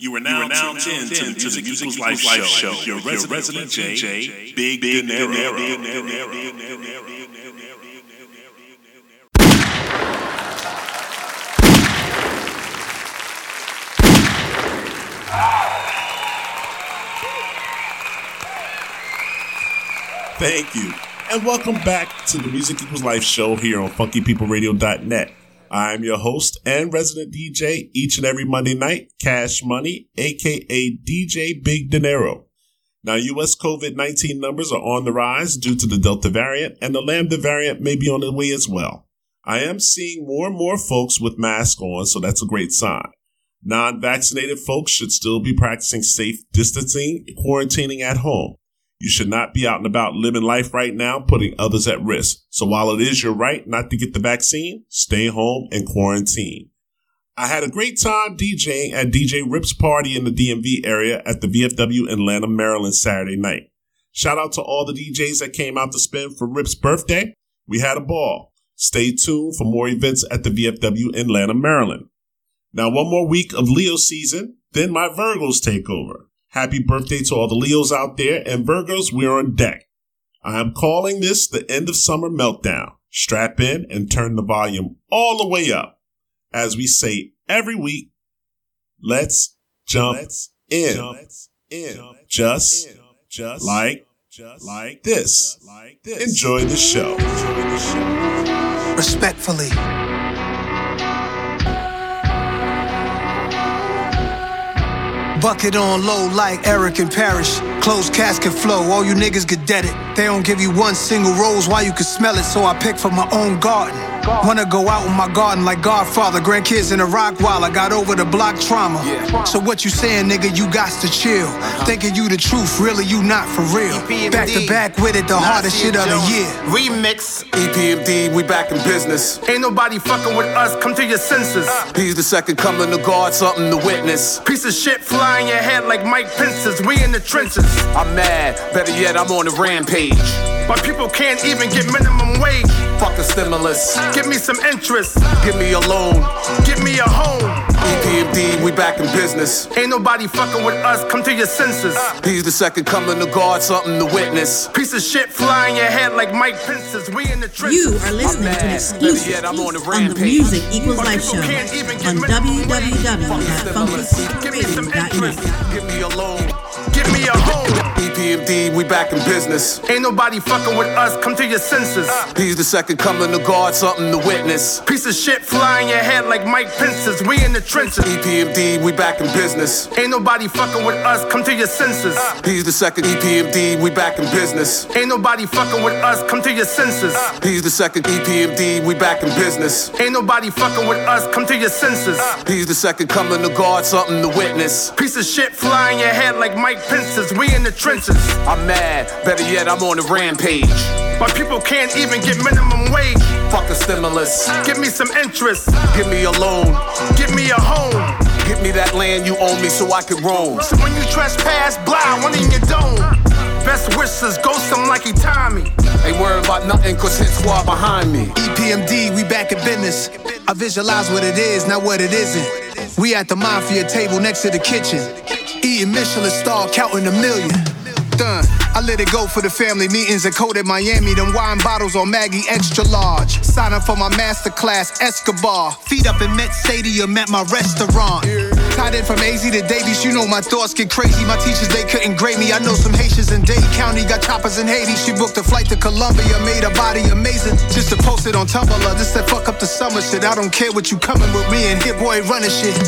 You are now, you are now tuned in to the Music Equals Life, Life Show, Show. Your, resident, resident DJ, Big Big Dinero. Thank you. And welcome back to the Music Equals Life show here on funkypeopleradio.net. I'm your host and resident DJ each and every Monday night, Cash Money, aka DJ Big Dinero. Now, US COVID 19 numbers are on the rise due to the Delta variant, and the Lambda variant may be on the way as well. I am seeing more and more folks with masks on, so that's a great sign. Non vaccinated folks should still be practicing safe distancing, quarantining at home. You should not be out and about living life right now, putting others at risk. So while it is your right not to get the vaccine, stay home and quarantine. I had a great time DJing at DJ Rip's party in the DMV area at the VFW in Maryland Saturday night. Shout out to all the DJs that came out to spin for Rip's birthday. We had a ball. Stay tuned for more events at the VFW in Maryland. Now, one more week of Leo season, then my Virgos take over. Happy birthday to all the Leos out there and Virgos, we're on deck. I am calling this the end of summer meltdown. Strap in and turn the volume all the way up. As we say every week, let's jump let's in. Jump in. Jump just, in. just like, just like this. Like this. Enjoy the show. Enjoy the show. Respectfully. Bucket on low like Erick and Parrish. Closed casket flow, all you niggas get deaded. They don't give you one single rose, why you can smell it, so I pick from my own garden. Wanna go out in my garden like Godfather. Grandkids in a rock while I got over the block trauma. Yeah. So what you saying, nigga? You got to chill. Uh-huh. Thinking you the truth, really you not for real. EPMD. Back to back with it, the hardest shit of the year. Remix. EPMD, we back in business. Ain't nobody fucking with us. Come to your senses. Uh. He's the second coming to guard, something to witness. Piece of shit flying your head like Mike Pence's. We in the trenches. I'm mad. Better yet, I'm on a rampage. My people can't even get minimum wage. Fuck a stimulus. Give me some interest. Give me a loan. Give me a home. EPMD, we back in business. Ain't nobody fucking with us, come to your senses. He's the second coming to guard, something to witness. Piece of shit flying your head like Mike Pence's. We in the trenches. You are listening to an exclusive yet, I'm on, the on the Music Equals Life show on www.funkyradio.net. Give me a loan. Give me a home. EPMD, we back in business. Ain't nobody fucking with us, come to your senses. He's the second coming to guard, something to witness. Piece of shit flying your head like Mike Pence's. We in the trenches. EPMD, we back in business. Ain't nobody fucking with us, come to your senses. He's the second EPMD, we back in business. Ain't nobody fucking with us, come to your senses. He's the second EPMD, we back in business. Ain't nobody fucking with us, come to your senses. He's the second coming to guard, something to witness. Piece of shit flying your head like Mike Pence's. We in the trenches. I'm mad, better yet, I'm on a rampage. My people can't even get minimum wage. Fuck a stimulus. Give me some interest. Give me a loan. Give me a home. Give me that land you owe me so I can roam. So when you trespass, blind, one in your dome. Best wishes, ghost him like he Tommy. Ain't worried about nothing, cause hit squad behind me. EPMD, we back in business. I visualize what it is, not what it isn't. We at the mafia table next to the kitchen. Eating Michelin star, counting a million. Done. I let it go for the family meetings at Code Miami. Them wine bottles on Maggie extra large. Sign up for my masterclass, Escobar. Feet up in Met Stadium at my restaurant. Tied in from AZ to Davies, you know my thoughts get crazy. My teachers, they couldn't grade me. I know some Haitians in Dade County got choppers in Haiti. She booked a flight to Colombia, made her body amazing. Just to post it on Tumblr. This that fuck up the summer shit. I don't care what you coming with me and Hit Boy running shit.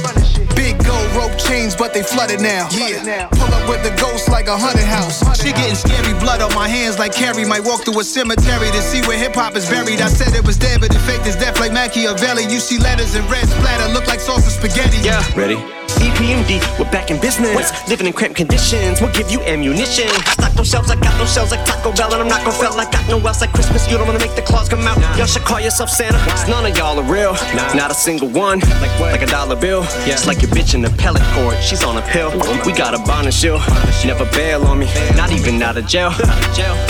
Big gold rope chains, but they flooded now. Yeah. Pull up with the ghost like a hundred house. She getting scary blood on my hands like Carrie. Might walk through a cemetery to see where hip hop is buried. I said it was dead, but it faked as death like Machiavelli. You see letters in red splatter, look like sauce of spaghetti. Yeah, ready? EPMD, we're back in business. Living in cramped conditions, we'll give you ammunition. I Stock those shelves, I got those shells like Taco Bell, and I'm not gonna fail. I got no else like Christmas. You don't wanna make the claws come out. Y'all should call yourself Santa. Cause none of y'all are real. Not a single one. Like what? Like a dollar bill. Yeah. Just like your bitch in the pellet court. She's on a pill. We got a bond and shield. Never bail on me. Not even out of jail.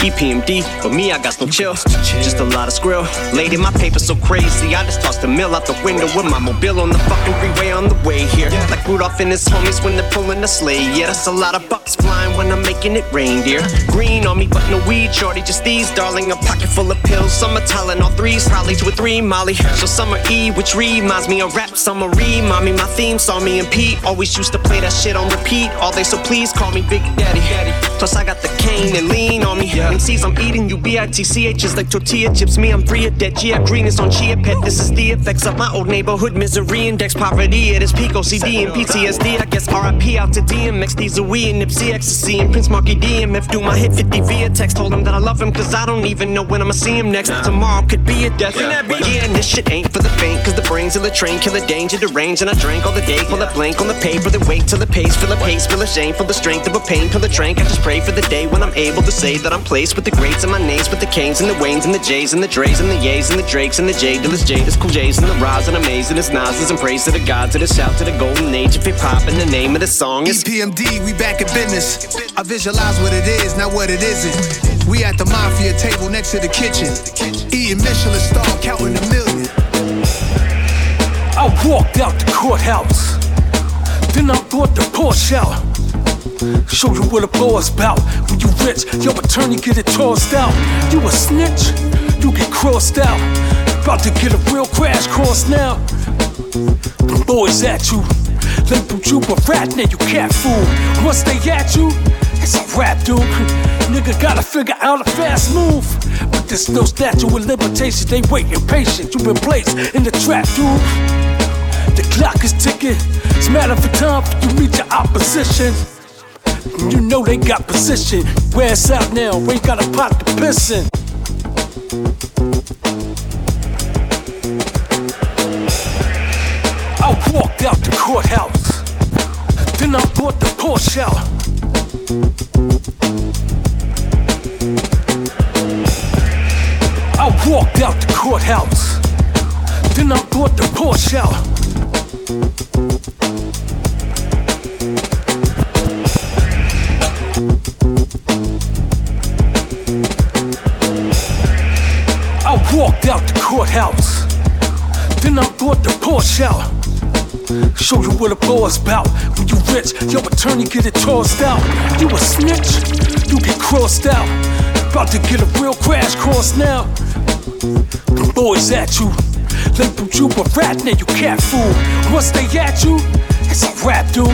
EPMD, but me, I got no chill. Just a lot of skrill. Lady, my paper so crazy. I just tossed the mill out the window with my mobile on the fucking freeway on the way here. Like Rudolph and his homies when they're pulling the sleigh. Yeah, that's a lot of bucks flying when I'm making it rain, dear. Green on me, but no weed, shorty, just these, darling. A pocket full of pills, some are all threes, probably two or three, Molly. So summer E, which reminds me of rap, summer re, mommy. My theme saw me and Pete always used to play that shit on repeat all day, so please call me Big Daddy. Plus, I got the cane and lean on me. Yeah. MCs, I'm eating you, B I T C H is like tortilla chips. Me, I'm free of debt. Gia Green is on Chia Pet. This is the effects of my old neighborhood misery index poverty. It is peak OCD and PTSD. I guess RIP out to DMX, These are we and Nipsey Ecstasy and Prince Marky DMF. Do my hit 50 via text. Told him that I love him, cause I don't even know when I'ma see him next. Tomorrow could be a death. Yeah, yeah and this shit ain't for the faint, cause the brains of the train kill the danger, the range. And I drank all the day, pull a blank on the paper, then wait till the pace, fill a pace, fill the shame, feel the strength of a pain, fill the drink. I just pray for the day when I'm able to say that I'm placed with the greats and my names, with the Canes and the Waynes and the J's and the Dre's and the Yays and the Drakes and the J Dillas, Jada's, Cool J's and the Roz and Amazing, it's Nas's and praise to the gods, to the shout to the golden age of hip hop and the name of the song is EPMD. We back in business. I visualize what it is, not what it isn't. We at the mafia table next to the kitchen, eating Michelin star, counting a million. I walked out the courthouse, then I brought the Porsche out. Show you what a boy's about. When you rich, your attorney get it tossed out. You a snitch, you get crossed out. About to get a real crash course now. The boys at you, label you a rat, now you cat fool. Once they at you, it's a rap, dude. Nigga gotta figure out a fast move. But there's no statute of limitations, they waiting patient. You been placed in the trap, dude. The clock is ticking. It's matter of time for you meet your opposition. You know they got position. Where it's out now, we got a pot to piss in. I walked out the courthouse, then I bought the Porsche out. I walked out the courthouse, then I bought the Porsche out. I walked out the courthouse. Then I brought the Porsche out. Show you what a boy's about. When you rich, your attorney get it tossed out. You a snitch, you get crossed out. About to get a real crash course now. The boys at you. Label you a rat, now you cat fool. Once they at you, it's a rap, dude.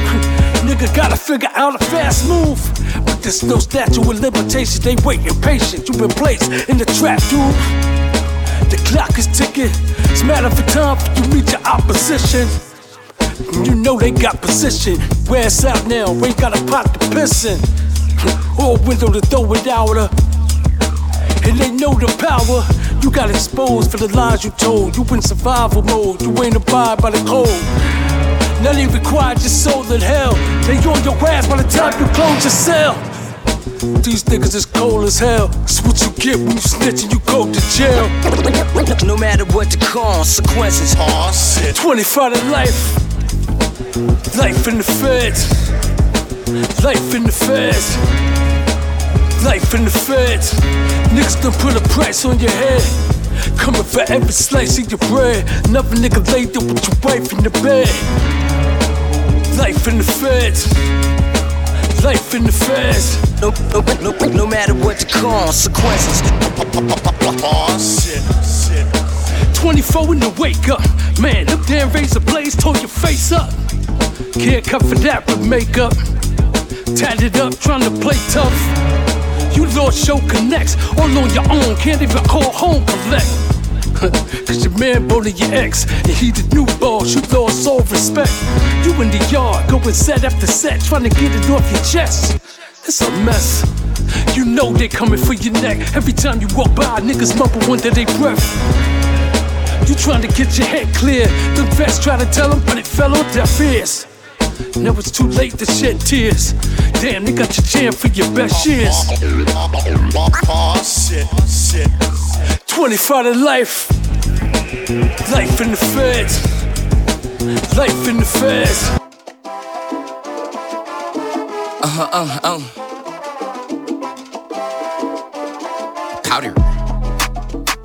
Nigga gotta figure out a fast move. But there's no statute of limitations, they waiting patient. You been placed in the trap, dude. The clock is ticking. It's matter of time for you meet your opposition. You know they got position. Where it's out now, we ain't got a pot to piss in. Or a window to throw it out of. And they know the power. You got exposed for the lies you told. You in survival mode. You ain't abide by the code. Now they required your soul in hell. They on your ass by the time you close your cell. These niggas is cold as hell. It's what you get when you snitch and you go to jail. No matter what the consequences. Oh, shit. 25 to life. Life in the feds. Life in the feds. Life in the feds. Niggas done put a price on your head. Coming for every slice of your bread. Another nigga laid up with your wife in the bed. Life in the feds. Life in the feds. No, no, no, no matter what the consequences. Oh, shit. Shit. 24 in the wake up. Man, them damn razor blades tore your face up. Can't cut for that but makeup. Tatted up, trying to play tough. You lost your connects all on your own. Can't even call home collect. Cause your man bullied your ex and he the new boss. You lost all respect. You in the yard, going set after set, trying to get it off your chest. It's a mess. You know they coming for your neck. Every time you walk by, niggas mumble under their breath. You trying to get your head clear. The vets try to tell them, but it fell on deaf ears. Now it's too late to shed tears. Damn, they got your jam for your best years. Shit. Shit. 25 to life. Life in the feds. Life in the feds. Uh huh, uh, uh. Powder.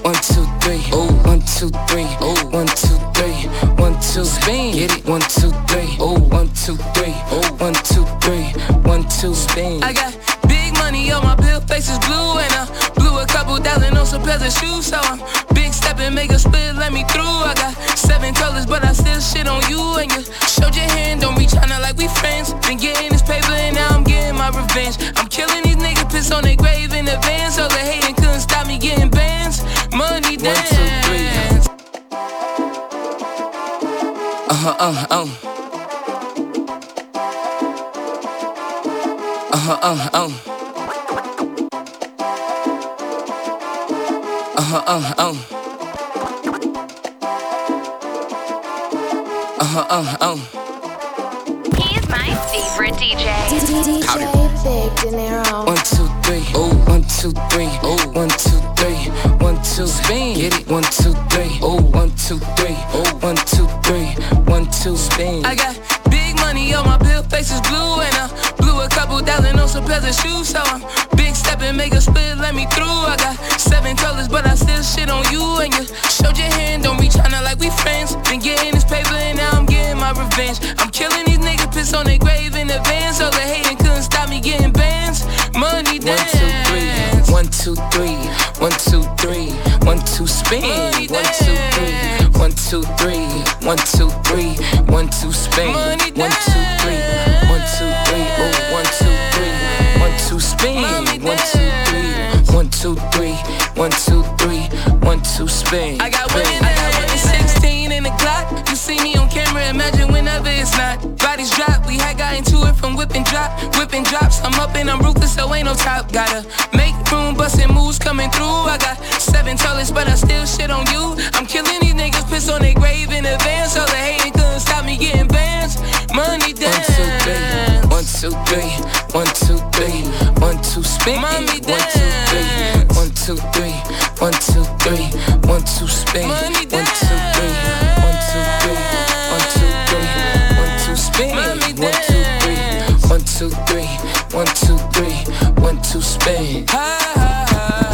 One, two, three. Oh, one, two, three. Oh, one, two, three. One, two, spin. Get it. One, two, three. Oh, one, two, three. Oh, one, two, three. One, two, spin. I got big money on my bill, face is blue, and I blew a couple thousand on some pairs of shoes, so I'm big stepping, make a split, let me through. I got seven colors, but I still shit on you, and you showed your hand, don't be tryna like we friends. Been getting this paper, and now I'm getting my revenge. I'm killing these niggas, piss on their grave in advance, so the hating couldn't stop me getting bands. Money dance. One, two, three. Uh huh, uh uh. Uh huh, uh uh. Uh huh, uh uh. Uh huh, uh uh. He's my favorite DJ. Howdy. One, two, three. Oh, one, two, three. Oh, one, two, three. One, two, spin. Get it. One, two, three. Oh, one, two, three. Oh, one, two, three. One, two, spin. I got big money on my bill, face is blue, and I blew a couple thousand on some pairs of shoes, so I'm big stepping, make a split, let me through. I got seven colors, but I still shit on you, and you showed your hand, don't be tryna like we friends. Been getting this paper, and now I'm getting my revenge. I'm killing these niggas, piss on their grave in advance, so the hating couldn't stop me getting bands. Money dance. One, two, three. One, two, three. One, two, spin. One, two, three. One, two, three. One, two, three. One, two, spin. One, two, three. One, two, three. Oh, one, two, two, spin. One, two, three. One, two, three. One, two, three. One, two, spin. I got women that I got 16 in the Glock. You see me on camera, imagine whenever it's not. Bodies drop, we had got into it from whipping drop, whipping drops. I'm up and I'm ruthless, so ain't no top. Gotta make room, busting moves coming through. I got seven toilets, but I still shit on you. I'm killing these niggas, piss on their grave in advance, All the hating couldn't stop me getting bands. Money dance. One, two, three. One, two, three. One, two, spin. Mommy One, two, three. One, two, three. One, two, three. One, two, spin. One, two, three. One, two, three. One, two, three. One, two, spin. Mommy One, two, three. One, two, three. One, two, three. One, two, spin. Ha, ha, ha,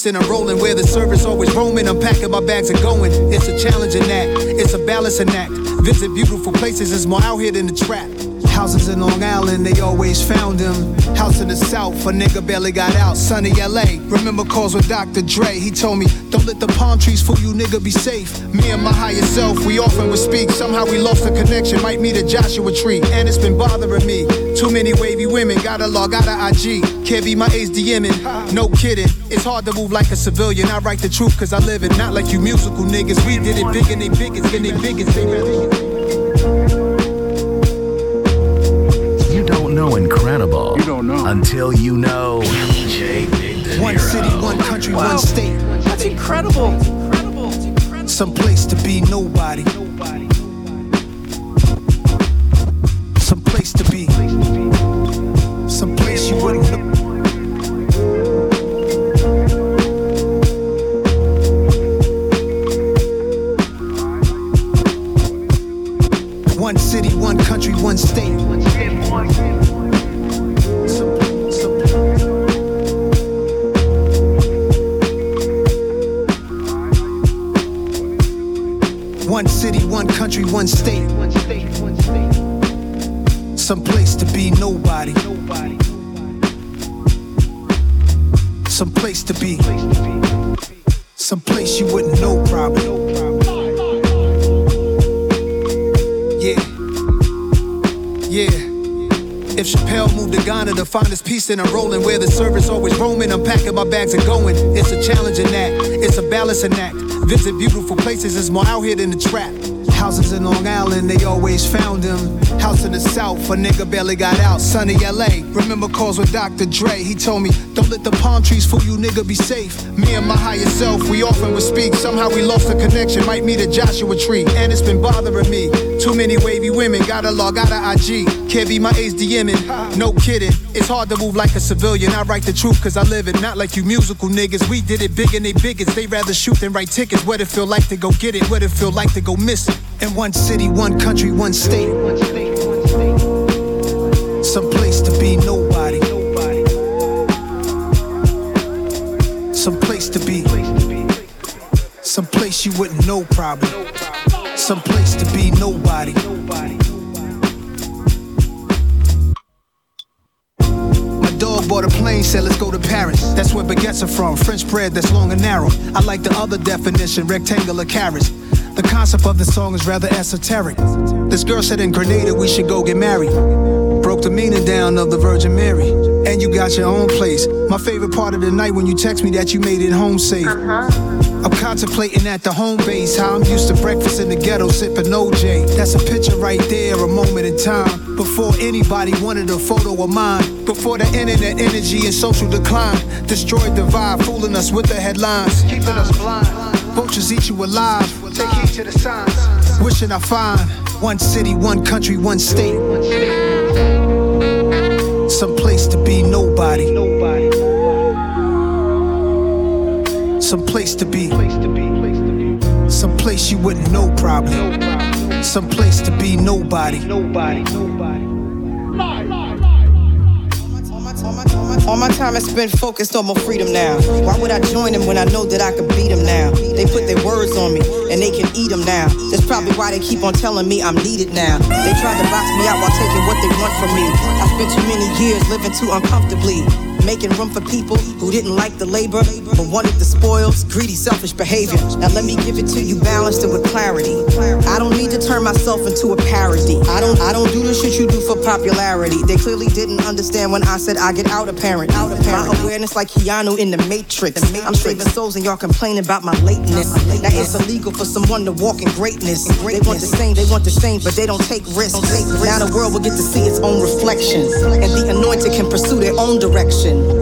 then I'm rolling where the service always roaming. I'm packing my bags and going. It's a challenging act, it's a balancing act. Visit beautiful places, it's more out here than the trap. Houses in Long Island, they always found them. House in the South, a nigga barely got out. Sunny LA, remember calls with Dr. Dre. He told me, don't let the palm trees fool you, nigga, be safe. Me and my higher self, we often would speak. Somehow we lost the connection, might meet a Joshua tree. And it's been bothering me. Too many wavy women, gotta log out of IG. Can't be my age DMing, no kidding. It's hard to move like a civilian. I write the truth cause I live it, not like you musical niggas. We did it big and they biggest, and they biggest, they biggest. You don't know incredible. You don't know until you know DJ Big De One city, one country, Wow. one state. That's incredible. Some place to be nobody. Some then I'm rolling where the service always roaming. I'm packing my bags and going. It's a challenging act, it's a balancing act. Visit beautiful places, it's more out here than the trap. Houses in Long Island, they always found him. House in the South, a nigga barely got out. Sunny LA, remember calls with Dr. Dre. He told me, don't let the palm trees fool you, nigga, be safe. Me and my higher self, we often would speak. Somehow we lost the connection, might meet a Joshua tree. And it's been bothering me. Too many wavy women, gotta log out of IG. Can't be my ace DMing, no kidding. It's hard to move like a civilian. I write the truth cause I live it, not like you musical niggas. We did it big and they bigots. They rather shoot than write tickets. What it feel like to go get it, what it feel like to go missing. In one city, one country, one state. Some place to be nobody. Some place to be. Some place you wouldn't know probably. Some place to be nobody. That's where baguettes are from, French bread that's long and narrow. I like the other definition, rectangular carrots. The concept of the song is rather esoteric. This girl said in Grenada we should go get married. Broke the meaning down of the Virgin Mary. And you got your own place. My favorite part of the night when you text me that you made it home safe. Uh-huh. I'm contemplating at the home base how I'm used to breakfast in the ghetto sipping OJ. That's a picture right there, a moment in time. Before anybody wanted a photo of mine. Before the internet energy and social decline destroyed the vibe, fooling us with the headlines, keeping us blind. Vultures eat you alive. Take heed to the signs. Wishing I find one city, one country, one state. Some place to be nobody. Some place to be. Some place you wouldn't know probably. Some place to be nobody. Nobody. All my time is spent focused on my freedom now. Why would I join them when I know that I could beat them now? They put their words on me and they can eat them now. That's probably why they keep on telling me I'm needed now. They tried to box me out while taking what they want from me. I spent too many years living too uncomfortably making room for people who didn't like the labor but wanted the spoils, greedy, selfish behavior. Now let me give it to you balanced and with clarity. I don't need to turn myself into a parody. I don't I don't do the shit you do for popularity. They clearly didn't understand when I said I get out apparent. Out apparent. My awareness like Keanu in the Matrix. I'm saving souls and y'all complaining about my lateness. Now it's illegal for someone to walk in greatness. They want the same, they want the same, but they don't take risks. Now the world will get to see its own reflection. And the anointed can pursue their own direction.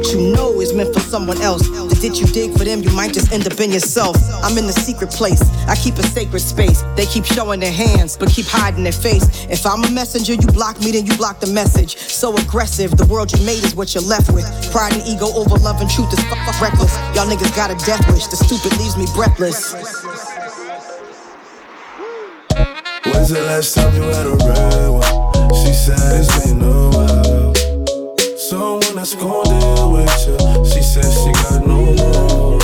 What you know is meant for someone else, the ditch you dig for them, you might just end up in yourself. I'm in the secret place, I keep a sacred space. They keep showing their hands, but keep hiding their face. If I'm a messenger, you block me, then you block the message. So aggressive, the world you made is what you're left with. Pride and ego over love and truth is fuck, fuck reckless. Y'all niggas got a death wish, the stupid leaves me breathless. When's the last time you had a real one? She said it's been a while. Someone that's gon' deal with you. She said she got no more.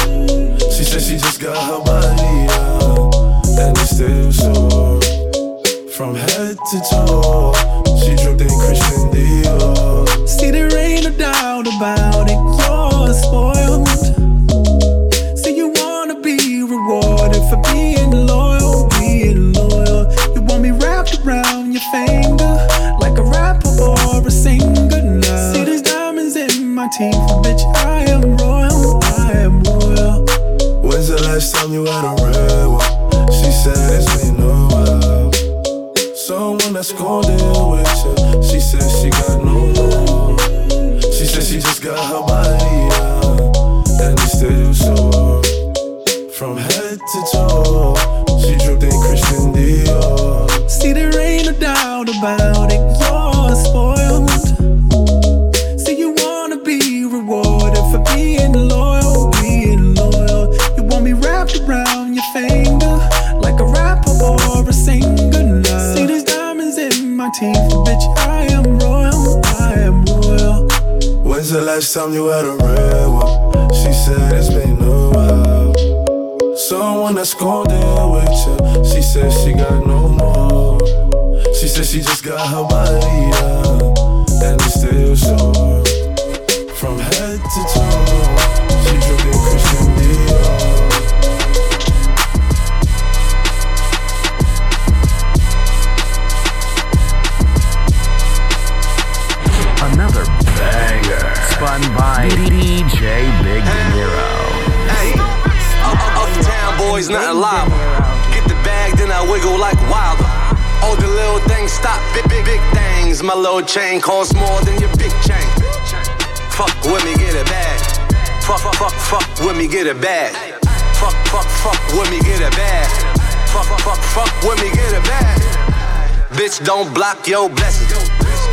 She said she just got her body out, and it's still sore. From head to toe, she dripped in Christian Dior. See, there ain't no doubt about 19th, bitch, I am royal, I am royal. When's the last time you had a real one? She said it's been no while. Someone that's gon' deal with you. She said she got no love. She said she just got her body out, and instead still so from hell. Last time you had a real one? She said it's been a while. Someone that's gon' deal with you. She said she got no more. She said she just got her body out, and it's still sore. From head to toe, she boys, nothing live. Get the bag, then I wiggle like wild. All the little things stop, big, big, big things. My little chain costs more than your big chain. Fuck with me, get a bag. Fuck, fuck, fuck, fuck with me, get a bag. Fuck, fuck, fuck with me, get a bag. Fuck, fuck, fuck, fuck with me, get a bag. Bitch, don't block your blessings.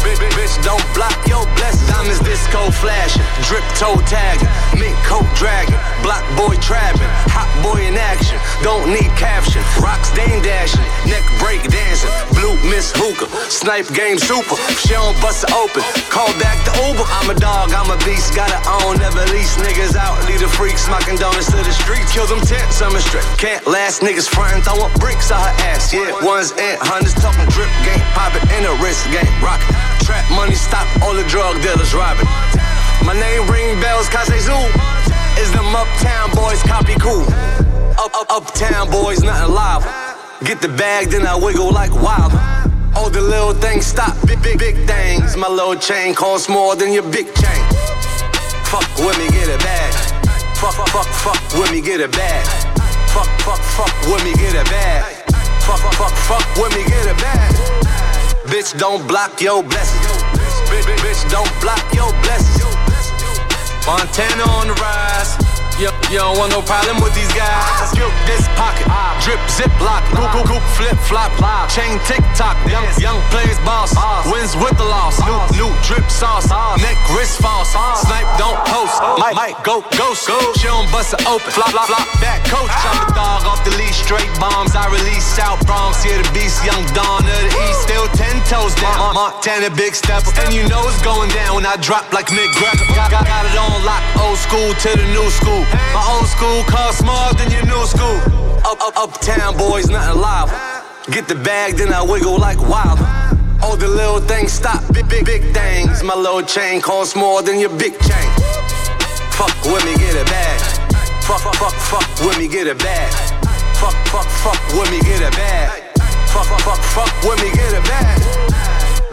Bitch, bitch, don't block your blessings. Diamonds disco flashing, drip toe tagging, mink coat dragging, block boy trapping, boy in action. Don't need caption. Rocks dame dashing, neck break dancing, blue miss Hooker, snipe game super. She don't bust it open. Call back the Uber. I'm a dog, I'm a beast, gotta own, never lease niggas out. Lead the freaks, smocking donuts to the streets. Kill them tents, I'm a straight. Can't last niggas frontin', throwing bricks out her ass. Yeah, ones and hundreds talking drip game, poppin' in a wrist game, rockin'. Trap money, stop all the drug dealers robbing. My name ring bells, Kase Zoo. Is them uptown boys copy cool? Up, up, uptown boys, nothing live. Get the bag, then I wiggle like wild. All the little things stop, big, big, big things. My little chain costs more than your big chain. Fuck with me, get a bag. Fuck, fuck, fuck, with me, get a bag. Fuck, fuck, fuck with me, get a bag. Fuck, fuck, fuck, fuck with me, get a bag. Bitch, don't block your blessings. Bitch, bitch, bitch, don't block your blessings. Montana on the rise. Yo, you don't want no problem with these guys. Skip this pocket, drip zip lock, goop goop goop flip flop, chain tick tock. Young young plays boss, wins with the loss. New new drip sauce, neck wrist false. Snipe don't post, might might go ghost. She don't bust it open, flop flop flop. Back coach, chop the dog off the leash, straight bombs. I release South Bronx, here the beast, young Dawn of the East, still ten toes down. Montana big stepper, and you know it's going down when I drop like Mick Greco. Got, got, got it on lock, old school to the new school. My old school costs more than your new school. Up, up, uptown boys, nothing live. Get the bag, then I wiggle like wild. All the little things stop, big, big, big things. My little chain costs more than your big chain. Fuck with me, get a bag. Fuck, fuck, fuck, fuck with me, get a bag. Fuck, fuck, fuck with me, get a bag. Fuck, fuck, fuck, fuck with me, get a bag.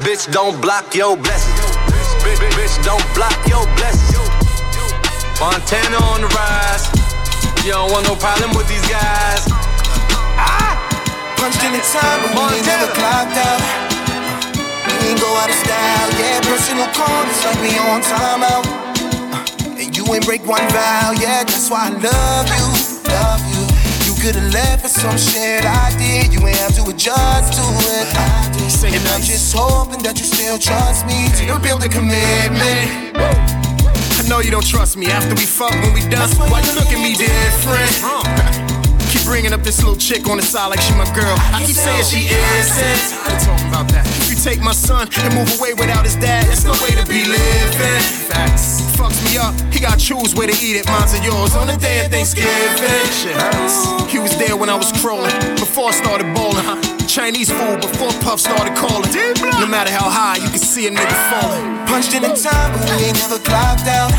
Bitch, don't block your blessings. Bitch, bitch, bitch, don't block your blessings. Montana on the rise. You don't want no problem with these guys. Ah! Punched in the time, but we ain't never clocked out. We ain't go out of style, yeah. Personal corners like we on timeout. Uh, and you ain't break one vow, yeah. That's why I love you, love you. You could've left for some shit I did. You ain't have to adjust to it. And I'm just hoping that you still trust me to build a commitment. Know you don't trust me after we fuck when we done. Why you look at me different? Keep bringing up this little chick on the side like she my girl. I keep saying she isn't. I ain't talking about that. If you take my son and move away without his dad, that's no way to be living. Facts. Fucks me up. He got choose where to eat it. Mine's are yours on the day of Thanksgiving. Shit hurts. He was there when I was crawling before I started bowling. Chinese food before Puff started calling. No matter how high, you can see a nigga falling. Punched in the time, but we ain't never clocked out.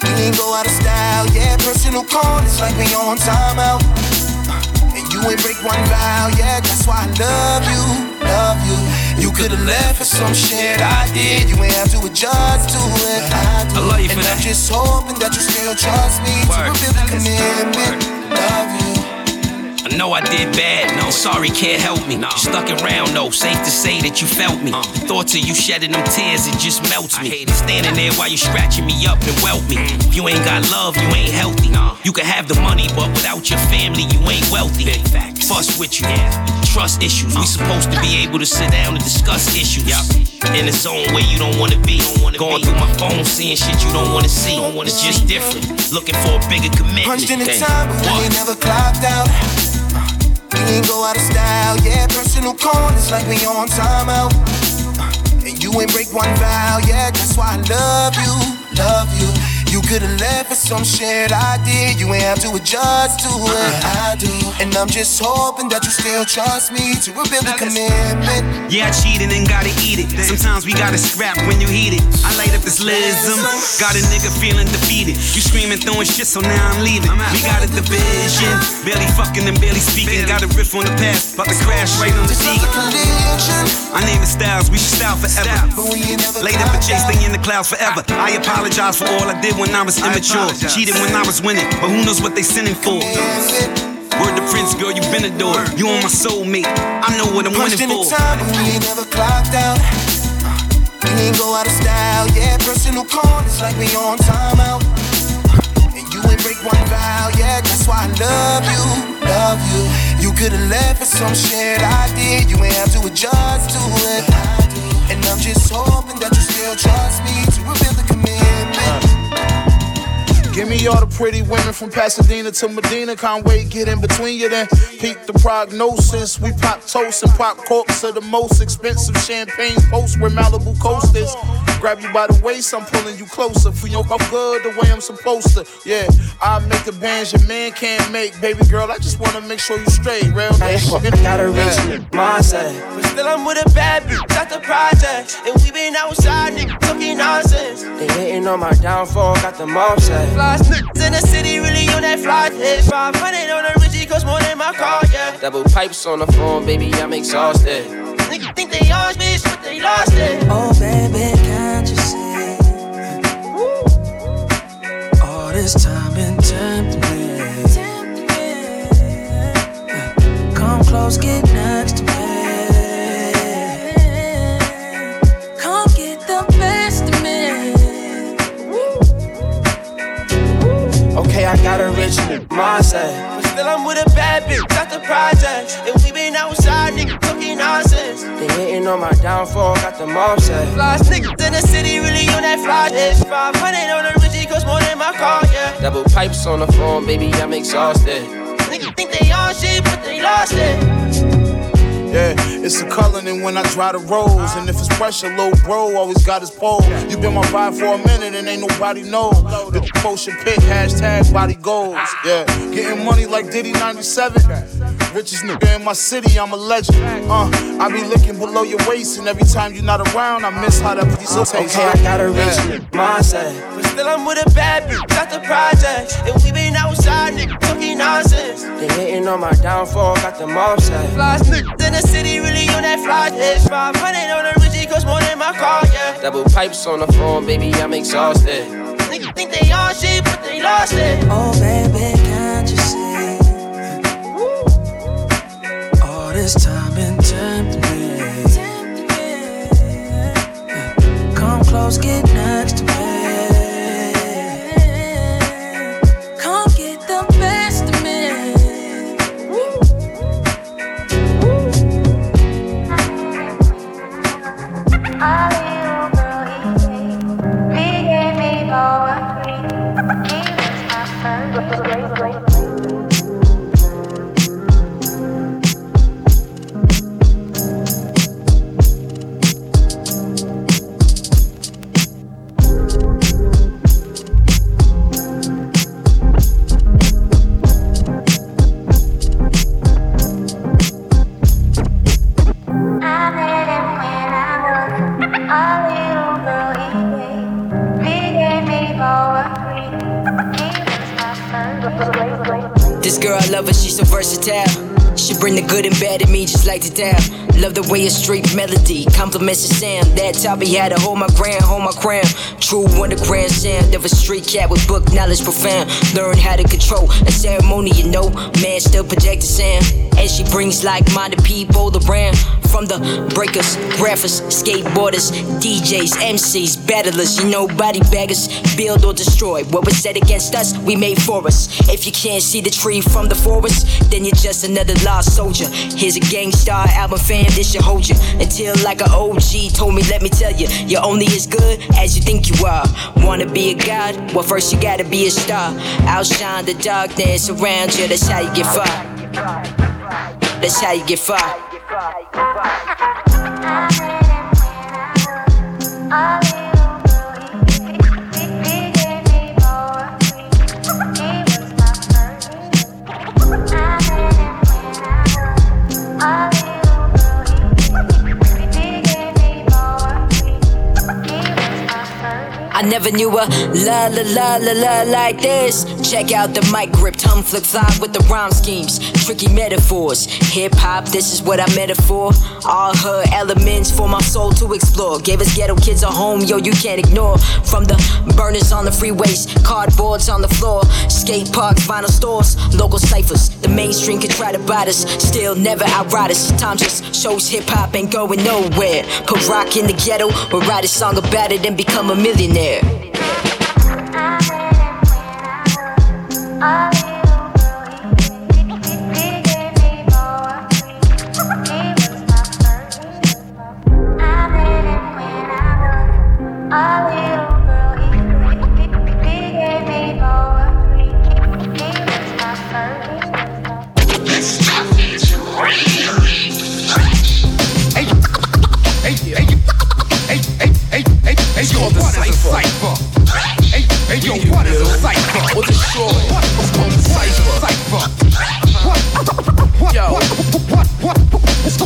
We ain't go out of style, yeah. Personal corners like we on timeout. And you ain't break one vow, yeah. That's why I love you, love you. You could've left for some shit I did. You ain't have to adjust to it. I, do. I love you and for I'm just hoping that you still trust me Word. to rebuild the commitment. Love you. I know I did bad, no. Sorry, can't help me. You stuck around, no. Safe to say that you felt me. The thoughts of you shedding them tears, it just melts me. hate it Standing there while you scratching me up and welt me. If you ain't got love, you ain't healthy. You can have the money, but without your family, you ain't wealthy. Fuss with you, Yeah. trust issues. We supposed to be able to sit down and discuss issues. In a zone where you don't wanna be. Going through my phone, seeing shit you don't wanna see. It's just different. Looking for a bigger commitment. Punched in the time, but we What? ain't never clocked out. We ain't go out of style, yeah. Personal corners like we on timeout. And you ain't break one vow, yeah. That's why I love you, love you. You could've left for some shit I did. You ain't have to adjust to it. Uh-huh. I do. And I'm just hoping that you still trust me to rebuild a commitment. Yeah, I cheated and gotta eat it. Sometimes we gotta scrap when you heat it. I light up this lism. Got a nigga feeling defeated. You screaming, throwing shit, so now I'm leaving. We got a division. Barely fucking and barely speaking. Got a riff on the past. About to crash right on the seat. My name is Styles, we should style forever. Laid up a chase, stay in the clouds forever. I apologize for all I did when I was immature. Cheated when I was winning, but who knows what they sinning for? Word the prince, girl, you been adored. You on my soulmate. I know what I'm Punched winning in the for. time, we ain't never clocked out. We ain't go out of style, yeah. Personal corners like we on timeout. And you ain't break one vow, yeah. That's why I love you, love you. You could've left for some shit I did. You ain't have to adjust to it. And I'm just hoping that you still trust me to reveal the commitment. Give me all the pretty women from Pasadena to Medina. Can't wait, get in between you then. Peep the prognosis. We pop toast and pop corks of the most expensive champagne post where Malibu coast is. Grab you by the waist, I'm pulling you closer. For your up good the way I'm supposed to. Yeah, I make the bands your man can't make. Baby girl, I just wanna make sure you straight, real nigga. Got a rich mindset. But still, I'm with a bad bitch at the project. And we been outside, nigga, talking nonsense. They hating on my downfall, got them upset. Flies niggas in the city, really on that fly test. 500 on the Richie, cost more than my car, yeah. Double pipes on the phone, baby, I'm exhausted. Niggas think they on bitch, but they lost it. Oh, baby, can't you see? All this time been tempting me. Come close, get next to me. Got a rich mindset. But still, I'm with a bad bitch got the project. And we been outside, nigga, talking nonsense. They hating on my downfall, got them upset. Flies niggas in the city, really on that fly test. 500 on the Richie, cost more than my car, yeah. Double pipes on the phone, baby, I'm exhausted. Niggas think they on shit, but they lost it. Yeah, it's a Cullinan when I dry the rose. And if it's pressure, little bro always got his pole. You been my vibe for a minute and ain't nobody know. The potion pick, hashtag body goals. Yeah, getting money like Diddy 97. Richest nigga in my city, I'm a legend. Uh, I be looking below your waist, and every time you're not around, I miss how that piece of taste. Okay, I got a rich mindset. But still, I'm with a bad bitch at the project. And we been outside, nigga, talking nonsense. They hating on my downfall, got them upset. Flies niggas in the city, really on that fly test. 500 on the Richie, cost more than my car, yeah. Double pipes on the phone, baby, I'm exhausted. Niggas think they on shit, but they lost it. Oh, baby, this time been tempting me. Come close, get good and bad in me just like the Dow. Love the way a street melody compliments the sound. That Toppy had to hold my ground, hold my crown. True underground sound of a street cat with book knowledge profound. Learn how to control a ceremony, you know. Man still project the sound. And she brings like-minded people around. From the breakers, rappers, skateboarders, DJs, MCs, battlers, you know, body baggers, build or destroy. What was said against us, we made for us. If you can't see the tree from the forest, then you're just another lost soldier. Here's a Gang Starr album fan, this should hold you. Until like an OG told me, let me tell you, you're only as good as you think you are. Wanna be a god? Well, first you gotta be a star. Outshine the darkness around you, that's how you get far. That's how you get far. I never knew a la la la la la like this. Check out the mic grip, flip fly with the rhyme schemes, tricky metaphors. Hip hop, this is what I meant for. All her elements for my soul to explore. Gave us ghetto kids a home, yo, you can't ignore. From the burners on the freeways, cardboards on the floor, skate parks, vinyl stores, local ciphers. The mainstream can try to bite us, still never outride us. Time just shows hip hop ain't going nowhere. Put rock in the ghetto, or write a song about it and become a millionaire.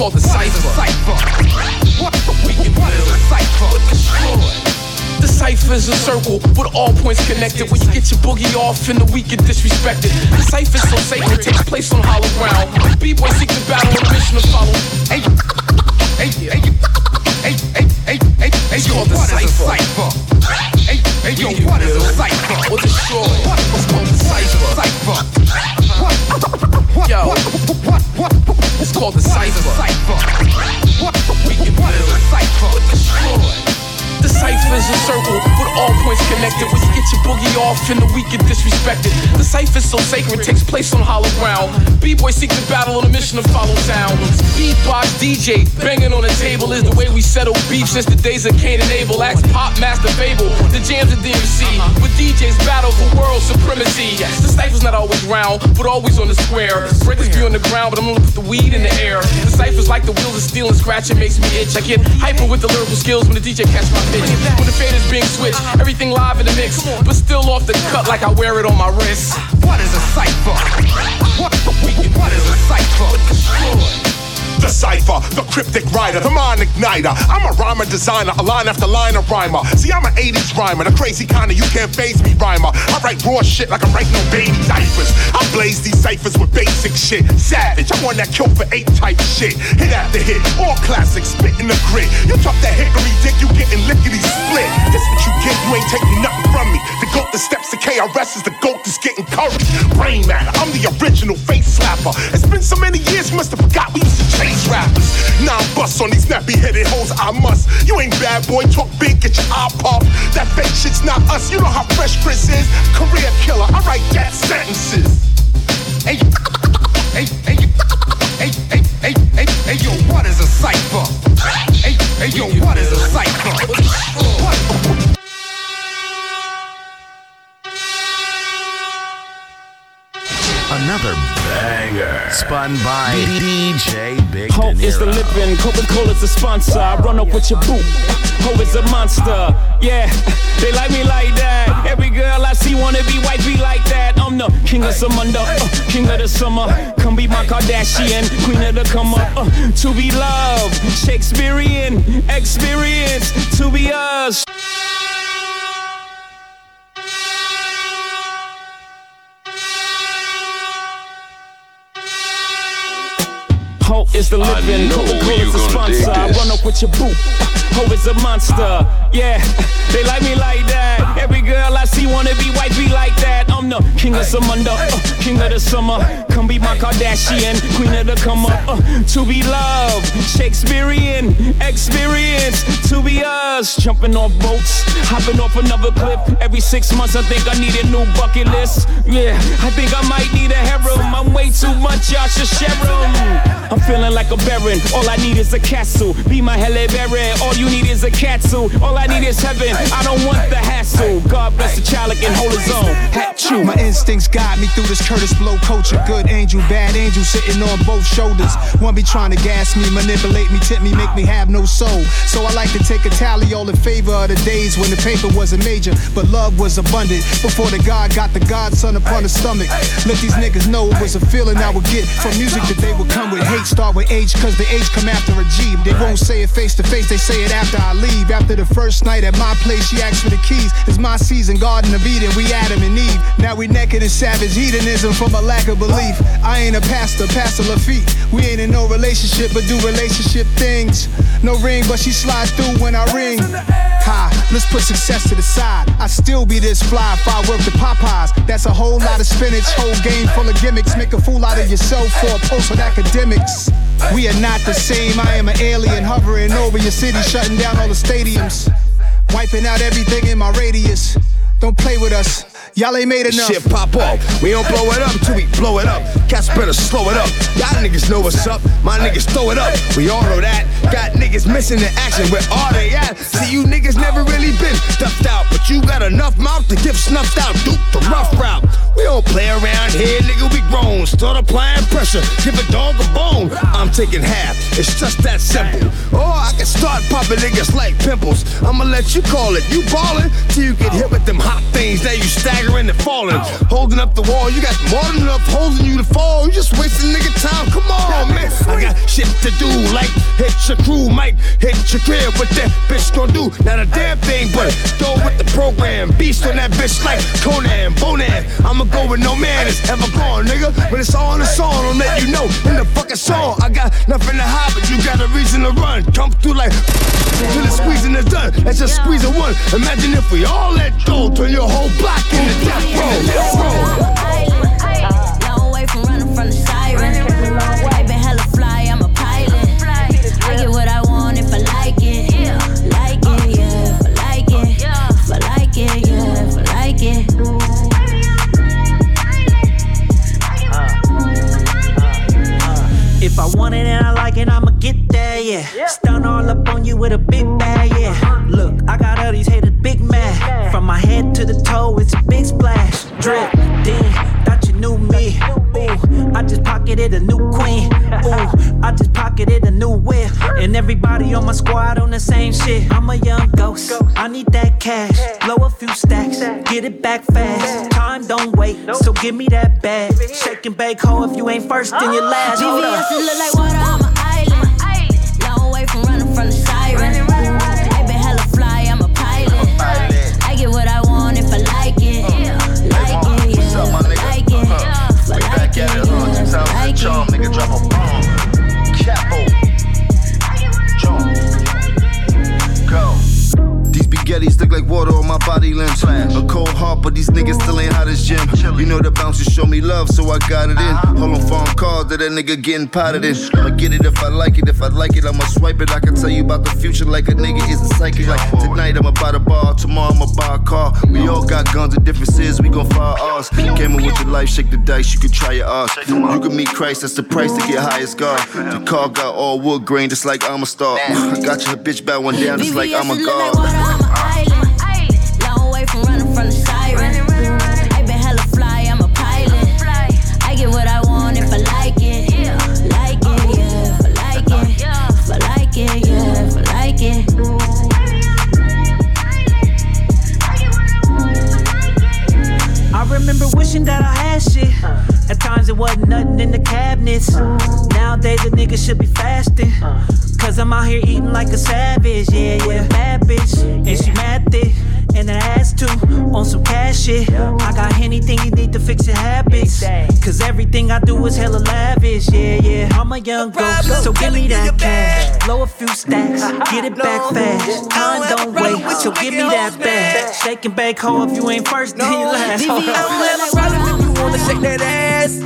Called the cipher. What? We can build a cipher. What's it? The is a circle with all points connected. Where you get your boogie off and the weak get disrespected. The cipher is so sacred, takes place on hollow ground. B-boys seek the battle on a mission to follow. Hey, hey, hey, hey, hey, hey, hey, hey, it's called the cipher. Hey, hey, yo, what is a cipher? What's it short? It's called the cipher. Cipher. What? What? Yo, what? What? It's called the cipher. We can build a cipher. The cipher is a circle with all points connected. Where you get your boogie off and the weak get disrespected. The cipher is so sacred, takes place on hollow ground. B-boys seek the battle on a mission to follow sound. Beatbox DJ, banging on the table is the way we settle beef since the days of Cain and Abel. Axe Popmaster Fabel, the jams of DMC. With DJs battle for world supremacy. The cipher's not always round, but always on the square. Breakers be on the ground, but I'm gonna put the weed in the air. The cipher's like the wheels of steel and scratch, it makes me itch. I get hyper with the lyrical skills when the DJ catch my When the fader's being switched, everything live in the mix, but still off the cut like I wear it on my wrist. What is a cipher? What, what is a cipher? The cipher, the cryptic writer, the mind igniter. I'm a rhymer designer, a line after line of rhymer. See, I'm an 80s rhymer, the crazy kind of you can't phase me rhymer. I write raw shit like I'm writing no baby diapers. I blaze these ciphers with basic shit. Savage, I'm on that kill for eight type shit. Hit after hit, all classics, spit in the grit. You talk that hickory dick, you getting lickety split. This what you get, you ain't taking nothing from me. The goat that steps to KRS is the goat that's getting curry. Brain matter, I'm the original face slapper. It's been so many years, you must have forgot we used to chase rappers. Now I'm bust on these nappy headed hoes, I must. You ain't bad boy, talk big, get your eye popped. That fake shit's not us, you know how fresh Chris is. Career killer, I write death sentences. Hey, hey, hey, hey, hey, hey, hey, hey, yo, what is a cipher? Hey, hey, yo, what is a cipher? What? Another banger spun by DJ Big Hope is the living, Coca Cola's the sponsor. I run up with your boot. Hope is a monster. Yeah, they like me like that. Every girl I see wanna be white, be like that. I'm the king of some under, uh, king of the summer. Come be my Kardashian, queen of the come up. Uh, to be loved, Shakespearean experience. To be us. The living, Coca Cola's the sponsor. I run up with your boot. Hope is a monster. Yeah, they like me like that. Every girl I see wanna be white, be like that. I'm the king of some under, uh, king of the summer. Come be my Kardashian, queen of the come up. Uh, to be loved, Shakespearean experience. To be us, jumping off boats, hopping off another cliff. Every six months, I think I need a new bucket list. Yeah, I think I might need a harem. I'm way too much, y'all should share 'em. I'm feeling like a baron. All I need is a castle. Be my Halle Berry. All you need is a catsuit. All I need is heaven. I don't want the hassle. God bless the child can hold his own. Hat chew. My instincts guide me through this Kurtis Blow culture. Good angel, bad angel sitting on both shoulders. One be trying to gas me, manipulate me, tip me, make me have no soul. So I like to take a tally all in favor of the days when the paper wasn't major, but love was abundant. Before the God got the godson upon the stomach. Let these niggas know it was a feeling I would get from music that they would come with. Hate start with H, cause the H come after a G. They won't say it face to face, they say it after I leave. After the first night at my place, she asked for the keys. It's my season, Garden of Eden, we Adam and Eve. Now we naked in savage hedonism from a lack of belief. I ain't a pastor, Pastor Lafitte. We ain't in no relationship, but do relationship things. No ring, but she slides through when I ring. Ha, let's put success to the side. I still be this fly if I work the Popeyes. That's a whole lot of spinach, whole game full of gimmicks. Make a fool out of yourself for a post with academics. We are not the same. I am an alien hovering over your city, shutting down all the stadiums, wiping out everything in my radius. Don't play with us. Y'all ain't made enough. Shit pop off. We don't blow it up till we blow it up. Cats better slow it up. Y'all niggas know what's up. My niggas throw it up. We all know that. Got niggas missing in action. Where are they at? See, you niggas never really been stuffed out. But you got enough mouth to get snuffed out. Duke the rough route. We don't play around here, nigga. We grown. Start applying pressure. Give a dog a bone. I'm taking half. It's just that simple. Or I can start popping niggas like pimples. I'ma let you call it. You ballin' till you get hit with them hot things. Now you staggering and falling. Holding up the wall. You got more than enough holding you to fall. You just wasting nigga time. Come on, man. I got shit to do. Like hit your crew, might hit your crib. What that bitch gon' do? Not a damn thing, but go with the program. Beast on that bitch like Conan, Bonan. I'ma go with no man is ever gone, nigga. When it's all in the song, I'll let you know in the fucking song. I got nothing to hide, but you got a reason to run. Come through like till the squeezing is done. That's just squeezing one. Imagine if we all let go, turn your whole block Long way from running from the. I been hella fly, I'm a pilot. I get what I want if I like it. Like it. If I like it. If I like it. If I like it. If I want it and I like it, I'ma get there, yeah. yeah. Stun all up on you with a big bag, yeah. Uh-huh. Look, I got all these haters big mad. From my head to the toe, it's a big splash. Drip, then, thought you knew me. Ooh, I just pocketed a new queen. Ooh, I just pocketed a new whip. And everybody on my squad on the same shit. I'm a young ghost. I need that cash. Blow a few stacks, get it back fast. Time don't wait, so give me that bag. Shake and bake, ho, if you ain't first, then you're ah. last. Hold up. Look like water, Charm, it. nigga, drop a bomb. Capo. John. Go. These spaghettis look like water on my body limbs. A cold heart, but these niggas still ain't hot as gym. You know the bouncers show me love, so I got it in. Uh-huh. Hold on phone that nigga getting potted in. I'ma get it if I like it. If I like it, I'ma swipe it. I can tell you about the future like a nigga is a psychic. Like tonight I'ma buy the bar, tomorrow I'ma buy a car. We all got guns and differences, we gon' fire ours. Came in with your life, shake the dice, you can try your odds. You can meet Christ, that's the price to get high as God. The car got all wood grain, just like I'm a star. I got your bitch back one down, just like I'm a VVS look like god. At times it wasn't nothing in the cabinets. Nowadays a nigga should be fasting. Cause I'm out here eating like a savage. Yeah, yeah. Bad bitch. And she mad thick. And it has to on some cash shit. I got anything you need to fix your habits. Cause everything I do is hella lavish. Yeah, yeah. I'm a young ghost. So give me that cash. Blow a few stacks. Get it back fast. Time don't wait. So give me that bag. Shake and bake, ho. If you ain't first, then you last. Hold I don't on. problem if you wanna shake that ass,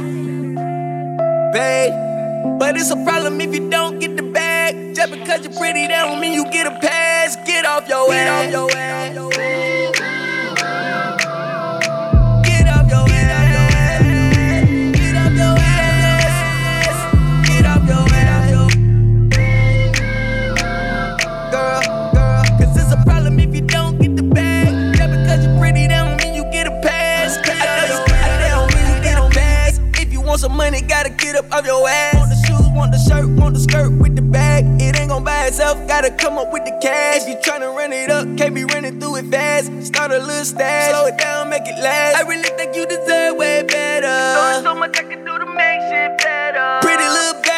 babe. But it's a problem if you don't bag. Just because you're pretty, that don't mean you get a pass. Get off your ass. Get off your ass. Get off your ass. Get off your ass. Get off your ass. Girl, girl, 'cause it's a problem if you don't get the bag. Just because you're pretty, that don't mean you get a pass. I know you, I some money, gotta get up off your ass. Want the shoes, want the shirt, bag. It ain't gon' buy itself, gotta come up with the cash. If you tryna run it up, can't be running through it fast. Start a little stash, slow it down, make it last. I really think you deserve way better. Doing so much I can do to make shit better. Pretty little bad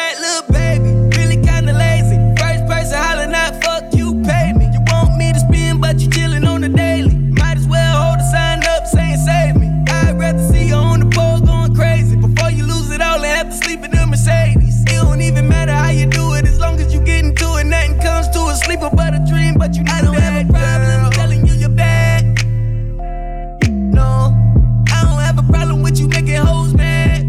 long as you get into it. Nothing comes to a sleeper but a dream, but you know I don't have a problem telling you you're bad. No, I don't have a problem with you making hoes mad.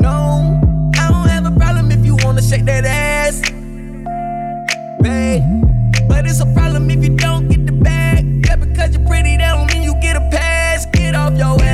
No, I don't have a problem if you wanna shake that ass, babe. But it's a problem if you don't get the bag. Yeah, because you're pretty, that don't mean you get a pass. Get off your ass.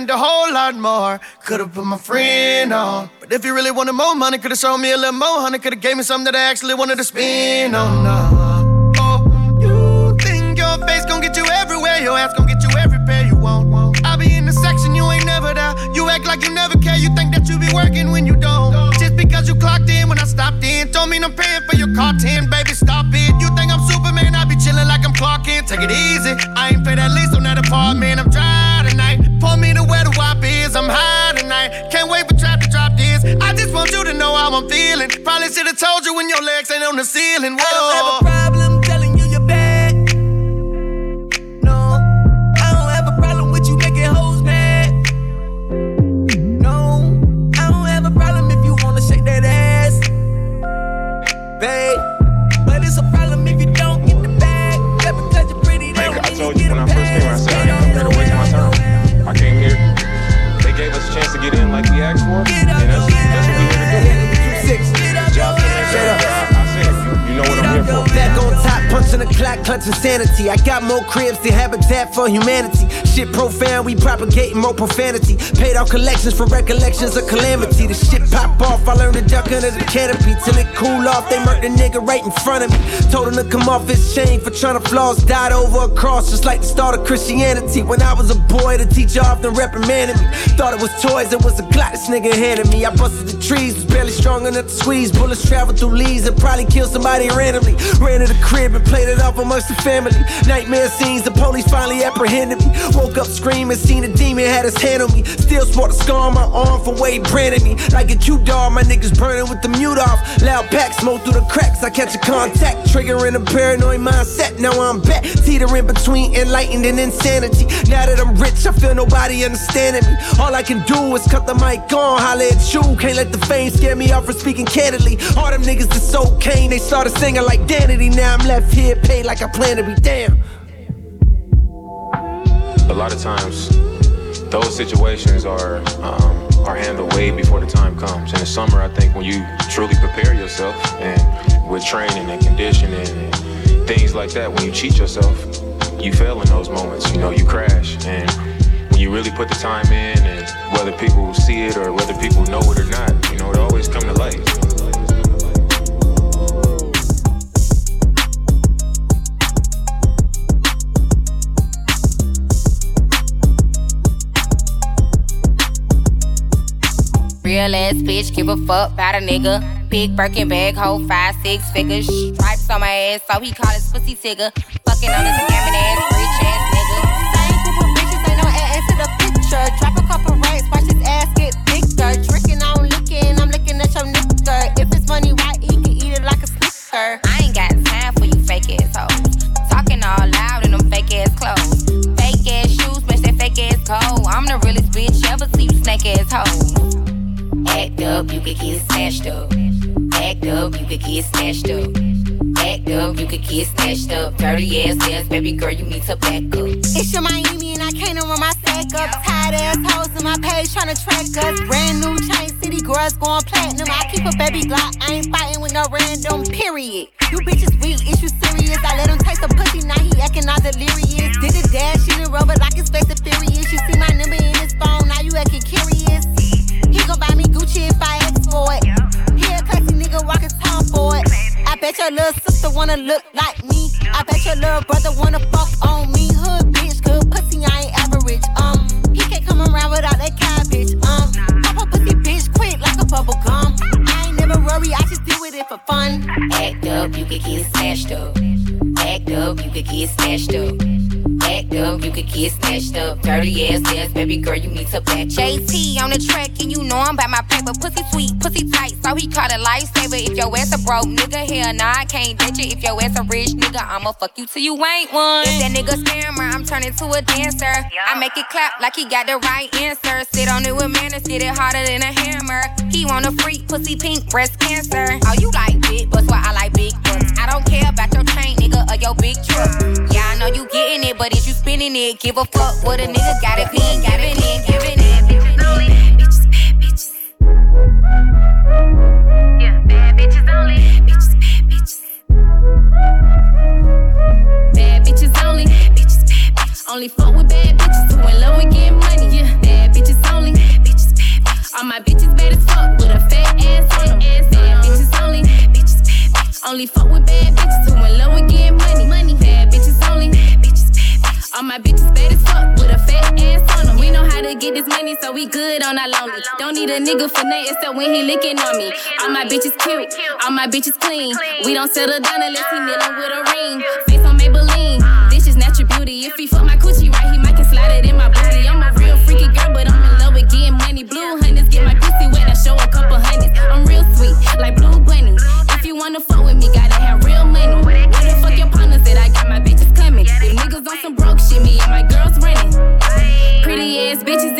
Spent a whole lot more. Could've put my friend on. But if you really wanted more money, could've sold me a little more honey. Could've gave me something that I actually wanted to spend on. No. Oh, you think your face gon' get you everywhere? Your ass gon' get you every pair you want. I be in the section, you ain't never there. You act like you never care. You think that you be working when you don't. Just because you clocked in when I stopped in, don't mean I'm paying for your car 10, baby. Stop it. You think I'm Superman? I be chillin' like I'm Clark Kent. Take it easy. I ain't pay that lease on that apartment. I'm tonight. Pour me to where the wop is. I'm high tonight. Can't wait for trap to drop this. I just want you to know how I'm feeling. Probably should've told you when your legs ain't on the ceiling. Whoa. I don't have a problem get in like we asked for, and that's, that's what we're here to do. Job to I, I said, you, you know what I'm here for. Back on top, punching the clock, clutching sanity. I got more cribs than Habitat for Humanity. Shit profound, we propagating more profanity. Paid off collections for recollections of calamity. The shit pop off, I learned to duck under the canopy. Till it cool off, they murked the nigga right in front of me. Told him to come off his chain for trying to floss. Died over a cross, just like the start of Christianity. When I was a boy, the teacher often reprimanded me. Thought it was toys, it was a Glock this nigga handed me. I busted the trees, was barely strong enough to squeeze. Bullets traveled through leaves and probably killed somebody randomly. Ran to the crib and played it off amongst the family. Nightmare scenes, the police finally apprehended me. Woke up screaming, seen a demon, had his hand on me. Still sport a scar on my arm from he branded me. Like a Q-dog, my niggas burning with the mute off. Loud pack, smoke through the cracks. I catch a contact, triggering a paranoid mindset. Now I'm back, teetering between enlightened and insanity. Now that I'm rich, I feel nobody understanding me. All I can do is cut the mic on, holla at you. Can't let the fame scare me off for speaking candidly. All them niggas that sold cane, they started singing like Danity. Now I'm left here, paid like I plan to be damn. A lot of times, those situations are um, are handled way before the time comes. In the summer, I think when you truly prepare yourself and with training and conditioning and things like that, when you cheat yourself, you fail in those moments. You know, you crash. And when you really put the time in, and whether people see it or whether people know it or not, you know, it always come to light. Real ass bitch, give a fuck about a nigga. Big Birkin bag, hold five, six figures. Stripes on my ass, so he call his pussy tigger. Fucking on his scamming ass, rich ass nigga. Same group of bitches, ain't no ass to the picture. Drop a couple racks, watch his ass get bigger. Drinking, I'm looking, I'm looking at your nigga. If it's money right, he can eat it like a snicker. I ain't got time for you fake ass hoes. Talking all loud in them fake ass clothes. Fake ass shoes, match that fake ass coat. I'm the realest bitch ever see you snake ass hoes. Act up, you could get snatched up. Act up, you could get snatched up. Act up, you could get snatched up. Dirty ass ass, baby girl, you need to back up. It's your Miami and I can't run my sack up. Tired ass hoes in my page tryna track us. Brand new chain city girls going platinum. I keep a baby Glock, I ain't fighting with no random, period. You bitches weak, is you serious? I let him taste the pussy, now he acting all delirious. Did the dash in the rubber like his face is furious. You see my number in his phone, now you acting curious. Gon' buy me Gucci if I ask for it. He a classy nigga, walk his tongue for it. I bet your little sister wanna look like me. I bet your little brother wanna fuck on me. Hood bitch, good pussy, I ain't average. Um, he can't come around without that cabbage. Um, pop a pussy bitch quick like a bubble gum. I ain't never worry, I just with it for fun. Act up, you could get snatched up. Act up, you could get snatched up. Act up, you could get snatched up. Dirty ass ass, baby girl, you need to back. JT on the track, and you know I'm by my paper. Pussy sweet, pussy tight, so he called a lifesaver. If your ass a broke nigga, hell nah, I can't date you. If your ass a rich nigga, I'ma fuck you till you ain't one. If that nigga scammer, I'm turning to a dancer. I make it clap like he got the right answer. Sit on it with manners, get it harder than a hammer. He want a freak, pussy pink, breast cancer. Oh, you like big butts, why I like big. I don't care about your chain, nigga, or your big truck. Yeah, I know you getting it, but if you spinning it, give a fuck what a nigga got it, be giving it, giving it. Bitches only, bitches, bad bitches. Yeah, bad bitches only. Bitches, bad bitches. Bad bitches only. Bitches, bad bitches. Only fuck with bad bitches who in love with getting money. Yeah, bad bitches only. Bitches, bad bitches. All my bitches bad as fuck with a fat ass on them. Bad bitches Only fuck with bad bitches who in love with getting money. Money. Bad bitches only. Bitches, bad bitches. All my bitches bad as fuck with a fat ass on them. We know how to get this money, so we good on our lonely. Don't need a nigga for nothing except when he licking on me. All my bitches cute, all my bitches clean. We don't settle down unless he kneeling with a ring. Face on Maybelline, uh. this is natural beauty. If he fuck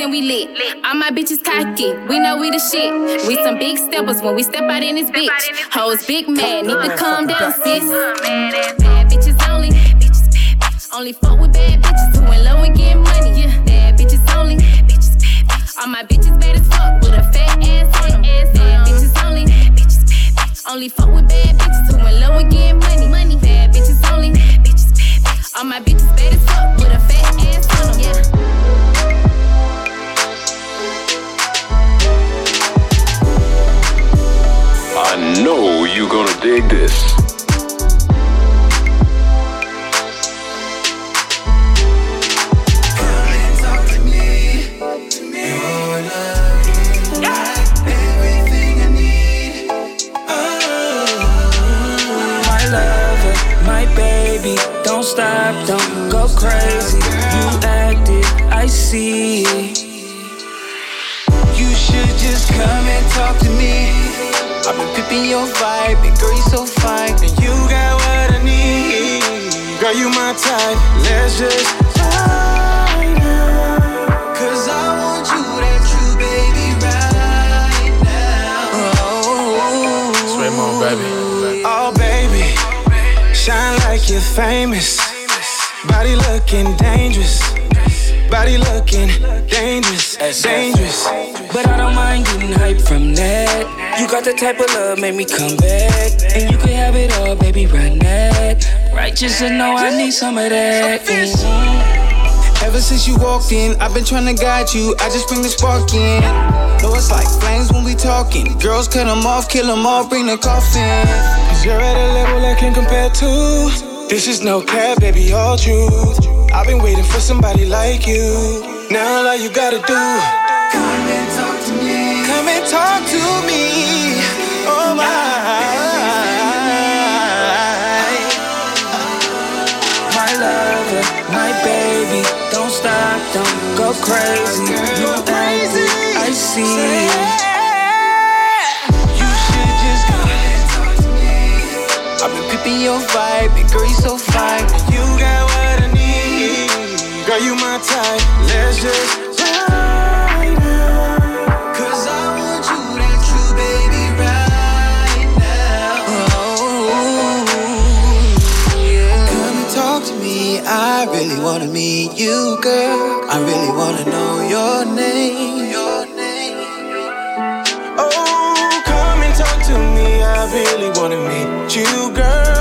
and we lit. All my bitches cocky, we know we the shit. We some big steppers when we step out in this bitch. Hoes big mad, need to calm down, sis. Bad bitches only. Bitches, bad bitches. Only fuck with bad bitches who in love with getting money. Yeah, bad bitches only. Bitches, bad bitches. All my bitches bad as fuck with a fat ass on them. Bad bitches only. Bitches, bad bitches. Only fuck with bad bitches who in love with getting money. Money. Bad bitches only. Bitches, bad bitches. All my bitches bad as fuck with a fat ass on them. Yeah. I know you gonna dig this. Come and talk to me. I have everything I need. Oh my lover, my baby, don't stop, don't go crazy. You acted, I see. You should just come and talk to me. I've been pipping your vibe, and girl, you so fine. And you got what I need. Girl, you my type. Let's just vibe now. Cause I want you, that true baby, right now. Oh, Swim on, baby. oh baby. Shine like you're famous. Body looking dangerous. Body looking dangerous, dangerous. But I don't mind getting hype from that. You got the type of love, make me come back. And you can have it all, baby, run that. Righteous to know I need some of that. Mhm. Ever since you walked in, I've been trying to guide you. I just bring the spark in. Know it's like flames when we talking. Girls cut them off, kill them all, bring the coffin. Cause you're at a level I can't compare to. This is no cap, baby, all truth. I've been waiting for somebody like you. Now all you gotta do. Come and talk to me. Come and talk to me. Oh my. My lover, my baby, don't stop, don't go crazy. You crazy, I see. You should just come and talk to me. I've been peeping your vibe, and girl, you so fine. You my type. Let's just now. Cause I want you, that true baby, right now. Oh, yeah. Come and talk to me. I really wanna meet you, girl. I really wanna know your name. Your name. Oh, come and talk to me. I really wanna meet you, girl.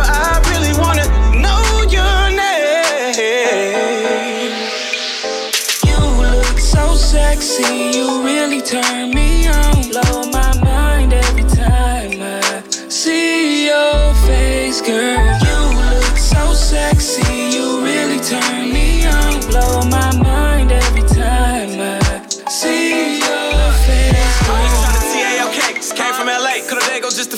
Sexy, you really turn me on. Blow my mind every time I see your face, girl. You look so sexy, you really turn me on. Blow my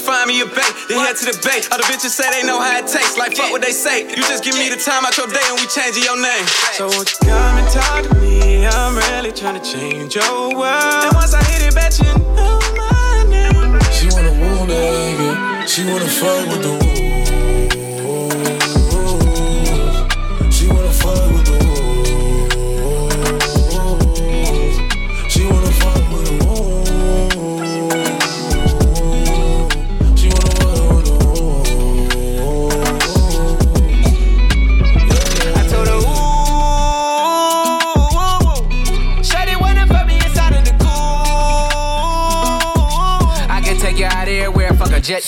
they go just to find me a bait. Then head to the bay. All the bitches say they know how it tastes. Like fuck what they say. You just give me the time out your day and we changing your name. So won't you come and talk to me? I'm really trying to change your world. And once I hit it, bet you know my name. She wanna woo nigga. She wanna fuck with the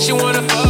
She wanna fuck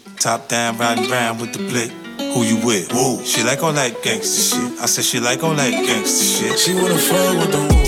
Top down, riding round with the blick. Who you with? Woo. She like all that gangsta shit. I said she like all that gangsta shit. She wanna fuck with the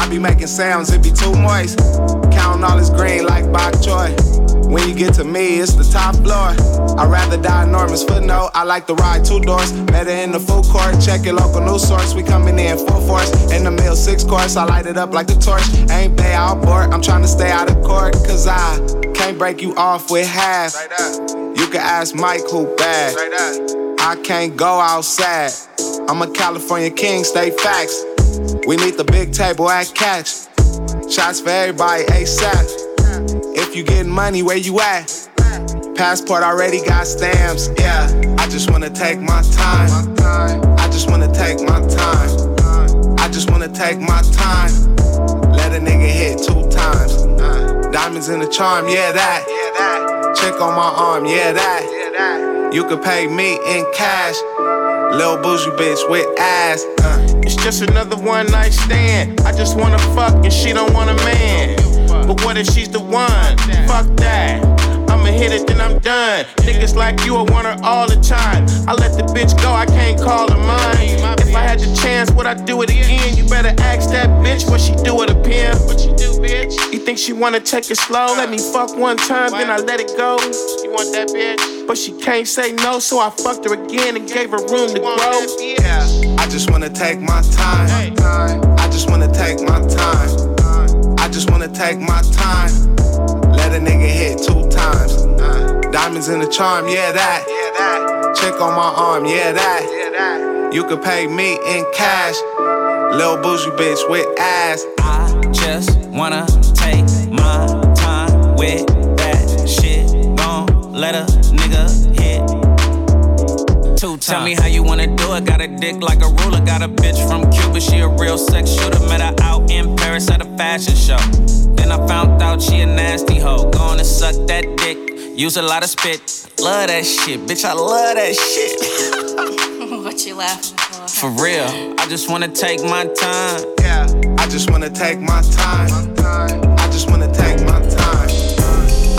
I be making sounds, it be too moist. Counting all this green like bok choy. When you get to me, it's the top floor. I'd rather die enormous footnote. I like to ride two doors. Better in the food court. Check your local news source. We coming in full force. In the mill, six course. I light it up like the torch. Ain't bay out bored. I'm trying to stay out of court. Cause I can't break you off with half. You can ask Mike who bad. I can't go outside. I'm a California king, stay facts. We need the big table at catch. Shots for everybody ASAP. If you getting money, where you at? Passport already got stamps, yeah. I just wanna take my time. I just wanna take my time. I just wanna take my time. Let a nigga hit two times. Diamonds in the charm, yeah, that. Chick on my arm, yeah, that. You could pay me in cash. Lil bougie bitch with ass. Uh. It's just another one night stand. I just wanna fuck and she don't want a man. But what if she's the one? Fuck that. I'ma hit it, then I'm done. Niggas like you, I want her all the time. I let the bitch go, I can't call her mine. If I had the chance, would I do it again? You better ask that bitch what she do with a pimp. What you do, bitch? You think she wanna take it slow? Let me fuck one time, then I let it go. You want that bitch? But she can't say no, so I fucked her again and gave her room to grow. Yeah. I just wanna take my time. I just wanna take my time. I just wanna take my time. Let a nigga hit two times. Diamonds in the charm, yeah, that. Chick on my arm, yeah, that. You could pay me in cash. Lil bougie bitch with ass. I just wanna take my time with that shit. Gon' let a nigga hit. Two times. Tell me how you wanna do it. Got a dick like a ruler. Got a bitch from Cuba. She a real sex shooter. Met her out in Paris at a fashion show. Then I found out she a nasty hoe. Gonna suck that dick. Use a lot of spit. Love that shit, bitch. I love that shit. what you laughing for? For real, I just wanna take my time. Yeah, I just wanna take my time. I just wanna take my time.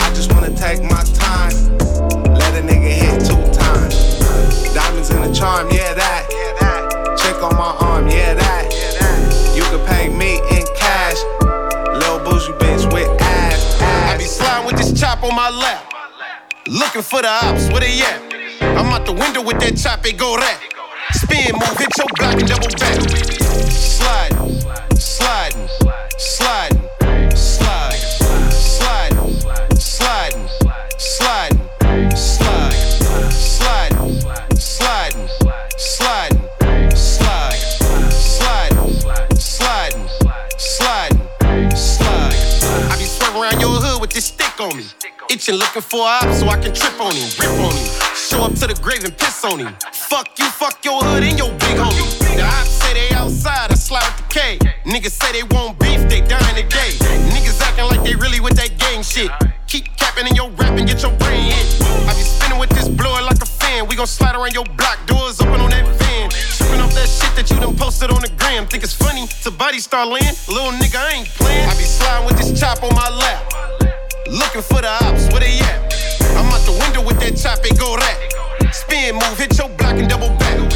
I just wanna take my time. Let a nigga hit two times. Diamonds in the charm, yeah, that. Check on my arm, yeah, that. On my lap. Looking for the ops, where they at? I'm out the window with that chop, it go rap. Spin move, hit your block and double back. Sliding, sliding, sliding, sliding, sliding, sliding, slide, sliding, sliding, sliding, slide, sliding, sliding, sliding, slide. I be swerving around your on me. Itching looking for a op so I can trip on him, rip on him. Show up to the grave and piss on him. Fuck you, fuck your hood and your big homie. The ops say they outside, I slide with the K. Niggas say they want beef, they dying today. Niggas acting like they really with that gang shit. Keep capping in your rap and get your brain hit. I be spinning with this blower like a fan. We gon' slide around your block, doors open on that van. Tripping off that shit that you done posted on the gram. Think it's funny to body star land? Little nigga, I ain't playing. I be sliding with this chop on my lap. Looking for the ops, where they at? I'm out the window with that chop, it go rap. Spin move, hit your block and double back.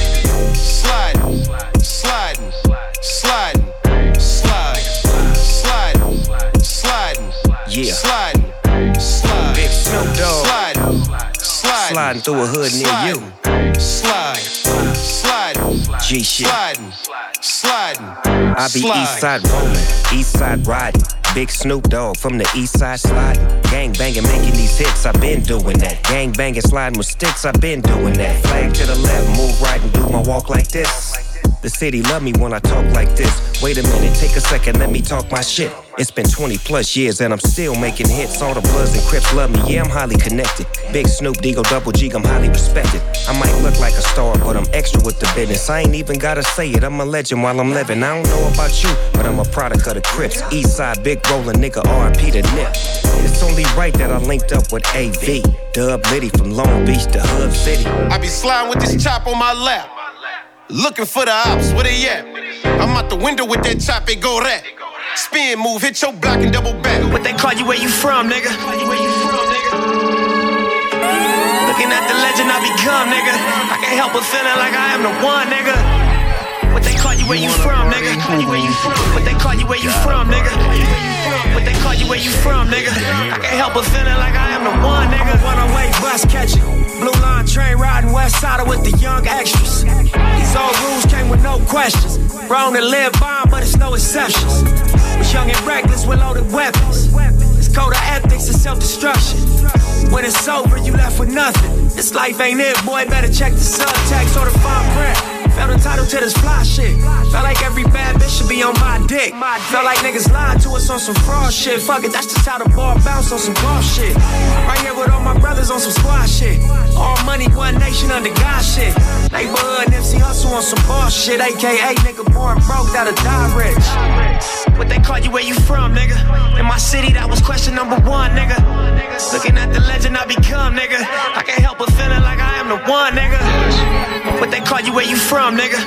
Sliding, sliding, sliding, slide, sliding, sliding, Yeah. sliding, slide, Big Snoop Dogg. sliding, sliding, Sliding through a hood near you. slide, sliding, G shit. sliding, sliding. I be east side rolling, east side riding. Big Snoop Dogg from the east side sliding. Gang banging, making these hits, I've been doing that. Gang banging, sliding with sticks, I've been doing that. Flag to the left, move right and do my walk like this. The city love me when I talk like this. Wait a minute, take a second, let me talk my shit. It's been 20 plus years and I'm still making hits. All the Bloods and Crips love me, yeah, I'm highly connected. Big Snoop, Deagle, Double G, I'm highly respected. I might look like a star, but I'm extra with the business. I ain't even gotta say it, I'm a legend while I'm living. I don't know about you, but I'm a product of the Crips. East side, big rolling nigga, RP to Nip. It's only right that I linked up with AV. Dub Liddy from Long Beach to Hub City. I be sliding with this chop on my lap. Looking for the ops, where they at? I'm out the window with that chop, it go rap. Spin move, hit your block and double back. What they call you, where you from, nigga? Where you from, nigga? Looking at the legend I become, nigga. I can't help but feeling like I am the one, nigga. What they call you where you from, nigga? What they call you where you from, nigga? What they call you where you from, nigga? I can't help but feeling like I am the one, nigga. One away bus catching, blue line train riding west side with the young extras. These old rules came with no questions. Wrong to live by, but it's no exceptions. Was young and reckless with loaded weapons. It's code of ethics and self-destruction. When it's over, you left with nothing. This life ain't it, boy. Better check the subtext or the fine print. Felt entitled to this fly shit. Felt like every bad bitch should be on my dick. Felt like niggas lied to us on some fraud shit. Fuck it, that's just how the ball bounce on some ball shit. Right here with all my brothers on some squad shit. All money, one nation under God shit. Neighborhood MC hustle on some ball shit. AKA nigga born broke, that'll die rich. What they call you, where you from, nigga? In my city, that was question number one, nigga. Looking at the legend I become, nigga. I can't help but feeling like I am the one, nigga. What they call you, where you from? nigga?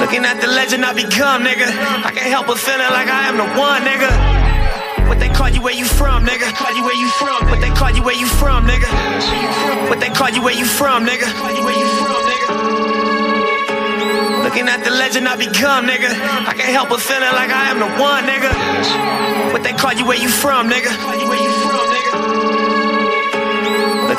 Looking at the legend I become, nigga. I can't help but feeling like I am the one, nigga. What they call you where you from, nigga? Call you where you from? What they call you where you from, nigga? What they call you where you from, nigga? Looking at the legend I become, nigga. I can't help but feeling like I am the one, nigga. What they? Call you where you from, nigga?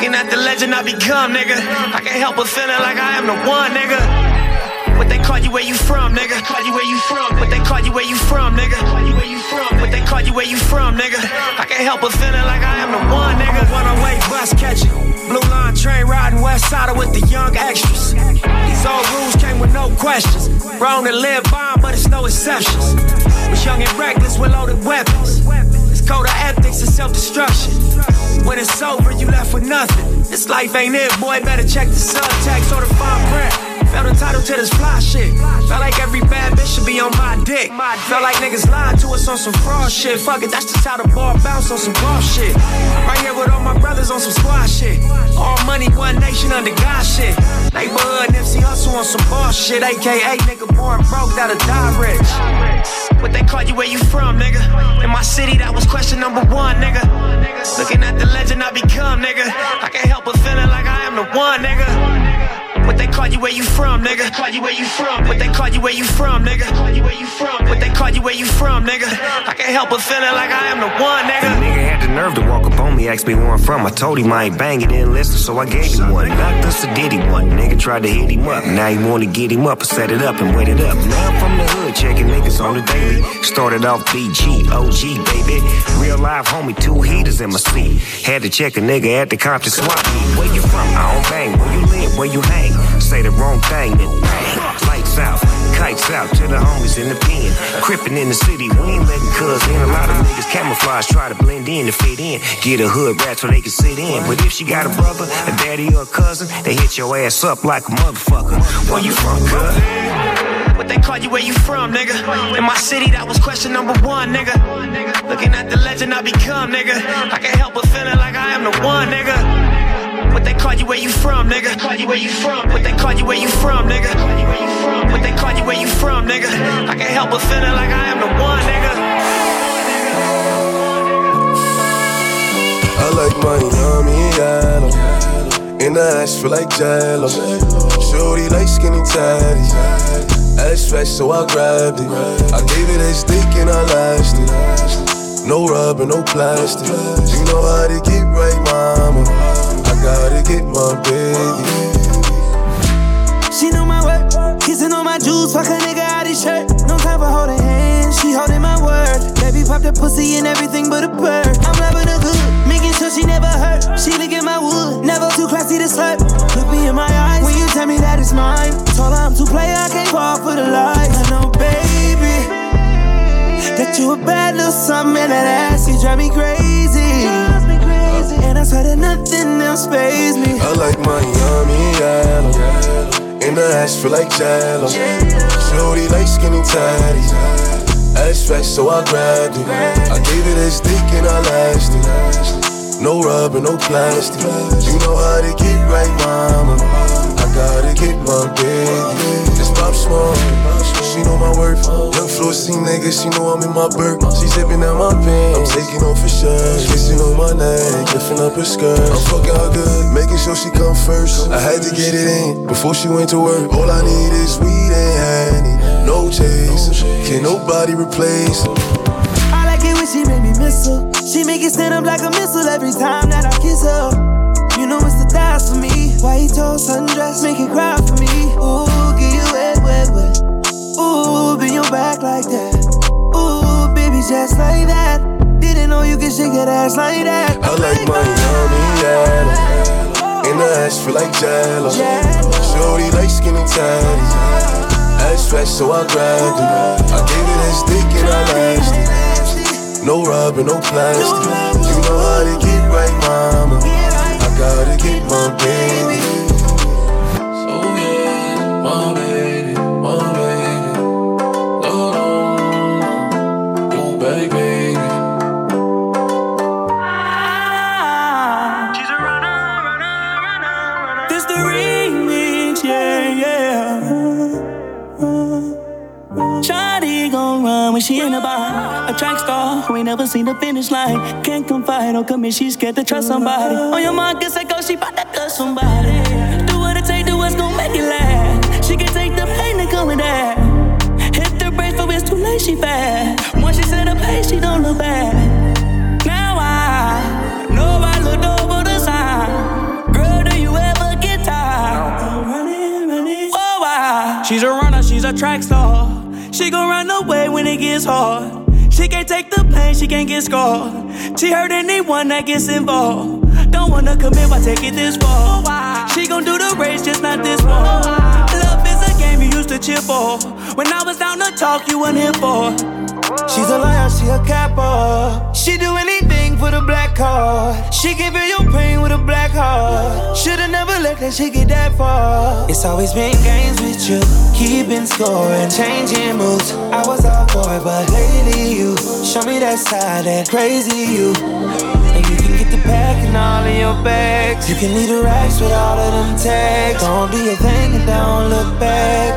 Looking at the legend I become, nigga. I can't help but feeling like I am the one, nigga. What they call you where you from, nigga? Call you where you from? What they call you where you from, nigga? Call you where you from? What they call you where you from, nigga? I can't help but feeling like I am the one, nigga. One away bus catching, blue line train riding west side with the young extras. These old rules came with no questions. Wrong to live by, but it's no exceptions. Was young and reckless with loaded weapons. Code of ethics and self-destruction. When it's over, you left with nothing. This life ain't it, boy. Better check the subtext or the fine print. Felt entitled to this fly shit. Felt like every bad bitch should be on my dick. Felt like niggas lied to us on some fraud shit. Fuck it, that's just how the ball bounce on some ball shit. Right here with all my brothers on some squad shit. All money, one nation under God shit. Neighborhood MC hustle on some ball shit. AKA nigga born broke, that'll die rich. What they call you, where you from, nigga? In my city, that was question number one, nigga. Looking at the legend I become, nigga. I can't help but feeling like I am the one, nigga. Call you, where you from, nigga? Call you where you from? What they call you, where you from, nigga? Call you where you from? What they call you, where you from, nigga? I can't help but feeling like I am the one, nigga. The nigga had the nerve to walk up on me, ask me where I'm from. I told him I ain't banging, didn't listen, so I gave him one. Knocked us a one. Nigga tried to hit him up. Now he wanna get him up, I set it up and wait it up. Now I'm from the hood, checking niggas on the daily. Started off BG, OG, baby. Real life homie, two heaters in my seat. Had to check a nigga at the Compton swap meet. Where you from? I don't bang. Where you live? Where you hang? Say the wrong thing, then bang. Lights out, kites out to the homies in the pen. Crippin' in the city, we ain't letting cuz in. A lot of niggas camouflage, try to blend in to fit in. Get a hood rat so they can sit in. But if she got a brother, a daddy, or a cousin, they hit your ass up like a motherfucker. Where you from, cuz? What they call you, where you from, nigga? In my city, that was question number one, nigga. Looking at the legend I become, nigga. I can't help but feeling like I am the one, nigga. What they call you, where you from, nigga? Call you where you from? What they call you, where you from, nigga? What they call you, where you from, nigga? I can't help but feeling like I am the one, nigga. I like Miami yellow. In the ass feel like jello. Shorty like skinny tatty. Ass fresh, so I grabbed it. I gave it a stick and I lashed it. No rubber, no plastic. You know how to get right, gotta get my baby. She know my work, kissing on my jewels, fuck a nigga out his shirt. No time for holding hands, she holding my word. Baby pop that pussy and everything but a bird. I'm loving her good, making sure she never hurt. She look at my wood, never too classy to slurp. Look me in my eyes when you tell me that it's mine. Told her I'm too play, I can't fall for the lies. I know, baby, that you a bad little something and that ass, you drive me crazy. And I swear that nothing else phase me. I like Miami yellow. In the ass feel like jello. Shorty like skinny tatty. Ass fat, so I grabbed it. I gave it a stick and I lashed it. No rubber, no plastic. You know how to get right, mama. I gotta get my baby. Just pop small. She know my worth. Young floor C nigga, she know I'm in my burp. She zipping out my pants. I'm taking off her shirt. Kissing on my neck, lifting up her skirt. I'm fucking her good, making sure she come first. I had to get it in before she went to work. All I need is weed and honey. No chase. Can nobody replace. I like it when she make me miss her. She make it stand up like a missile every time that I kiss her. You know it's the thighs for me. White toast, sundress, make it cry for me. Ooh, wet, wet. Ooh, bend your back like that. Ooh, baby, just like that. Didn't know you could shake that ass like that. I like my yummy yellow. In the ass feel like jello. Shorty like skinny tatty. Ass fat, so I grabbed it. I gave it a stick and I lashed it. No rubber, no plastic. You know how to get right, mama. I gotta get my baby. She in the bar. A track star who ain't never seen the finish line. Can't confide or commit, she's scared to trust somebody. On your mark, get set, go, she bout to touch somebody. Do what it take, do what's gon' make it last. She can take the pain that come with that. Hit the brakes, but it's too late, she fast. Once she set a pace, she don't look back. Now I know I looked over the sign. Girl, do you ever get tired? Running, running. Oh, I. She's a runner, she's a track star. She gon' run away when it gets hard. She can't take the pain, she can't get scarred. She hurt anyone that gets involved. Don't wanna commit, why take it this far? She gon' do the race, just not this one. Love is a game you used to cheer for. When I was down to talk, you weren't here for. She's a liar, she a capper. She do anything for a black card. She give you your pain with a black heart. Shoulda never let that shit get that far. It's always been games with you, keeping score and changing moves. I was all for it, but lately you show me that side, that crazy you. And you can get the pack and all of your bags. You can leave the racks with all of them tags. Don't do your thing and don't look back.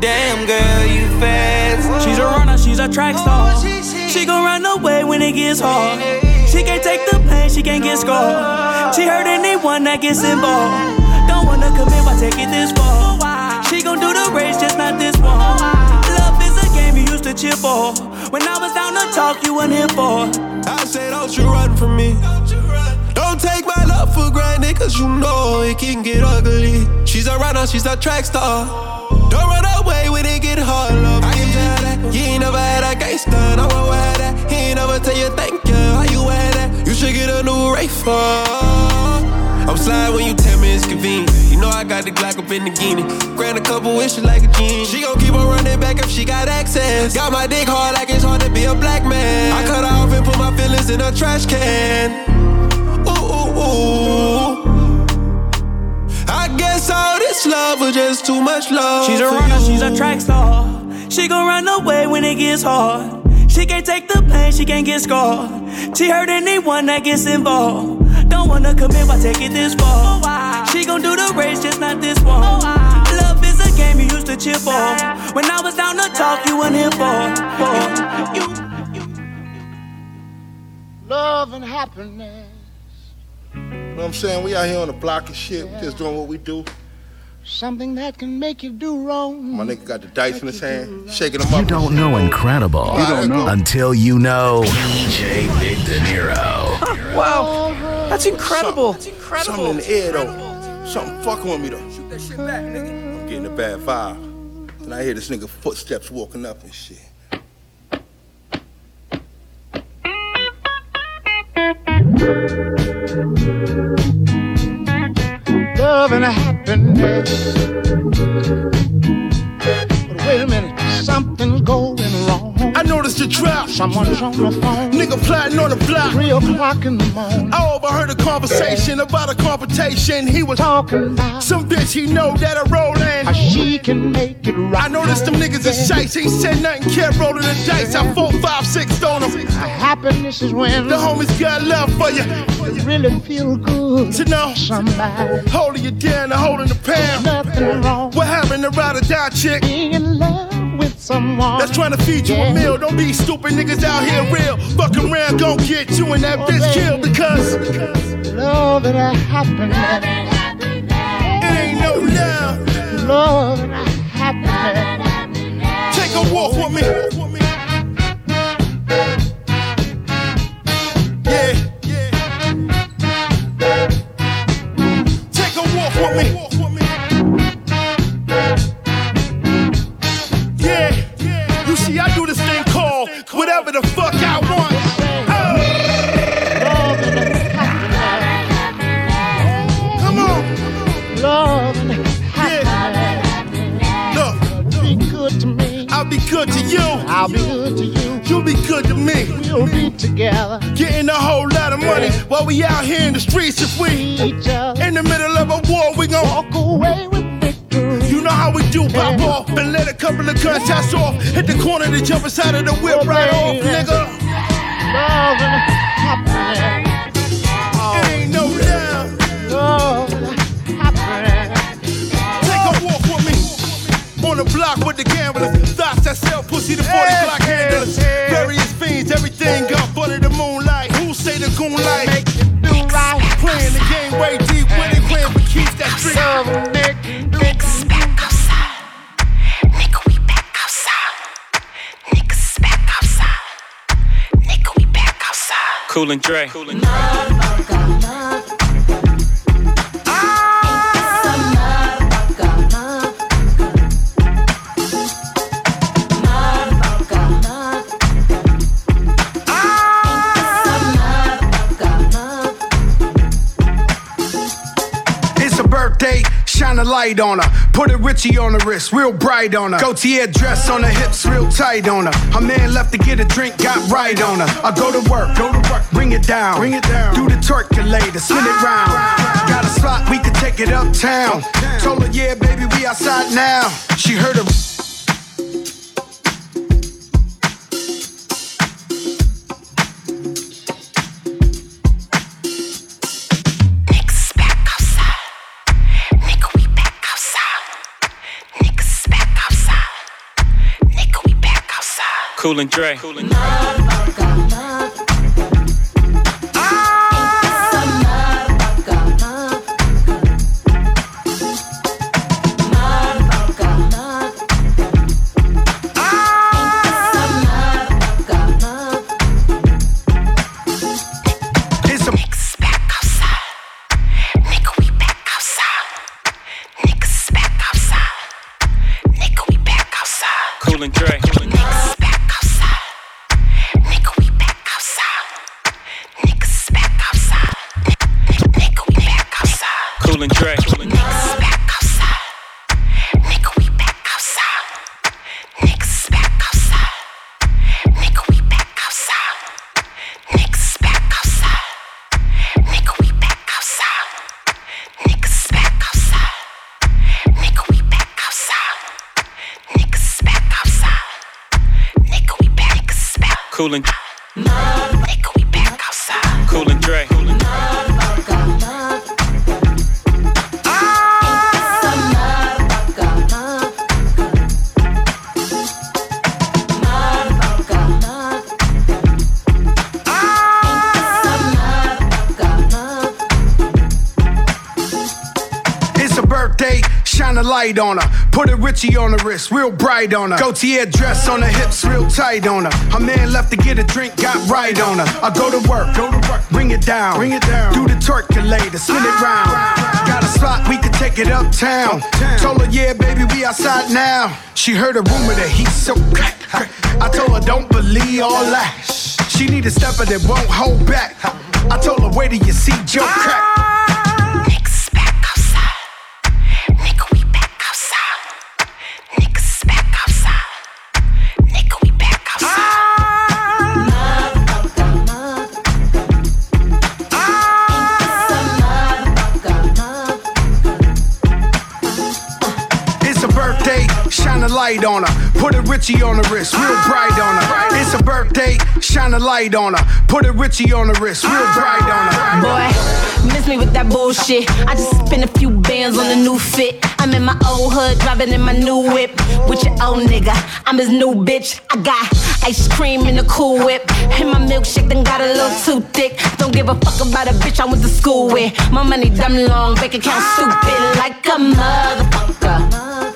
Damn girl, you fast. She's a runner, she's a track star. Oh, she gon' run away when it gets hard. She can't take the pain, she can't get scarred. She hurt anyone that gets involved. Don't wanna commit, why take it this far? She gon' do the race, just not this one. Love is a game you used to cheer for. When I was down to talk, you weren't here for. I say, don't you run from me. Don't take my love for granted, cause you know it can get ugly. She's a runner, she's a track star. Don't run away when it get hard, love. I can tell that you ain't never had a gangster. No one have that. He ain't never tell you thank you. Should get a new for. I'm sliding when you tell me it's convenient. You know I got the Glock up in the guinea. Grant a couple wishes like a genie. She gon' keep on running back if she got access. Got my dick hard like it's hard to be a black man. I cut her off and put my feelings in a trash can. Ooh, ooh, ooh. I guess all this love was just too much love. She's a runner, she's a track star. She gon' run away when it gets hard. She can't take the pain, she can't get scarred. She hurt anyone that gets involved. Don't wanna commit, why take it this far? Oh, she gon' do the race, just not this one. Oh, Love is a game you used to cheer for. When I was down to talk, you weren't here for. Love and happiness. You know what I'm saying? We out here on the block and shit. We just doing what we do. Something that can make you do wrong. My nigga got the dice in his hand, shaking them up. You don't know incredible You don't know. until you know DJ Big Dinero. Wow, that's incredible. Something, Something in the air though. Something fucking with me though. Shoot that shit back, nigga. I'm getting a bad vibe. And I hear this nigga footsteps walking up and shit. Love and happiness. But wait a minute, something's going. I noticed the drop. Someone's on the phone. Nigga plotting on the block. Three o'clock in the morning. I overheard a conversation about a confrontation. He was talking about some bitch he know that a rollin'. How she can make it right. I noticed them niggas is shites. Ain't said nothing, kept rolling the dice. I four, five, six on them. Happiness is when the homies got love for you. You really feel good to know somebody holding you down and holding the pound. Nothing wrong. What happened to ride or die chick? Being in love someone that's trying to feed you yeah. a meal. Don't be stupid niggas out here real. Fuck around, gon' get you and that Oh, bitch baby. killed because love and happiness. it ain't no love. Love and happiness. Take a walk with me. Yeah. Take a walk with me. I'll be good to you. You'll be good to me. We'll be together. Getting a whole lot of money while we out here in the streets. If we in the middle of a war, we gon' Walk away with victory. You know how we do, pop off and let a couple of gunshots off. Hit the corner to jump inside of the whip right off, nigga. Love and happiness. Ain't no love. On the block with the gamblers. Thoughts that sell pussy to 40 Hey, block hey, handlers. hey. Various fiends, everything up under the moonlight. Who say the goon light? Make it do right. Playing the game way deep, winning, playing for keeps that street. Love and make it do Niggas back outside. Nigga, we back outside. Niggas back outside. Nigga, we back outside. Cool and Dre. It's shine a light on her. Put a Richie on the wrist, real bright on her. Gaultier dress on her hips, real tight on her. Her man left to get a drink, got right on her. I go to work, go to work, bring it down, bring it down. Do the turkulator, spin it round. Got a spot, we can take it uptown. Told her, yeah, baby, we outside now. She heard a Cool and Dre. It's a wrist, real bright on her. Gaultier dress on her hips, real tight on her. Her man left to get a drink, got right on her. I go to work, go to work, bring it down, bring it down. Do the turkulator, spin it round. Ah. Got a spot, we can take it uptown. Told her, yeah, baby, we outside now. She heard a rumor that he's so crack. I told her, don't believe all that. She need a stepper that won't hold back. I told her, wait till you see Joe crack. Light on her. Put a Richie on the wrist, real bright on her. It's a birthday, shine a light on her. Put a Richie on the wrist, real bright on her. Boy, miss me with that bullshit. I just spent a few bands on a new fit. I'm in my old hood, driving in my new whip. With your old nigga, I'm his new bitch. I got ice cream in the cool whip. And my milkshake then got a little too thick. Don't give a fuck about a bitch I went to school with. My money dumb long, bank account stupid like a motherfucker.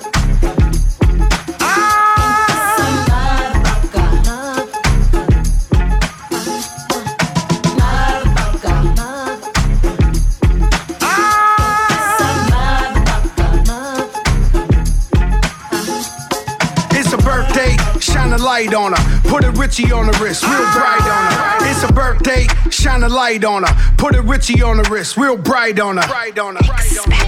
Light on her. Put a Richie on the wrist, real bright on her. It's a birthday, shine a light on her. Put a Richie on the wrist, real bright on her. Bright on her. Back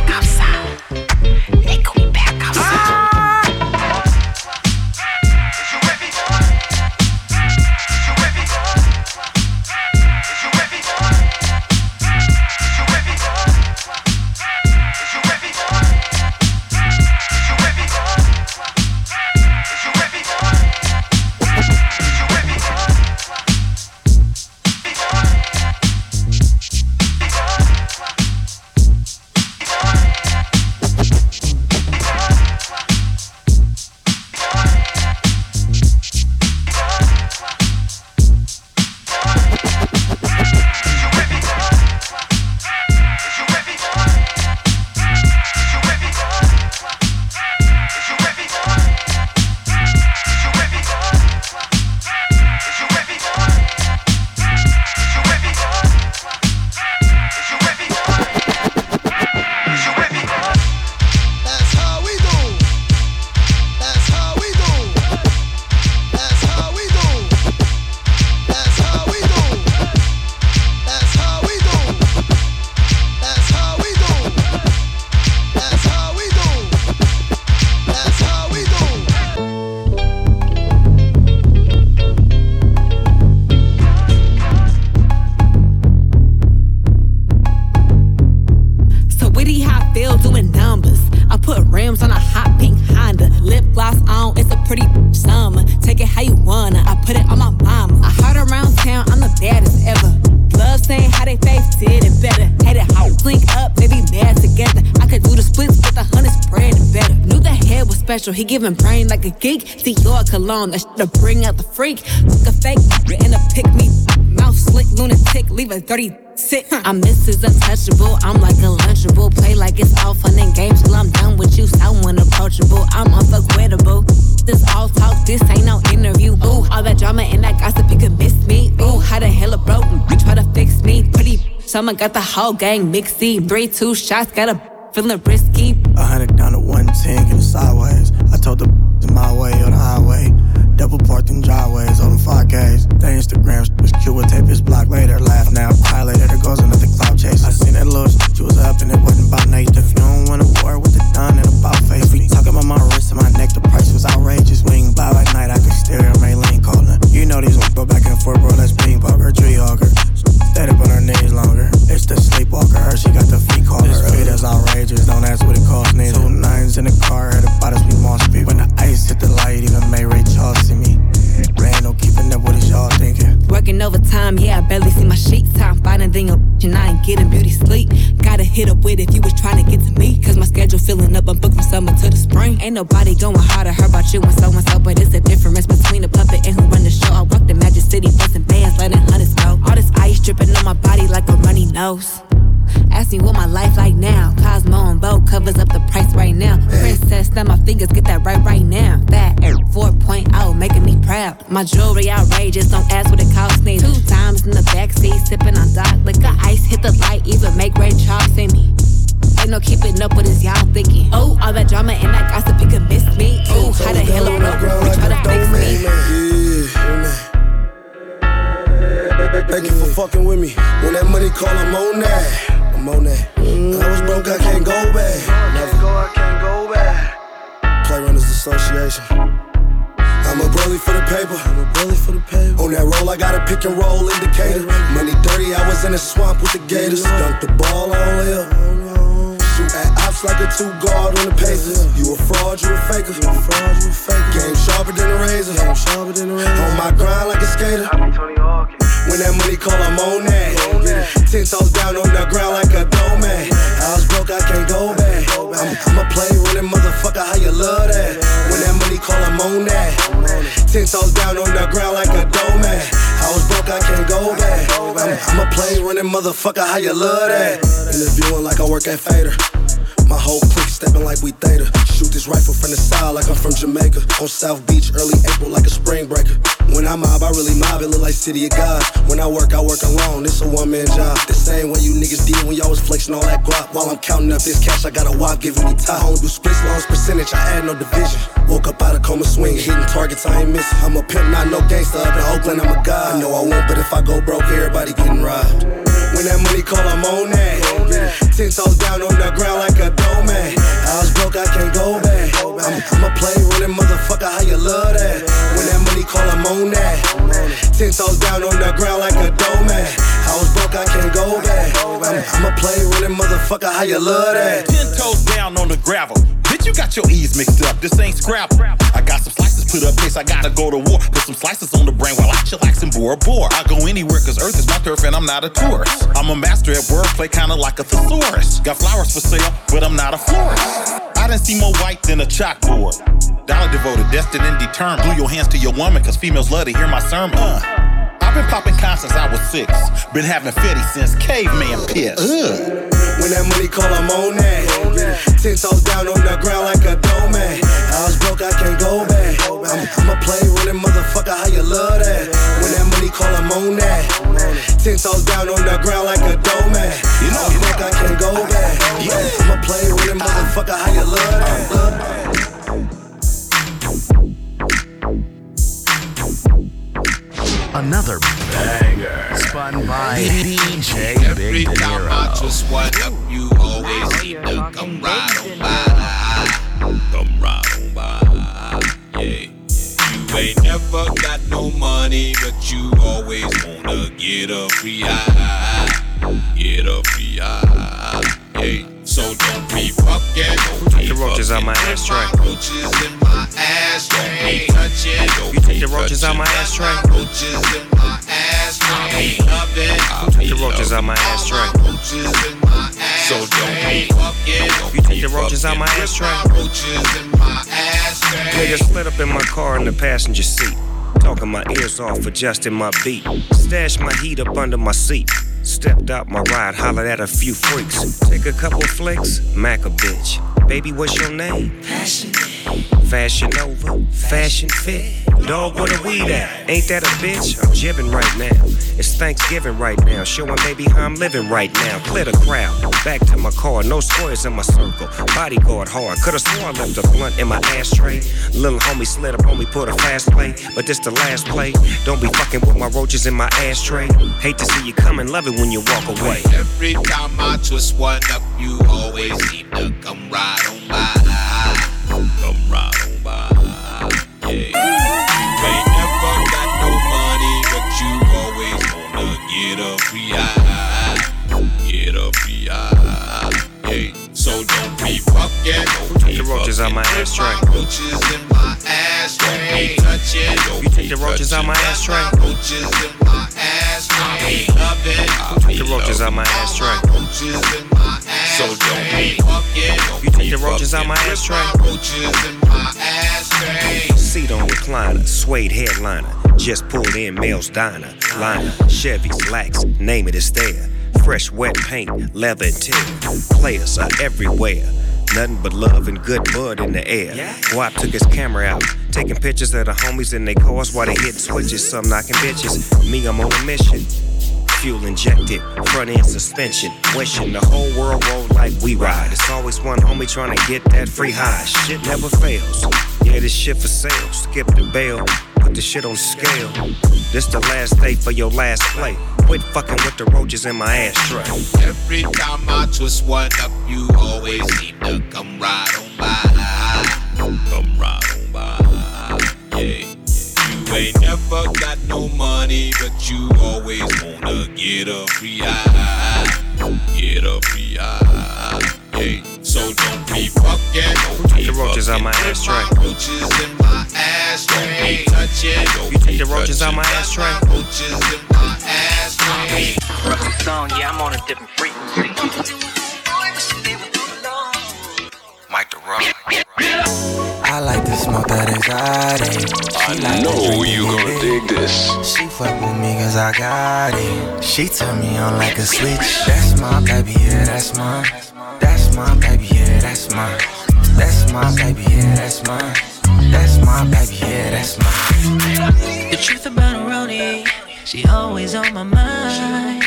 cologne, that shit to bring out the freak. Fuck a fake and a pick me. Mouth slick, lunatic, leave a dirty sick. I'm Mrs. Untouchable, I'm like a lunchable. Play like it's all fun and games till I'm done with you. Someone approachable, I'm unforgettable. This all talk, this ain't no interview. Ooh, all that drama and that gossip, you could miss me. Ooh, how the hell it broke? You try to fix me. Pretty someone got the whole gang mixy. Three, two shots, got a feeling risky. Ain't nobody going harder, heard about you and so and so. But it's a difference between a puppet and who run the show. I walk the Magic City, busting bands, letting hundreds go. All this ice dripping on my body like a runny nose. Ask me what my life like now. Cosmo and Vogue covers up the price right now. Princess, snap my fingers, get that right right now. That Air 4.0, making me proud. My jewelry outrageous, don't ask what it costs call him Monad. Motherfucker, how you love that? When that money call, I'm on that. Ten toes down on the ground like a doorman. I was broke, I can't go back. I'm, I'm a play running motherfucker, how you love that? Interviewing like I work at Fader. My whole clique stepping like we theta. Shoot this rifle from the side like I'm from Jamaica. On South Beach, early April like a spring breaker. When I mob, I really mob, it look like City of God. When I work, I work alone, it's a one man job. The same way you niggas did when y'all was flexing all that guap. While I'm counting up this cash, I got a wop giving me top. I don't do splits, loans, percentage, I add no division. Woke up out of coma swing, hitting targets, I ain't missing. I'm a pimp, not no gangster. Up in Oakland, I'm a god. I know I won't, but if I go broke, everybody getting robbed. When that money call, I'm on that. Ten toes down on the ground like a doorman. I was broke, I can't go back. I'm, I'm a play running motherfucker, how you love that? When that money call, I'm on that. Ten toes down on the ground like a doorman. I was broke, I can't go back. I'm, I'm a play running motherfucker, how you love that? Ten toes down on the gravel. Bitch, you got your E's mixed up. This ain't scrap. I got some slices put up case I gotta go to war. Put some slices on the brain while I chillax and bore bore. I go anywhere cause Earth is my turf and I'm not a tourist. I'm a master at wordplay, kinda like a thesaurus. Got flowers for sale, but I'm not a florist. I didn't see more white than a chalkboard. Dollar devoted, destined and determined. Glue your hands to your woman cause females love to hear my sermon. Uh. I've been popping cons since I was six. Been having fetty since caveman piss. Ugh. When that money call, I'm on that. Ten toes down on the ground like a doorman. I was broke, I can't go back. I'm, I'm a play running motherfucker, how you love that? When that money call, I'm on that. Ten toes down on the ground like a doorman. I was broke, I can't go back. I'm a play running motherfucker, how you love that? Another banger spun by DJ Big De time I just wind up, you always seem to come right on by. Come right on by. Yeah. You ain't never got no money, but you always wanna get a free eye. Get a free eye. Yeah. So don't be fucking. The roaches out my ashtray. roaches in my ashtray. You take the roaches out my ashtray. Roaches in my ashtray. Take the roaches out my ashtray. Roaches in my ashtray. So don't be fucking. You take the roaches out my ashtray. Roaches in my ashtray. Nigga slid up in my car in the passenger seat. Talking my ears off, adjusting my beat. Stashed my heat up under my seat. Stepped out my ride, hollered at a few freaks. Take a couple flicks, Mac a bitch. Baby, what's your name? Fashion. Fashion over, fashion fit. Dog, where the weed at? Ain't that a bitch? I'm jibbing right now. It's Thanksgiving right now. Showing baby how I'm living right now. Clear the crowd. Back to my car. No squares in my circle. Bodyguard hard. Could've sworn I left a blunt in my ashtray. Little homie slid up on me, put a fast play. But this the last play. Don't be fucking with my roaches in my ashtray. Hate to see you coming, love it when you walk away. Every time I twist one up, you always seem to come right on by. Come right on by. Yeah. You ain't never got no money, but you always wanna get a free eye. Get a free eye. Yeah. So don't be fucking. Don't the roaches out my ashtray. Roaches in my ashtray. Touching. Don't You take the roaches out my ashtray. Roaches in my ashtray. The roaches out my ashtray. So don't be fucking. You take the roaches out my ashtray. Seat on recliner, suede headliner. Just pulled in Mel's Diner. Liner, Chevys, Lax, name it, it's there. Fresh wet paint, leather and tear. Players are everywhere. Nothing but love and good bud in the air. Guap took his camera out, taking pictures of the homies in their cars while they hit switches. Some knocking bitches. Me, I'm on a mission. Fuel injected, front end suspension. Wishing the whole world roll like we ride. It's always one homie trying to get that free high. Shit never fails. Yeah, this shit for sale. Skip the bail, put the shit on scale. This the last day for your last play. Quit fucking with the roaches in my ashtray. Every time I twist one up, you always seem to come right on by. Come right on by. Yeah. You ain't never got no money, but you always wanna get a free eye. Get a free eye. Yeah. So don't be fucking. Take the roaches out my ashtray. Roaches in my ashtray. Touch it. You take the roaches out my ashtray. Roaches in my ashtray. Song, yeah, I'm on a different frequency. Mike the Rock. I like to smoke that exotic. Eh. She like know you gonna get dig this. She fuck with me cause I got it. She turn me on like a switch. That's my baby, yeah, that's mine. That's my baby, yeah, that's mine. That's my baby, yeah, that's mine. That's my baby, yeah, that's mine. The truth about Roni, she always on my mind.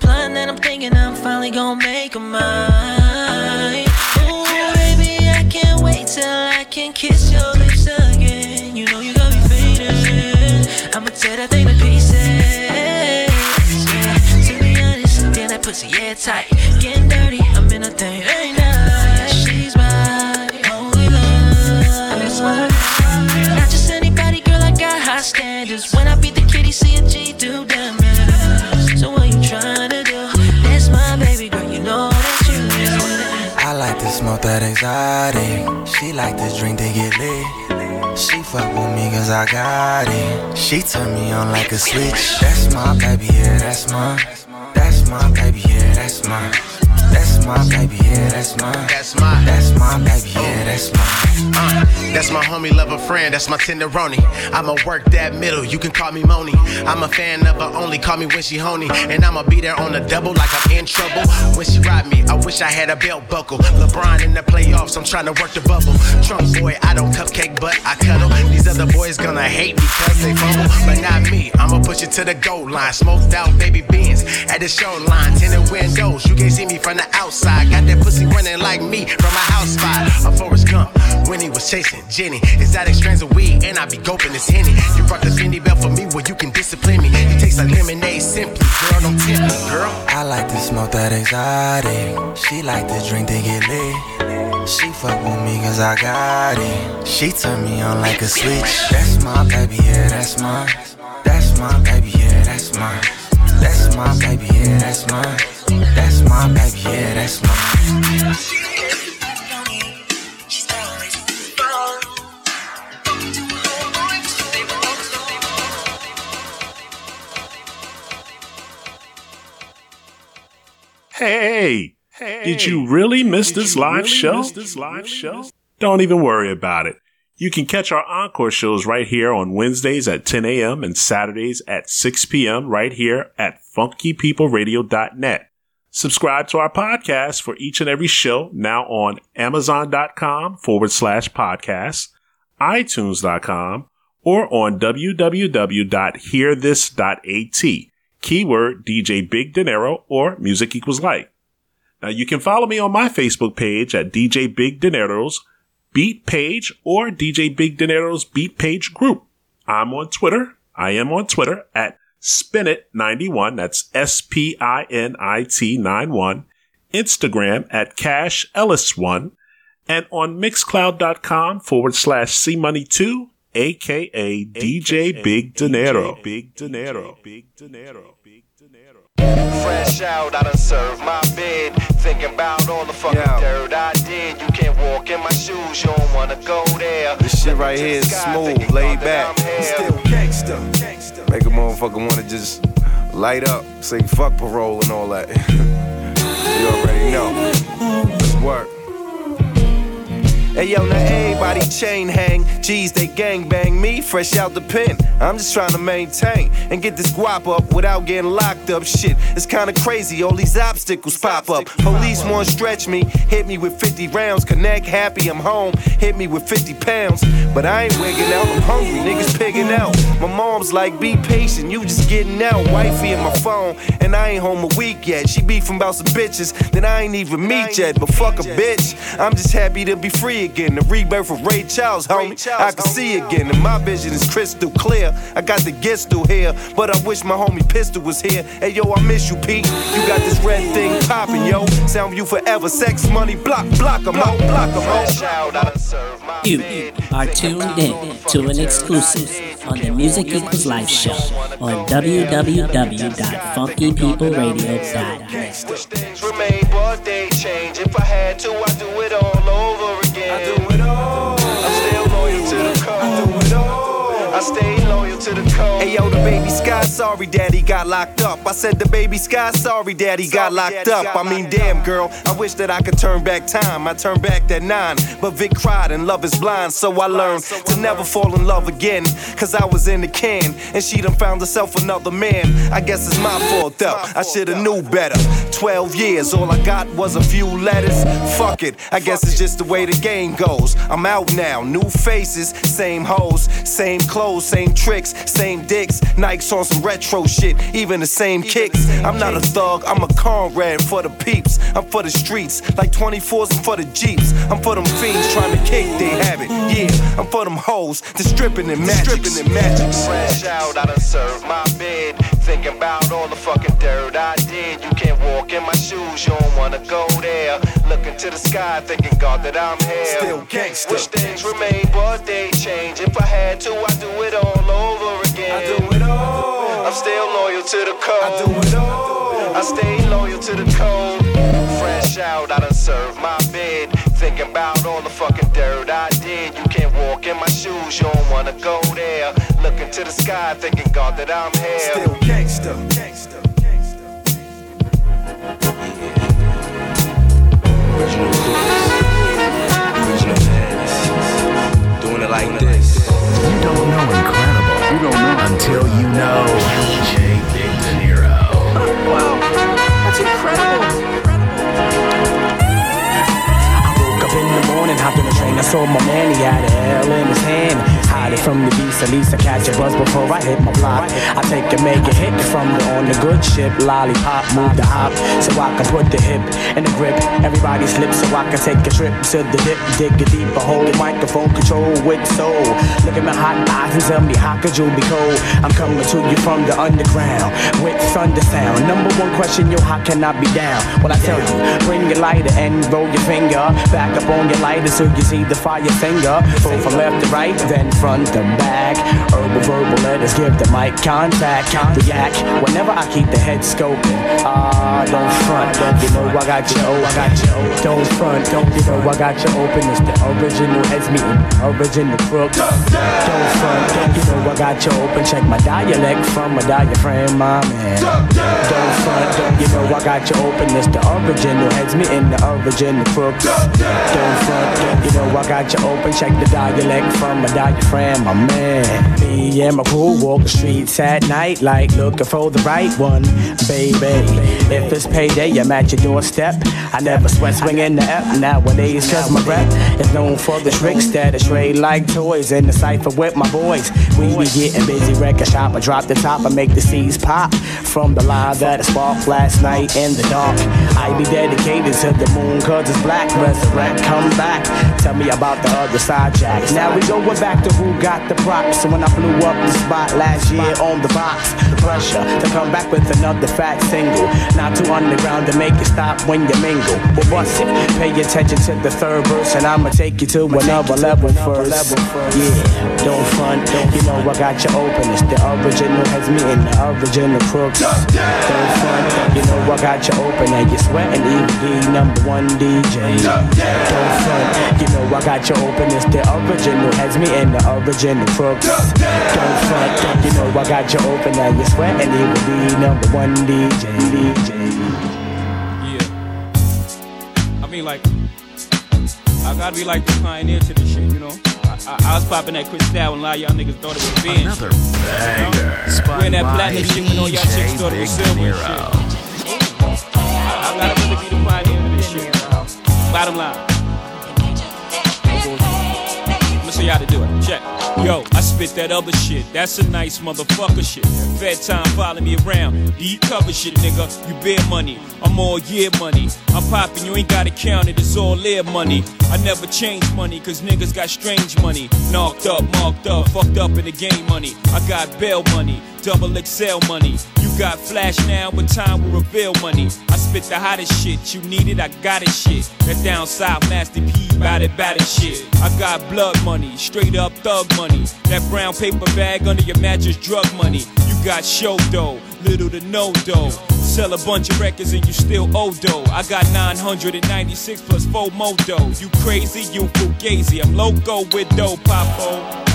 Plan that I'm thinking I'm finally gonna make her mine. Ooh, baby, I can't wait till I can kiss your lips again. You know you got me faded. I'ma tear that thing to pieces. Yeah, to be honest, damn that pussy, yeah, tight. Getting dirty, I'm in a thing, that exotic. She like to drink to get lit. She fuck with me cause I got it. She turn me on like a switch. That's my baby, yeah, that's mine. That's my baby, yeah, that's mine. That's my baby, yeah, that's mine. That's mine. That's my baby, yeah, that's mine. Uh, that's my homie, lover, friend, that's my tenderoni. I'ma work that middle, you can call me Moni. I'm a fan of her, only call me when she honey. And I'ma be there on the double like I'm in trouble. When she ride me, I wish I had a belt buckle. LeBron in the playoffs, I'm trying to work the bubble. Trump boy, I don't cupcake, but I cuddle. These other boys gonna hate me because they fumble, but not me. I'ma push it to the goal line. Smoked out baby beans at the show line. Tinted windows, you can't see me from the outside. Got that pussy running like me from a house spot. A Forrest Gump when he was chasing Jenny. Exotic strands of weed, and I be gulping this henny. You brought the Fendi belt for me where you can discipline me. It tastes like lemonade simply, girl, don't tempt me, girl. I like to smoke that exotic. She like to drink to get lit. She fuck with me cause I got it. She turn me on like a switch. That's my baby, yeah, that's mine. That's my baby, yeah, that's mine. That's my baby, yeah, that's mine. That's my baby, yeah, that's mine. Hey, did you really miss this live show? This live show? Don't even worry about it. You can catch our encore shows right here on Wednesdays at 10 a.m. and Saturdays at 6 p.m. right here at funkypeopleradio.net. Subscribe to our podcast for each and every show now on amazon.com forward slash podcast, itunes.com, or on www.hearthis.at. Keyword DJ Big Dinero or Music Equals Life. Now you can follow me on my Facebook page at DJ Big Dinero's Beat Page or DJ Big Dinero's Beat Page Group. I'm on Twitter. I am on Twitter at Spinit91. That's S-P-I-N-I-T 91. Instagram at Cash Ellis1 and on mixcloud.com forward slash C Money 2 aka DJ Big Dinero. Big Dinero. Big Dinero. Fresh out, I done served my bid. Thinking about all the fucking dirt I did. You can't walk in my shoes, you don't wanna go there. This shit right here is smooth, laid back. Still gangsta. Make a motherfucker wanna just light up, say fuck parole and all that. you already know. Let's work. Hey yo, now everybody chain hang. G's, they gang bang me, fresh out the pen. I'm just trying to maintain and get this guap up without getting locked up. Shit, it's kinda crazy, all these obstacles pop up. Police won't stretch me, hit me with 50 rounds. Connect happy, I'm home. Hit me with 50 pounds. But I ain't wigging out, I'm hungry, niggas pigging out. My mom's like, be patient, you just getting out. Wifey in my phone, and I ain't home a week yet. She beefing about some bitches that I ain't even meet yet. But fuck a bitch, I'm just happy to be free again. The rebirth of Ray Charles, homie. I can see again, and my vision is crystal clear. I got the gets through here, but I wish my homie Pistol was here. Hey yo, I miss you, Pete. You got this red thing popping, yo. Sound you forever, sex, money, block, block 'em out, block 'em out. You are tuned in to an exclusive on the Music Equals Life show on www.funkypeopleradio.com. Wish things remain, but they change. If I had to, I'd do it I do it all. I loyal to the cause. I do it all. I stay to the code. Hey yo, the baby Sky, sorry daddy got locked up. I said the baby Sky, sorry daddy got locked up. I mean, damn girl, I wish that I could turn back time. I turned back that nine, but Vic cried and love is blind. So I learned to never fall in love again. Cause I was in the can, and she done found herself another man. I guess it's my fault though, I should've knew better. 12 years, all I got was a few letters. Fuck it, I guess it's just the way the game goes. I'm out now, new faces, same hoes, same clothes, same tricks, same dicks. Nikes on some retro shit, even the same kicks. I'm not a thug, I'm a comrade for the peeps. I'm for the streets, like 24s and for the jeeps. I'm for them fiends trying to kick their habit. Yeah, I'm for them hoes, the stripping and magic. Stripping and magic. Fresh out, I done served my bed. Thinking about all the fucking dirt I did. You can't walk in my shoes, you don't wanna go there. Looking to the sky, thinking God that I'm here. Still gangsta. Wish things remain, but they change. If I had to, I'd do it all over. I do it all. I'm still loyal to the code. I do it all. I stay loyal to the code. Fresh out, I done served my bed. Thinking about all the fucking dirt I did. You can't walk in my shoes, you don't wanna go there. Looking to the sky, thinking God that I'm here. Still gangsta. Original Pants. Doing it like this. You don't know incredible. You don't know until you know. DJ Big Dinero. Wow, that's incredible. I woke up in the morning, hopped in the train, I saw my man, he had a L in his hand. Hide it from the beast, at least I catch a buzz before I hit my block. I take a make a hit from the on the good ship, lollipop, move the hop, so I can put the hip in the grip. Everybody slips so I can take a trip to the dip, dig a deeper hole, microphone control with soul. Look at my hot eyes and tell me how could you be cold? I'm coming to you from the underground with thunder sound. Number one question, yo, how can I be down? Well, I tell you, bring your lighter and roll your finger back up on your lighter so you see the fire finger. Go from left to right, then front to back. Herbal verbal letters give the mic contact. React whenever I keep the head scoping. Ah, don't front, don't you know I got you. Oh, I got you. Don't front, don't you know I got you open. It's the original heads meeting, original crooks. Don't front, don't you know I got you open. Check my dialect from my diaphragm, my man. Don't front, don't you know I got you open. It's the original heads meeting, the original crooks. Don't front, don't you know I got you open. Check the dialect from my diaphragm, my man. Me and my crew walk the streets at night, like looking for the right one, baby. If it's payday, I'm at your doorstep. I never sweat swinging the F nowadays, cause my rep is known for the tricks that are trade like toys in the cipher with my boys. We be getting busy, record shop. I drop the top, I make the seeds pop from the line that I sparked last night in the dark. I be dedicated to the moon, cause it's black. Resurrect, come back. Me about the other side, jacks. Now we going back to who got the props. So when I blew up the spot last year on the box, the pressure to come back with another fat single. Not too underground to make it stop when you mingle. Well, bust it. Pay attention to the third verse, and I'ma take you to another level first. Yeah, don't front. You know I got you open. It's the original has me in the original crooks. Don't front. You know I got you open, and you're sweating. Even the number one DJ. Don't front. You know I got you open. It's the original has me in the original crooks. Don't front. You know I got you open, and you're sweating. Even the number one DJ. DJ. Yeah. I mean, like, I gotta be like the pioneer to this shit, you know? I, I, I was popping that Cristal and a lot of y'all niggas thought it was Benz. Another banger. Wearing that Spun platinum by shit when all y'all chicks DJ thought it was Big silver and shit. I, I gotta really be the pioneer to this shit. Bottom line. You how to do it. Check. Yo, I spit that other shit. That's a nice motherfucker shit. Fed time follow me around. Deep cover shit, nigga. You bear money. I'm all year money. I'm popping, you ain't gotta count it. It's all air money. I never change money, cause niggas got strange money. Knocked up, marked up, fucked up in the game money. I got bail money, double XL money. You got flash now, but time will reveal money. I spit the hottest shit. You need it, I got it shit. That down south Master P, bout it, bout it shit. I got blood money, straight up thug money. That brown paper bag under your mattress, drug money. You got show dough, little to no dough. Sell a bunch of records and you still owe dough. I got 996 plus 4 more dough. You crazy, you fugazi. I'm loco with dough, popo.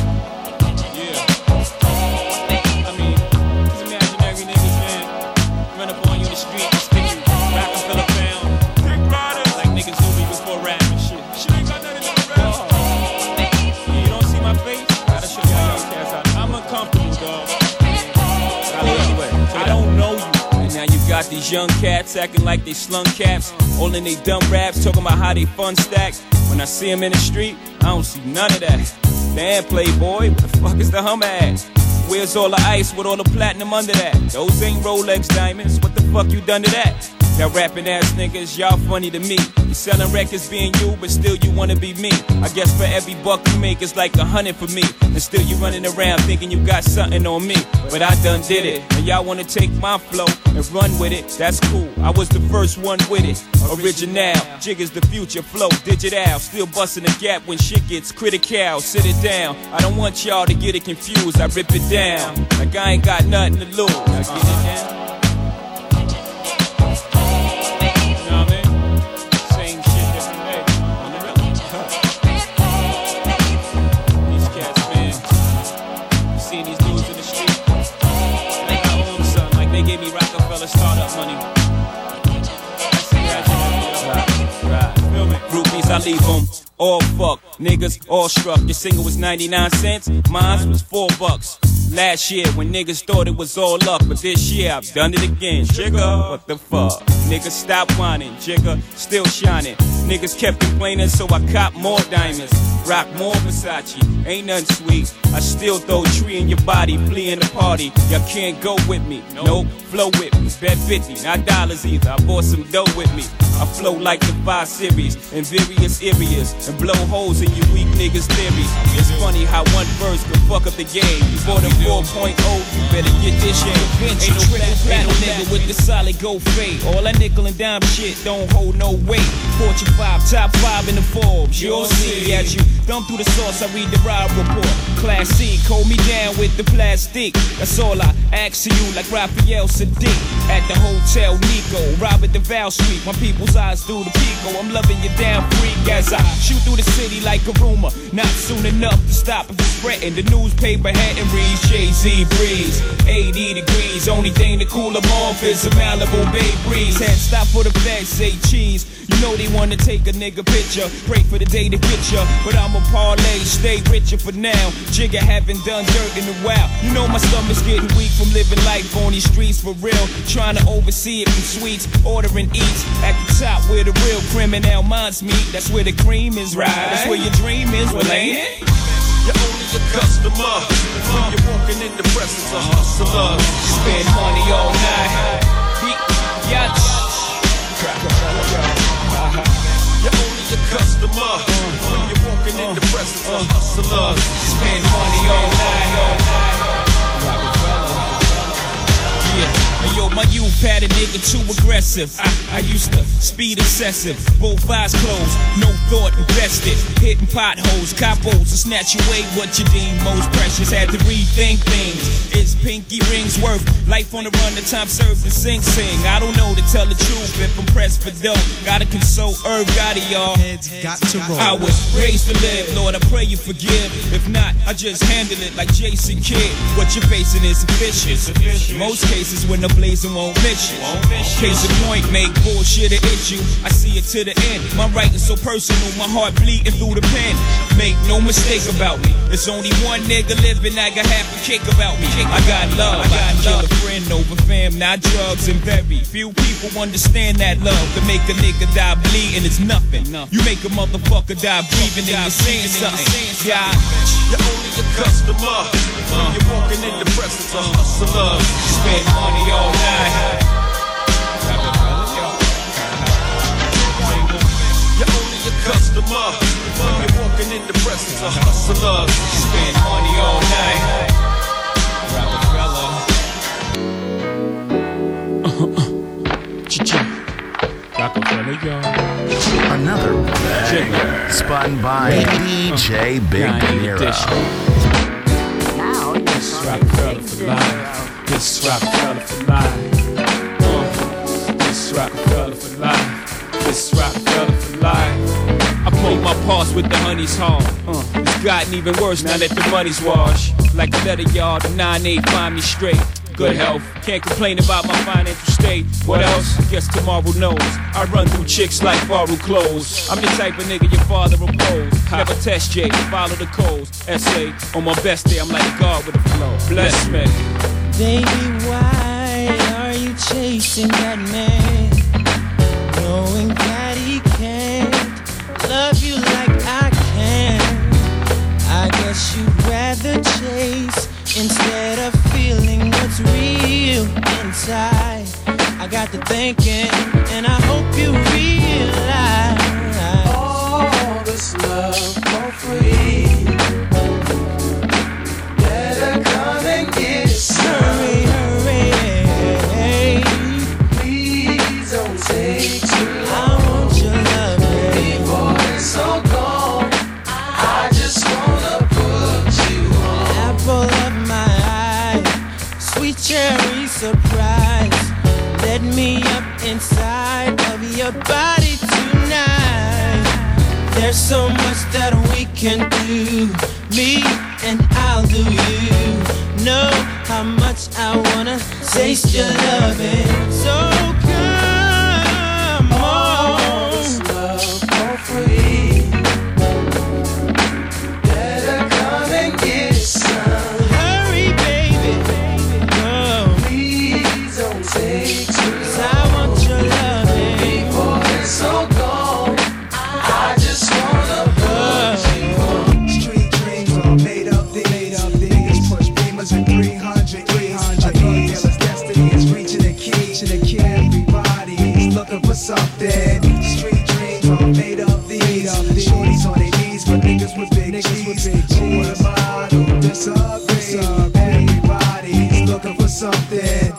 These young cats acting like they slung caps, all in they dumb raps, talking about how they fun stacks. When I see them in the street, I don't see none of that. Damn, Playboy, what the fuck is the hum? Where's all the ice with all the platinum under that? Those ain't Rolex diamonds, what the fuck you done to that? Y'all rapping ass niggas, y'all funny to me. You selling records being you, but still you wanna be me. I guess for every buck you make, it's like a hundred for me. And still you running around thinking you got something on me. But I done did it. And y'all wanna take my flow and run with it. That's cool. I was the first one with it. Original, jig is the future flow, digital. Still busting the gap when shit gets critical. Sit it down. I don't want y'all to get it confused. I rip it down. Like I ain't got nothing to lose. I get it down. Startup money. Groupies, I leave them all fuck. Niggas all struck. Your single was 99 cents, mine was 4 bucks. Last year when niggas thought it was all up, but this year I've done it again. Jigga, what the fuck? Niggas stop whining, Jigga, still shining. Niggas kept complaining, so I cop more diamonds. Rock more Versace, ain't nothing sweet. I still throw tree in your body, flee in the party. Y'all can't go with me, nope, flow with me. Bet 50, not dollars either. I bought some dough with me. I flow like the 5 Series in various areas and blow holes in you weak niggas' theories. It's funny how one verse can fuck up the game. You bought a 4.0, you better get this shit. Ain't no platinum nigga with the solid gold fade. All that nickel and dime shit don't hold no weight. Fortune 5, top 5 in the Forbes. You'll see at you thumb through the source, I read the ride report. Class C, hold me down with the plastic. That's all I ask of you, like Raphael Saadiq. At the Hotel Nikko, Robert the Val Street. My people's eyes through the Pico. I'm loving you down freak as I shoot through the city like a rumor. Not soon enough to stop if it's spreading. The newspaper heading reads Jay Z breeze. 80 degrees, only thing to cool them off is a Malibu Bay breeze. Can't stop for the feds, say cheese. You know they wanna take a nigga picture. Pray for the day to get ya. But I'm a parlay, stay richer for now. Jigga haven't done dirt in a while. You know my stomach's getting weak from living life on these streets for real. Trying to oversee it from sweets, ordering eats. At the top where the real criminal minds meet. That's where the cream is right. That's where your dream is, well ain't it? You're only a customer when you're walking in the presence of hustlers. Spend money all night. Yachts. Customer when you're walking in the presence of hustlers. Spend money all night. All. Yeah. Yo, my youth had a nigga too aggressive. I, I used to speed excessive, both eyes closed, no thought invested. Hitting potholes, capos to snatch away what you deem most precious. Had to rethink things. Is pinky rings worth life on the run? The time served to sing, sing. I don't know to tell the truth if I'm pressed for dough. Gotta console Irv Gotti, y'all. got to roll. I was raised to live, Lord, I pray you forgive. If not, I just handle it like Jason Kidd. What you're facing is vicious. Most cases when the blazing won't miss you. Case in point, make bullshit an issue. I see it to the end. My writing's so personal, my heart bleeding through the pen. Make no mistake about me. There's only one nigga living, I got half a kick about me. I got love, I got kill a friend over fam, not drugs and very few people understand that love. To make a nigga die bleeding is nothing. You make a motherfucker die breathing and you're saying something. Yeah. You're only a customer when you're walking in the presence of hustlers. Spend money all night. You're only a customer you're walking in the presence of hustlers. Spend money all night. Rockefeller, y'all. Another banger spun by DJ Big Nero. This Rockefeller for life. This Rockefeller for life. Uh, this Rockefeller for life. This Rockefeller for life. I played my parts with the honey's heart. Uh, it's gotten even worse now that the money's washed. Like a letter yard, the 9-8 find me straight. Good health, can't complain about my financial state. What else? Guess tomorrow knows. I run through chicks like borrowed clothes. I'm the type of nigga your father oppose. Never test J, follow the codes. Essay, on my best day, I'm like God with a flow. Bless me. Baby, why Why are you chasing that man? Knowing that he can't love you like I can. I guess you'd rather chase instead of feeling what's real inside. I got to thinking, and I hope you realize all this love your body tonight. There's so much that we can do, me and I'll do you. Know how much I wanna taste your loving. So Looking for something.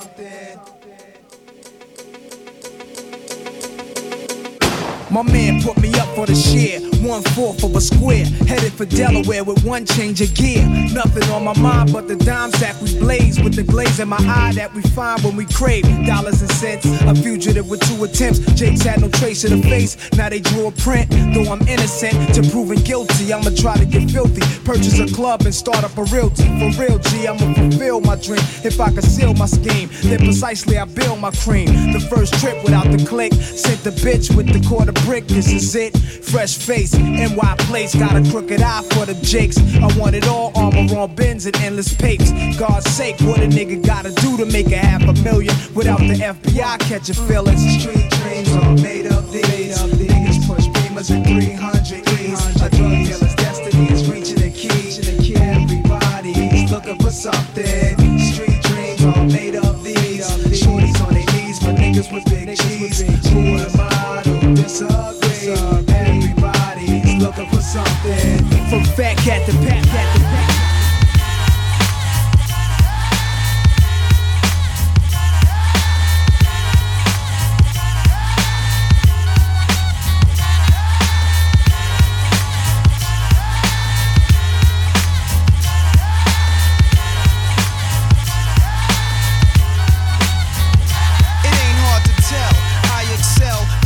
My man put me up for the share. One fourth of a square. Headed for Delaware with one change of gear. Nothing on my mind but the dime sack we blaze. With the glaze in my eye that we find when we crave dollars and cents. A fugitive with two attempts. Jake's had no trace of the face. Now they drew a print. Though I'm innocent to proving guilty, I'ma try to get filthy. Purchase a club and start up a realty. For real, G, I'ma fulfill my dream. If I conceal my scheme, then precisely I build my cream. The first trip without the click. Sent the bitch with the quarter brick. This is it. Fresh face, NY place. Got a crooked eye for the jakes. I want it all. Armor on bins and endless papes. God's sake, what a nigga gotta do to make a half a million without the FBI catching feelings. Street dreams are made up these. Niggas push beamers at 300 E's. A drug dealer's destiny is reaching a key. Everybody's looking for something.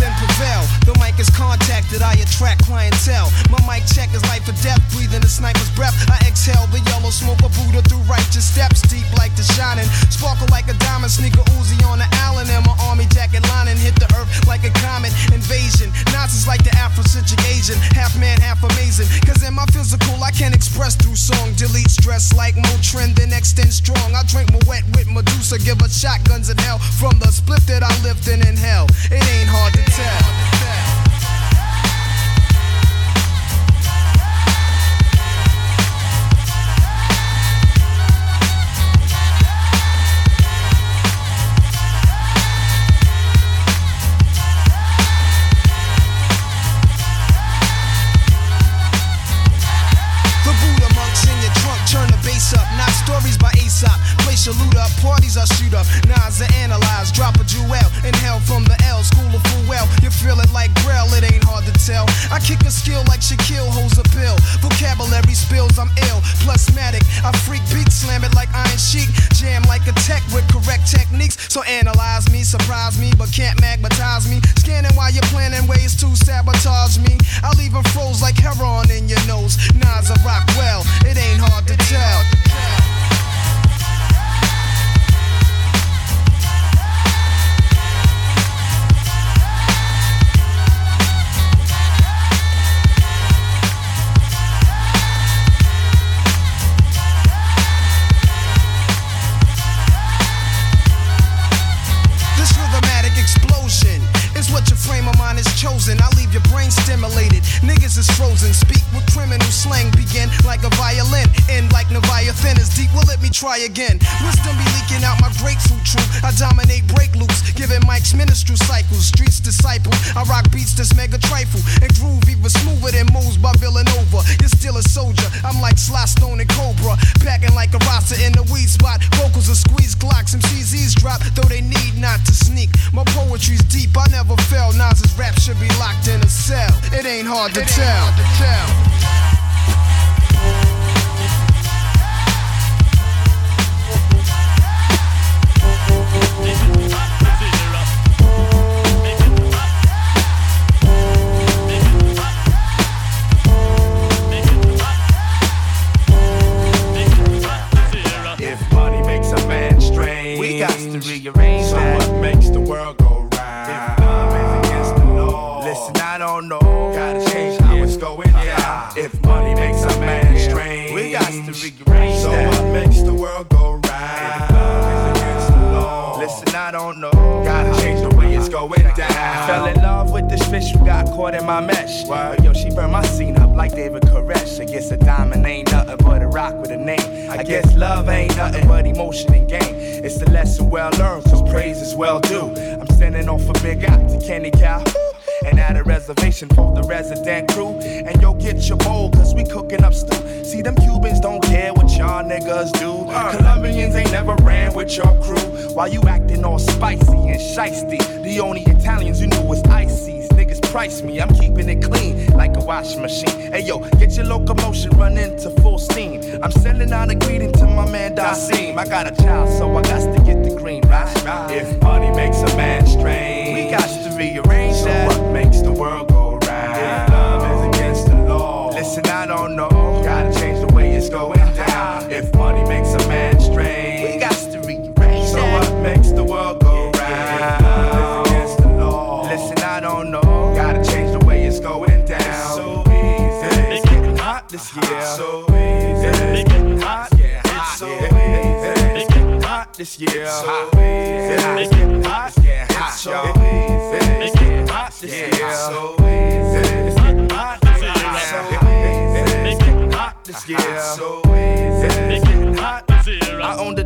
Then prevail. The mic is contacted, I attract clientele. Check is life or death, breathing a sniper's breath. I exhale the yellow smoke of Buddha through righteous steps, deep like the shining. Sparkle like a diamond, sneaker Uzi on the Allen, and my army jacket lining hit the earth like a comet invasion. Nazis like the Afrocentric Asian, half man, half amazing. Cause in my physical, I can express through song. Delete stress like Motrin, then extend strong. I drink Moet with Medusa, give her shotguns in hell from the split that I lived in in hell. It ain't hard to tell. Loot up, parties I shoot up. Nas I analyze, drop a jewel. Inhale from the L, school of full well. You feel it like Braille, it ain't hard to tell. I kick a skill like Shaquille holds a pill. Vocabulary spills, I'm ill. Plusmatic, I freak beat, slam it like Iron Sheik. Jam like a tech with correct techniques. So analyze me, surprise me, but can't magnetize me. Scanning while you're planning ways to sabotage me. I'll even froze like heroin in your nose. Nas I rock well, it ain't hard to tell. Try again. Wisdom be leaking out my grapefruit true. I dominate break loops, giving mics ministry cycles. Streets disciple. I rock beats that's mega trifle and groove even smoother than moves by Villanova. You're still a soldier. I'm like Sly Stone and Cobra, packing like a roster in the weed spot. Vocals are squeeze clocks, some CZs drop, though they need not to sneak. My poetry's deep, I never fell. Nas's rap should be locked in a cell. It ain't hard to tell. To tell. Caught in my mesh. But yo, she burned my scene up like David Koresh. I guess a diamond ain't nothing but a rock with a name. I guess love ain't nothing but emotion and game. It's a lesson well learned, cause praise is well due. I'm sending off a big out to Kenny Cow. And at a reservation for the resident crew. And yo, get your bowl, cause we cooking up stew. See, them Cubans don't care what y'all niggas do. Uh. Colombians ain't never ran with your crew. While you acting all spicy and shisty. The only Italians you knew was ices. Price me, I'm keeping it clean like a washing machine. Hey yo, get your locomotion running to full steam. I'm sending out a greeting to my man Dasim. I got a child, so I got to get the green, right? If money makes a man strange, we got to rearrange so that. what makes the world go round? If love is against the law, listen, I don't know. So easy, it's getting hot. Yeah, it's so easy, it's getting hot. this year. So easy, it's getting hot. Yeah, it's so easy, it's getting hot this year. So easy, it's getting hot. So easy, it's getting hot. This year. So easy, it's getting hot. I own the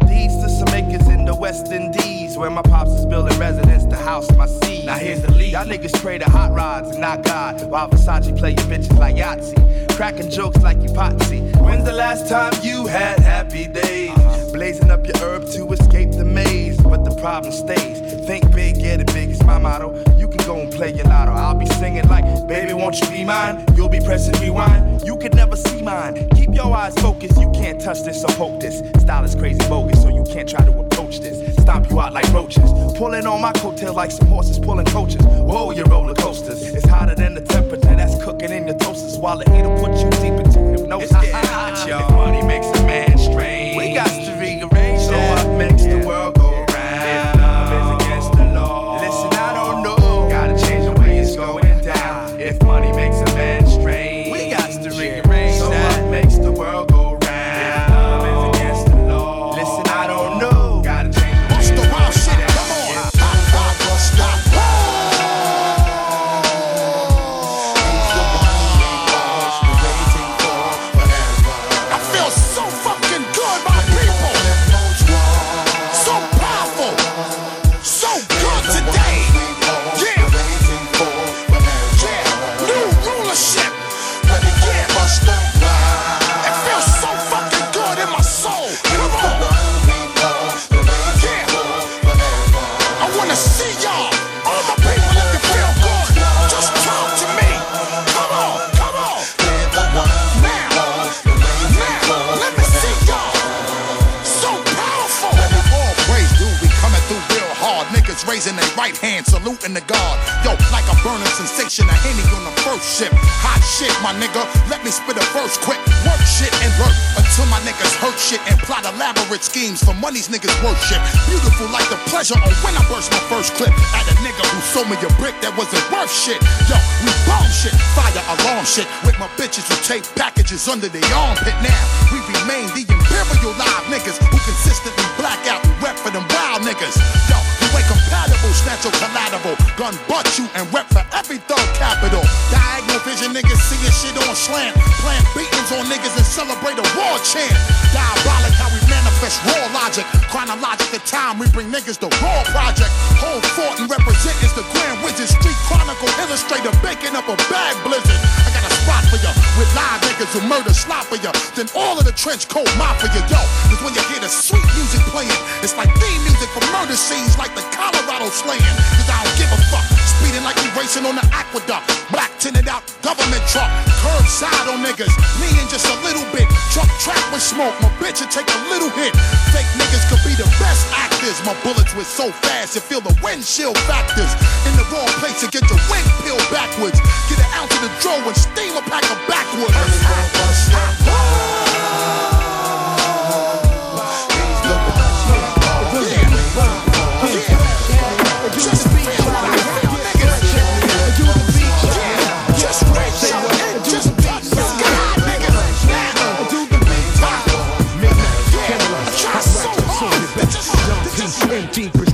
the West Indies where my pops is building residence to house my seed. Now here's the lead. Y'all niggas pray to hot rods and not God, while Versace play your bitches like Yahtzee, cracking jokes like you Potsy. When's the last time you had happy days? Uh-huh. Blazing up your herb to escape the maze, but the problem stays. Think big, get it big is my motto. You can go and play your lotto. I'll be singing like, baby, won't you be mine? You'll be pressing rewind. You could never see mine. Keep your eyes focused. You can't touch this or poke this. Style is crazy bogus, so you can't try to approach this. Stomp you out like roaches. Pulling on my coattail like some horses pulling coaches. Whoa, your roller coasters. It's hotter than the temperature that's cooking in your toasters. While the heat'll put you deep into hypnosis. It's getting hot, y'all. If money makes a man strange. Right hand, saluting the God. Yo, like a burning sensation, a henny on the first ship. Hot shit, my nigga. Let me spit a verse quick. Work shit and work until my niggas hurt shit and plot elaborate schemes for money's niggas worship. Beautiful like the pleasure on when I burst my first clip at a nigga who sold me a brick that wasn't worth shit. Yo, we bomb shit, fire alarm shit with my bitches who tape packages under the armpit. Now we remain the imperial live niggas who consistently black out and rep for them wild niggas. Yo, you ain't compatible snatch your collateral. Gun butt you and rep for every thug capital. Diagonal vision niggas seeing shit on slant. Plant beatings on niggas and celebrate a war chant. Diabolic how we manifest raw logic. Chronologic the time we bring niggas the raw project. Hold fort and represent is the Grand Wizard. Street Chronicle illustrator baking up a bad blizzard. I got a spot for ya with live niggas who murder slop for ya. Then all of the trench coat mafia, yo. Cause when you hear the sweet music playing, it's like theme music for murder scenes like the Colorado slaying. Cause I don't give a fuck. Speeding like we racing on the aqueduct. Black tinted out government truck. Curbside on niggas. Me and just a little bit. Truck track with smoke. My bitch will take a little hit. Fake niggas could be the best actors. My bullets were so fast you feel the windshield factors. In the wrong place to get your wing peeled backwards. Get an ounce of the draw and steam a pack of backwards.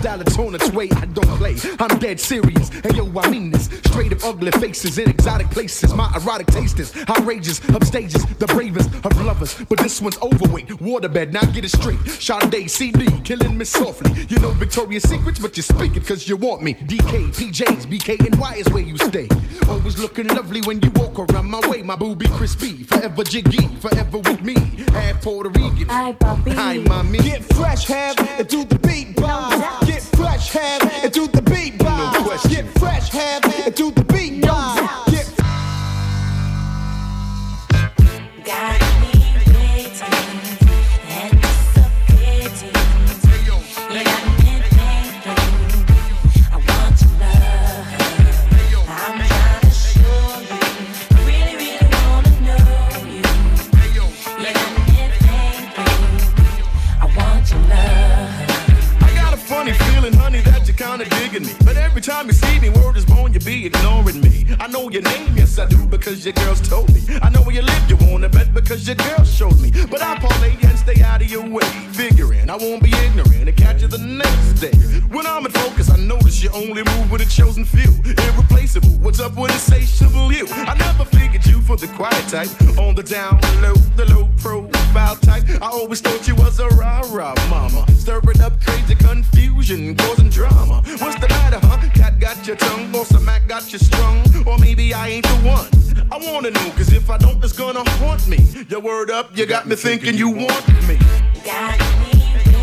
Empty crystal on its way. I don't play. I'm dead serious. And yo, I mean this. Straight up ugly faces in exotic places. My erotic taste is outrageous. Upstages, the bravest of lovers. But this one's overweight. Waterbed, now get it straight. Sade CD, killing me softly. You know Victoria's Secrets, but you speak it cause you want me. DK, PJs, BK, and Y is where you stay. Always looking lovely when you walk around my way. My booby crispy. Forever jiggy, forever with me. Half Puerto Rican. Hi, Bobby. Hi, mommy. Get fresh, have, and do the beat, bob. Fresh, have, and do the beat, bob. No. Get fresh, have, and do the beat, bob. Get digging me. Every time you see me, word is born, you be ignoring me. I know your name, yes I do, because your girls told me. I know where you live, you wanna bet because your girl showed me. But I parlay and stay out of your way. Figuring I won't be ignorant and catch you the next day. When I'm in focus, I notice you only move with a chosen few. Irreplaceable, what's up with insatiable you? I never figured you for the quiet type. On the down low, the low profile type. I always thought you was a rah-rah mama. Stirring up crazy confusion, causing drama. What's the matter, huh? Cat got your tongue, or some Mac got you strung, or maybe I ain't the one. I wanna know, cause if I don't, it's gonna haunt me. Your word up, you got me thinking you want me. I'm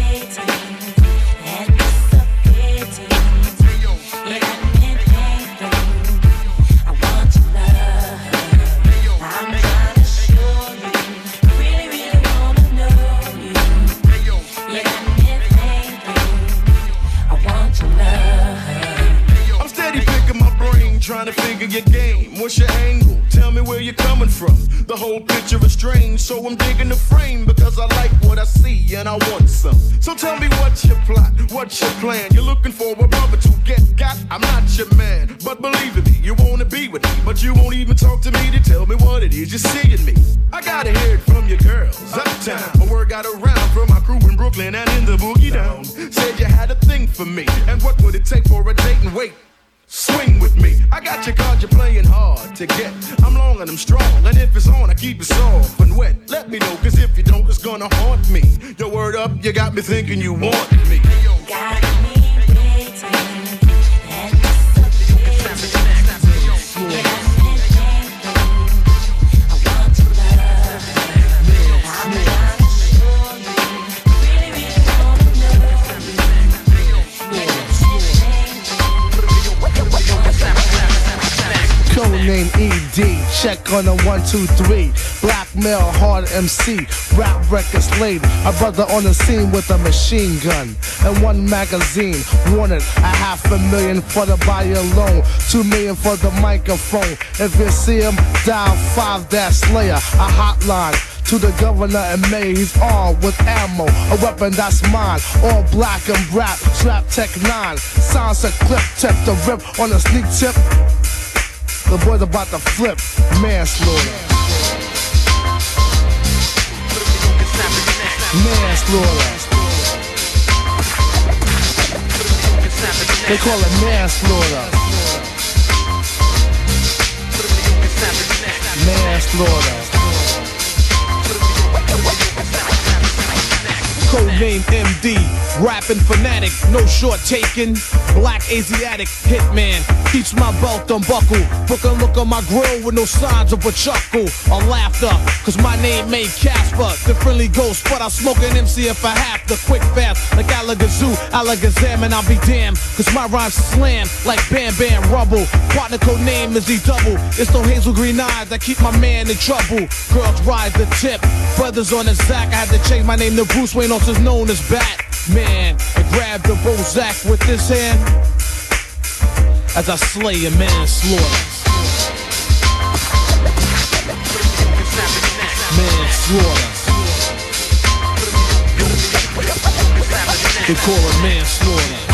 trying to figure your game. What's your angle? Tell me where you're coming from. The whole picture is strange, so I'm digging the frame because I like what I see and I want some. So tell me what's your plot, what's your plan? You're looking for a brother to get got. I'm not your man, but believe in me, you wanna be with me, but you won't even talk to me to tell me what it is you're seeing me. I gotta hear it from your girls uptown. My word got around from my crew in Brooklyn and in the boogie down. Said you had a thing for me, and what would it take for a date and wait? Swing with me. I got your card, you're playing hard to get. I'm long and I'm strong, and if it's on, I keep it soft and wet. Let me know, cause if you don't, it's gonna haunt me. Your word up, you got me thinking you want me. Codename ED, check on a one, two, three. Blackmail, hard MC, rap records laid. A brother on the scene with a machine gun and one magazine. Wanted a half a million for the buy alone, two million for the microphone. If you see him, dial five dash Slayer, a hotline. To the governor and mayor, he's armed with ammo, a weapon that's mine. All black and rap, strap tech nine. Sounds a clip, tip the rip on a sneak tip. The boy's about to flip, manslaughter. Manslaughter. They call it manslaughter. Manslaughter. Codename MD, rapping fanatic, no short taking. Black Asiatic hitman, keeps my belt unbuckled. Brooklyn look on my grill with no signs of a chuckle or laughter. Cause my name ain't Casper, the friendly ghost. But I smoke an MC if I have to. Quick fast, like Alakazoo, Alakazam, and I'll be damned. Cause my rhymes slam like Bam Bam Rubble. Partner code name is D Double. It's no hazel green eyes that keep my man in trouble. Girls ride the tip, brothers on the sack. I had to change my name to Bruce Wayne, also known as Batman. And grab the Bozak with this hand as I slay a manslaughter. Manslaughter. They call it manslaughter.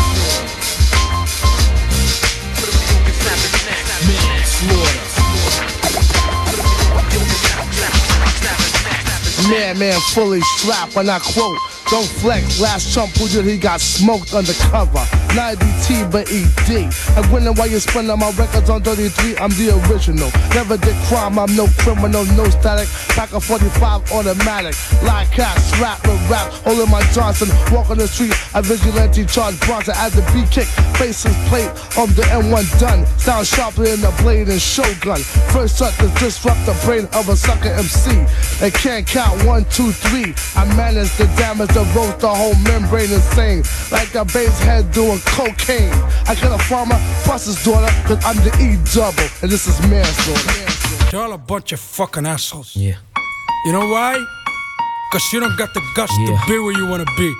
Manslaughter. Man, man, man, fully strapped, and I quote, don't flex, last chump who did he got smoked undercover. Not DT, but ED. I'm winning while you're spending my records on 33, I'm the original. Never did crime, I'm no criminal, no static. Pack a 45 automatic. Like cats, rap with rap, holding my Johnson. Walk on the street, a vigilante Charles Bronson as the B kick. Faces plate of the M1 done. Sound sharper than the blade and shogun. First shot to disrupt the brain of a sucker MC. They can't count one, two, three. I manage the damage to roast the whole membrane insane. Like a bass head doing cocaine. I kill a farmer, bust his daughter, cause I'm the E double. And this is manslaughter. Y'all a bunch of fucking assholes. Yeah. You know why? Cause you don't got the guts to be where you wanna be.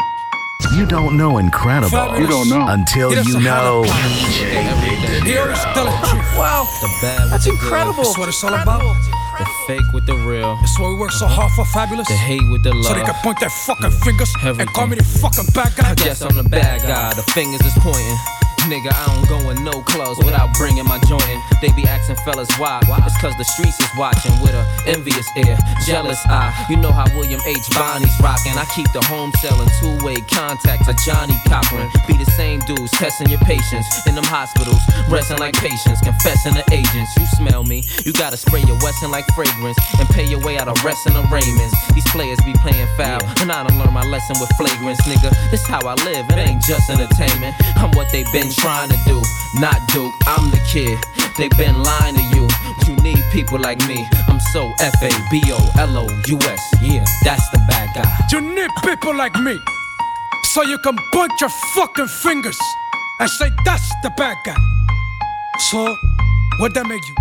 You don't know incredible. Fabulous. You don't know. until you know. have He always tell the truth. Wow. The bad with That's incredible. That's what it's all about. The fake with the real. That's why we work so hard for Fabulous. The hate with the love. So they can point their fucking fingers and call me the fucking bad guy. I guess I'm the bad guy. The fingers is pointing. Nigga, I don't go in no clothes without bringing my joint in. They be asking fellas why. It's cause the streets is watching with a envious ear, jealous eye. You know how William H. Bonney's rocking. I keep the home selling two-way contacts of Johnnie Cochran. Be the same dudes testing your patience in them hospitals, resting like patients, confessing to agents. You smell me, you gotta spray your Wesson like fragrance and pay your way out of resting arraignments. These players be playing foul, and I done learned my lesson with flagrance, nigga. This how I live, it ain't just entertainment. I'm what they been trying to do, not Duke. I'm the kid. They've been lying to you. You need people like me. I'm so F A B O L O U S. Yeah, that's the bad guy. You need people like me. So you can point your fucking fingers and say that's the bad guy. So, what that make you?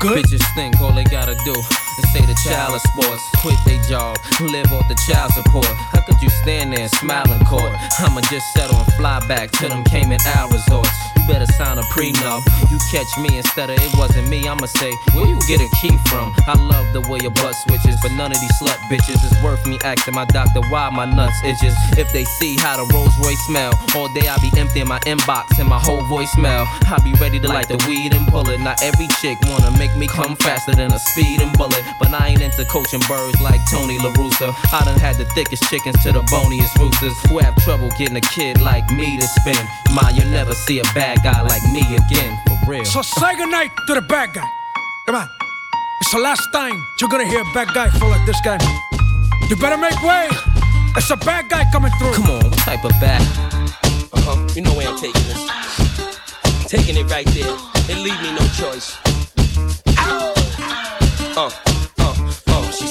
Good? Bitches think all they gotta do is say the child of sports, quit they job, live off the child support. How could you stand there and smile in court? I'ma just settle and fly back to them Cayman Isle resorts. Better sign a prenup. You catch me instead of it wasn't me. I'ma say, where you get a key from? I love the way your butt switches, but none of these slut bitches is worth me asking my doctor why my nuts itches. If they see how the Rolls Royce smell, all day I be emptying my inbox and my whole voicemail. I be ready to light the weed and pull it. Not every chick wanna make me come faster than a speeding bullet, but I ain't into coaching birds like Tony La Russa. I done had the thickest chickens to the boniest roosters who have trouble getting a kid like me to spin. Ma, you'll never see a bad guy like me again, for real. So say goodnight to the bad guy. Come on. It's the last time you're gonna hear a bad guy full like this guy. You better make way. It's a bad guy coming through. Come on, what type of bad? Uh huh. You know where I'm taking this. Taking it right there. It leave me no choice. Uh, uh. She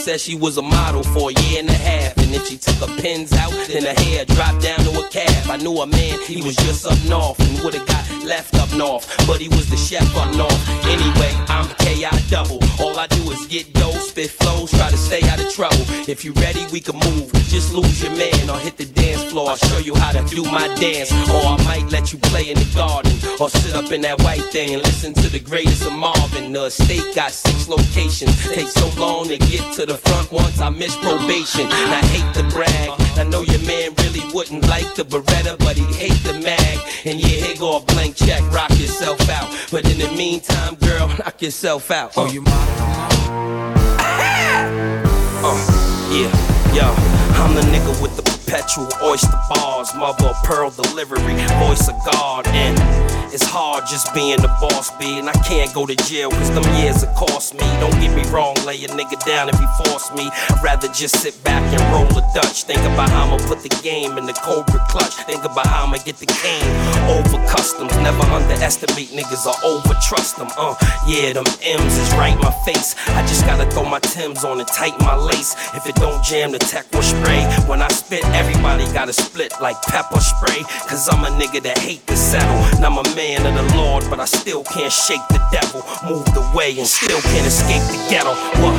said she was a model for a year and a half. And if she took her pins out, then her hair dropped down to a calf. I knew a man, he was just up north and would've got left up north. But he was the chef up north. Anyway, I'm KI double. All I do is get dough, spit flows, try to stay out of trouble. If you ready, we can move. Just lose your man or hit the dance floor. I'll show you how to do my dance. Or I might let you play in the garden. Or sit up in that white thing and listen to the greatest of Marvin. The estate got six locations. Take so long to get to the front once I miss probation. I hate to brag. I know your man really wouldn't like the Beretta, but he hate the mag. And yeah, here go a blank check, rock yourself out. But in the meantime, girl, knock yourself out. Oh, you Uh, yeah, yo, I'm the nigga with the perpetual oyster bars, mother of pearl delivery, voice of God, and it's hard just being the boss, B. I can't go to jail, cause them years have cost me. Don't get me wrong, lay a nigga down if he force me. I'd rather just sit back and roll a Dutch. Think about how I'ma put the game in the Cobra clutch. Think about how I'ma get the cane over customs. Never underestimate niggas or over trust them. Uh, yeah, them M's is right my face. I just gotta throw my Tim's on and tighten my lace. If it don't jam, the tech will spray. When I spit, everybody gotta split like pepper spray. Cause I'm a nigga that hate to settle. And I'm a man of the Lord, but I still can't shake the devil. Moved away and still can't escape the ghetto. What?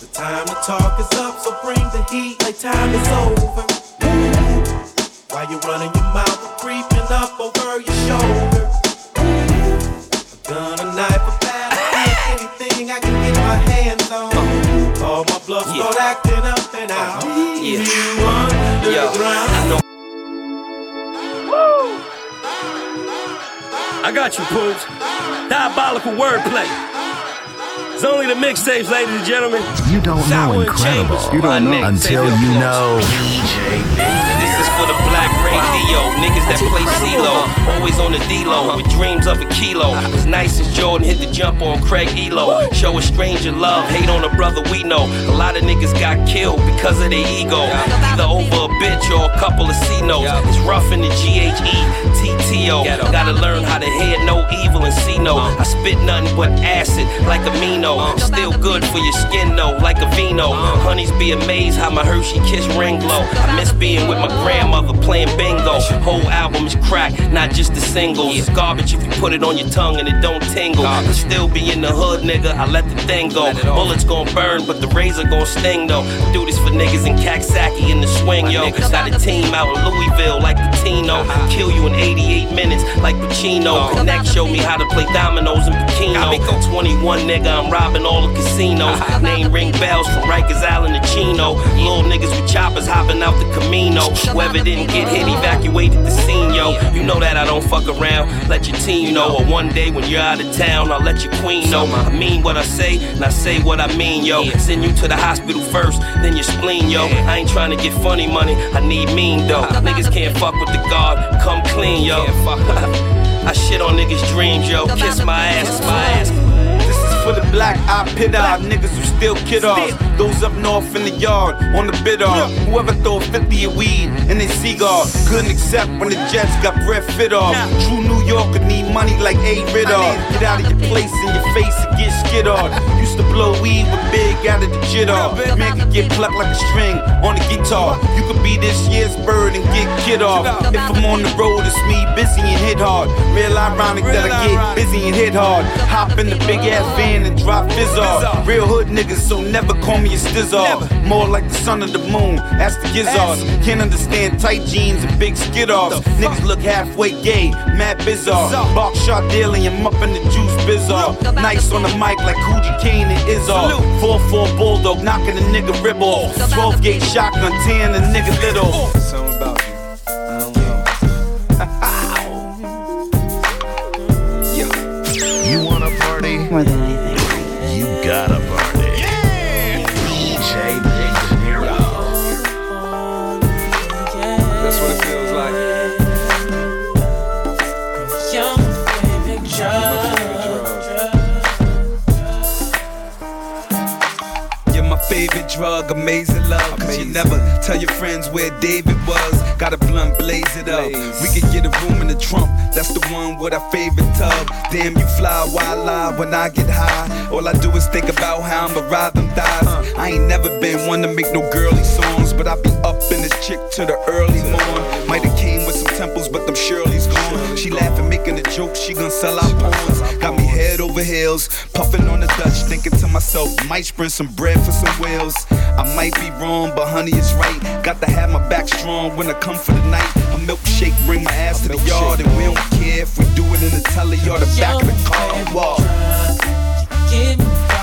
The time to talk is up, so bring the heat like time is over. While you running your mouth, creeping up over your shoulder. A gun, a knife, anything I can get my hands on. All my bluff start acting up and out. Uh-huh. Yeah. You underground. I know. I got you, Pooch. Diabolical wordplay. It's only the mixtapes, ladies and gentlemen. You don't know incredible Chambers. My nigga, until you know. This is for the black radio niggas that play CeeLo. Always on the D-Lo with dreams of a kilo. It's nice as Jordan hit the jump on Craig Ehlo. Show a stranger love, hate on a brother we know. A lot of niggas got killed because of their ego. Either over a bitch or a couple of C notes. It's rough in the G-H-E, T-T-O. Gotta learn how to hear no evil and see no. I spit nothing but acid like amino. Still good for your skin though, like a vino. Honeys be amazed how my Hershey kiss ring glow. I miss being with my grandmother playing bingo. Whole album is crack, not just the singles. It's garbage if you put it on your tongue and it don't tingle. I still be in the hood, nigga. I let the thing go. Bullets gon' burn, but the razor gon' sting though. Do this for niggas in Coxsackie in the swing, yo. Got a team out in Louisville like the Tino. Kill you in 88 minutes like Pacino. Connect, show me how to play dominoes in Pacino. 21 nigga, I'm robbing all the casinos. Name ring bells from Rikers Island to Chino. Little niggas with choppers hopping out the Camino. Whoever didn't get hit, evacuated the scene, yo. You know that I don't fuck around. Let your team know. Or one day when you're out of town, I'll let your queen know. I mean what I say, and I say what I mean, yo. Send you to the hospital first, then your spleen, yo. I ain't trying to get funny money, I need mean though. Niggas can't fuck with the guard, come clean, yo. I shit on niggas' dreams, yo. Kiss my ass, my ass. For the black eye pit eye niggas who still kid off. Those up north in the yard on the bid off. Whoever throw 50 of weed in their cigar couldn't accept when the Jets got breath fit off. True New Yorker need money like A Riddle. Get out of your place in your face and get skid off. Used to blow weed with big out of the jit off. Man could get plucked like a string on the guitar. You could be this year's bird and get kid off. If I'm on the road, it's me busy and hit hard. Real ironic that I get busy and hit hard. Hop in the big ass van and drop fizz off. Real hood niggas, so never call me a stizzard. More like the sun of the moon, ask the gizzards. Can't understand tight jeans and big skid offs. Niggas look halfway gay, mad bizarre. Bark shot daily and up in the juice bizarre. Nice on the mic like Coogee Kane and Izzard. 4-4 bulldog knocking a nigga rib off. 12 gauge shotgun, 10 a nigga little. Something about you. I don't know. You wanna party? More than amazing love. Cause you never tell your friends where David was. Got a blunt, blaze it up. We could get a room in the trunk. That's the one with our favorite tub. Damn, you fly while I lie when I get high. All I do is think about how I'ma ride them thighs. Uh. I ain't never been one to make no girly songs, but I be up in this chick to the early morn. Might have came with some temples, but them Shirley's gone. She laughing, making a joke, she gon' sell out pawns. Got me head over heels, puffing on the Dutch, thinking to myself, might sprint some bread for some wheels. I might be wrong, but honey it's right. Got to have my back strong when I come for the night. A milkshake, bring my ass to the yard, and we don't care if we do it in the telly or the back of the car. Wall. Give me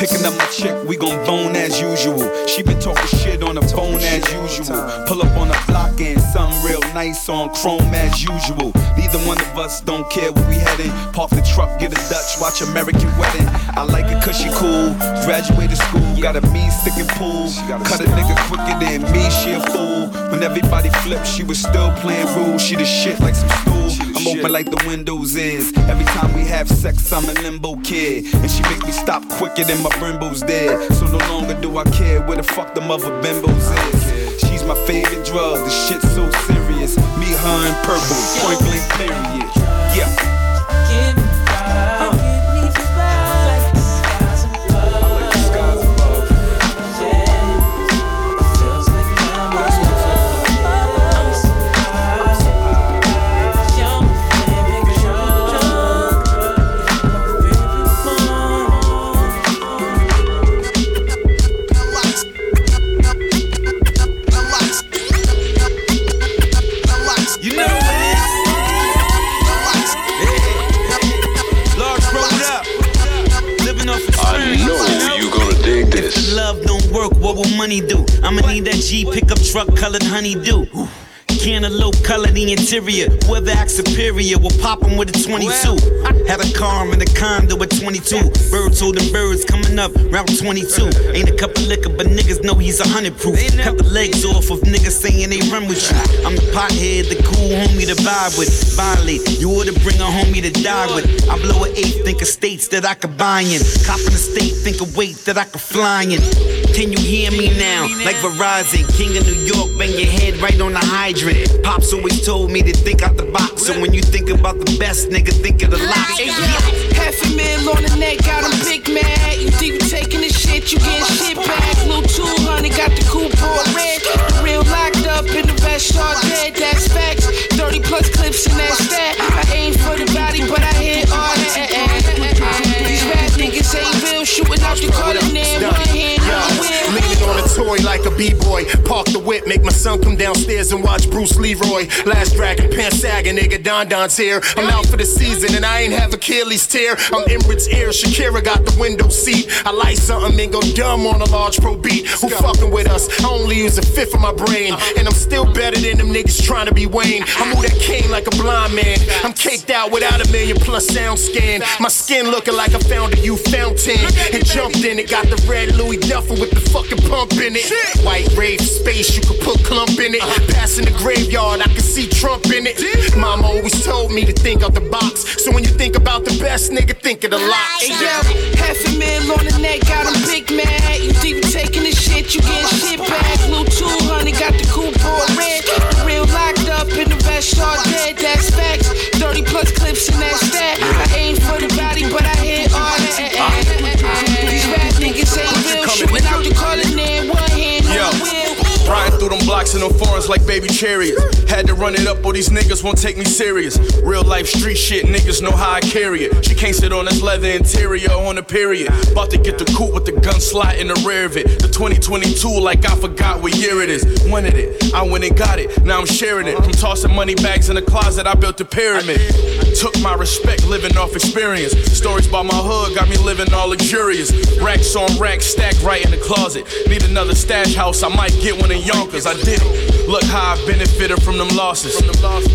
Picking up my chick, we gon' bone as usual. She been talking shit on the phone as usual. Pull up on the block and something real nice on chrome as usual. Neither one of us don't care where we heading. Park the truck, get a Dutch, watch American wedding. I like it cause she cool. Graduated school, got a mean sticking pool. Cut a nigga quicker than me, she a fool. When everybody flipped, she was still playing rules. She the shit like some stool. I'm open like the windows is. Every time we have sex, I'm a limbo kid. And she make me stop quicker than my Brembo's dead. So no longer do I care where the fuck the mother bimbos is. She's my favorite drug, the shit's so serious. Me, her, and purple, point blank period. Yeah. Superior will pop 'em with a 22. Had a car in a condo at 22. Birds holding birds coming up Route 22. Ain't a cup of liquor, but niggas know he's a hundred proof. Cut the legs off of niggas saying they run with you. I'm the pothead, the cool homie to vibe with. Violate, you ought to bring a homie to die with. I blow an eight, think of states that I could buy in. Cop in the state, think of weight that I could fly in. Can you hear me now? Like Verizon, King of New York, bang your head right on the hydrant. Pops always told me to think out the box. So when you think about the best, nigga, think of the lot. Half a mil on the neck, got him big mad. You think you taking the shit, you getting shit back. Little 200, got the coupon red. The real locked up in the vest, all dead, that's facts. 30 plus clips in that stat. I aim for the body, but I hit all that. These rap niggas ain't real, shooting out the corner, Leaning on a toy like a b-boy. Park the whip, make my son come downstairs and watch Bruce Leroy. Last Dragon, pants sagging, nigga, Don Don's here. I'm out for the season and I ain't have Achilles tear. I'm Emirates ear, Shakira got the window seat. I like something and go dumb on a large pro beat. Who fucking with us? I only use a fifth of my brain. And I'm still better than them niggas trying to be Wayne. I move that cane like a blind man. I'm caked out without a million plus sound scan. My skin looking like I found a youth fountain. And jumped in it, got the red Louis duffel with the fucking pump in it. White rave space, you could put clump in it. Uh-huh. Passing the graveyard, I can see Trump in it. Mama always told me to think out the box. So when you think about the best, nigga, think of the lot. Hey yo, half a mil on the neck, got him big mad. You think you taking the shit, you getting oh, shit back. Little 200, got the coupon red. The real locked up in the vest, all dead, that's facts. 30 plus clips in that stat. I aim for the body, but I hit all that. These rap niggas ain't real, shooting out the corner, man. One hand, Yo. Riding through them blocks in them foreigns like baby chariots. Had to run it up or these niggas won't take me serious. Real life street shit, niggas know how I carry it. She can't sit on this leather interior on a period. About to get the coupe with the gun slot in the rear of it. The 2022, like I forgot what year it is. Wanted it, I went and got it. Now I'm sharing it. From tossing money bags in the closet, I built a pyramid. Took my respect, living off experience. Stories about my hood got me living all luxurious. Racks on racks, stacked right in the closet. Need another stash house, I might get one in Yonkers. I did it. Look how I benefited from them losses.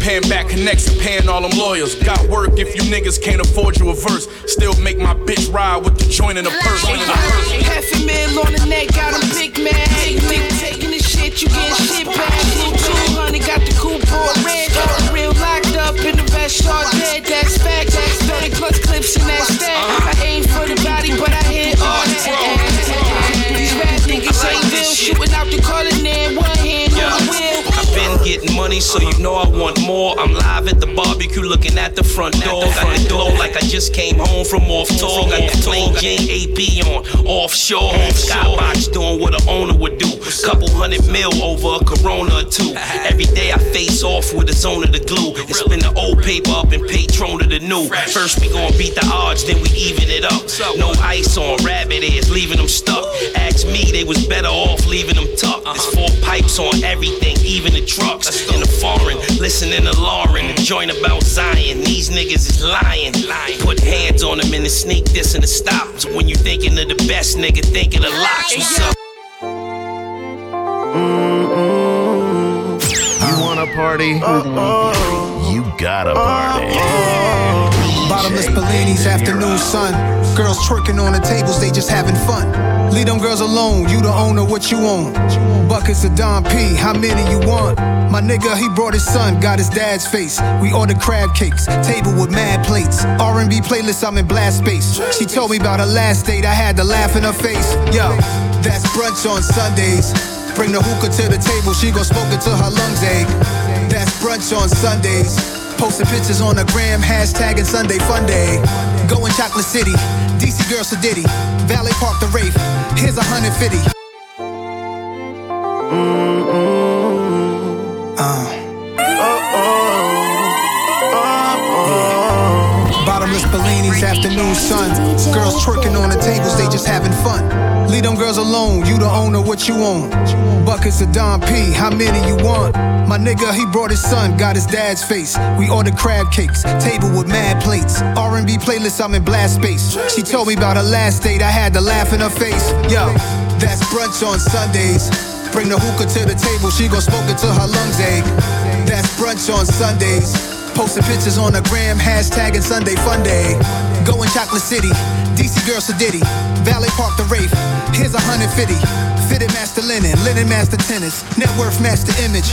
Paying back connects and paying all them lawyers. Got work if you niggas can't afford you a verse. Still make my bitch ride with the joint in the purse. Half a mil on the neck, got him big man. Taking the shit, you getting shit back. Little 200, got the coupon red. The real locked up in the vest, all dead, that's facts. 30 plus clips in that stat. I aim for the body, but I shooting out the corner, man. One hand, been getting money, so you know I want more. I'm live at the barbecue looking at the front door. Got the glow like I just came home from off tour. Got the plain Jane AP on offshore. Skybox doing what an owner would do. Couple hundred mil over a Corona or two. Every day I face off with a zone of the glue. And spin the old paper up and patron to the new. First we gon' beat the odds, then we even it up. No ice on rabbit ears, leaving them stuck. Ask me, they was better off leaving them tucked. There's four pipes on everything, even the trucks. In the foreign, listening to Lauryn, the joint about Zion. These niggas is lying. Lying. Put hands on them and the sneak this and the stop. So when you thinking of the best, nigga, think of the Lox. What's up? You want to party? You gotta party. Bottomless Bellinis, afternoon sun. Girls twerking on the tables, they just having fun. Leave them girls alone, you the owner, what you own. Buckets of Don P, how many you want? My nigga, he brought his son, got his dad's face. We ordered crab cakes, table with mad plates. R&B playlist, I'm in blast space. She told me about her last date, I had to laugh in her face. Yo, that's brunch on Sundays. Bring the hookah to the table, she gon' smoke it till her lungs ache. That's brunch on Sundays. Posting pictures on the gram, hashtagging Sunday Fun Day. Going Chocolate City, DC Girl Sadiddy, Valley Park the Wraith. Here's a hundred fifty. Uh. Bottomless Bellinis, afternoon sun. Girls twerking on the tables, they just having fun. Leave them girls alone, you the owner, what you own. Buckets of Don P, how many you want? My nigga, he brought his son, got his dad's face. We ordered crab cakes, table with mad plates. R&B playlist, I'm in blast space. She told me about her last date, I had to laugh in her face. Yo, that's brunch on Sundays. Bring the hookah to the table, she gon' smoke it till her lungs ache. That's brunch on Sundays. Posting pictures on the gram, hashtagging Sunday Fun Day. Going Chocolate City, DC Girl Sadiddy, Valley Park the Wraith. Here's a hundred fifty. Fitted master linen, linen master tennis, net worth master image.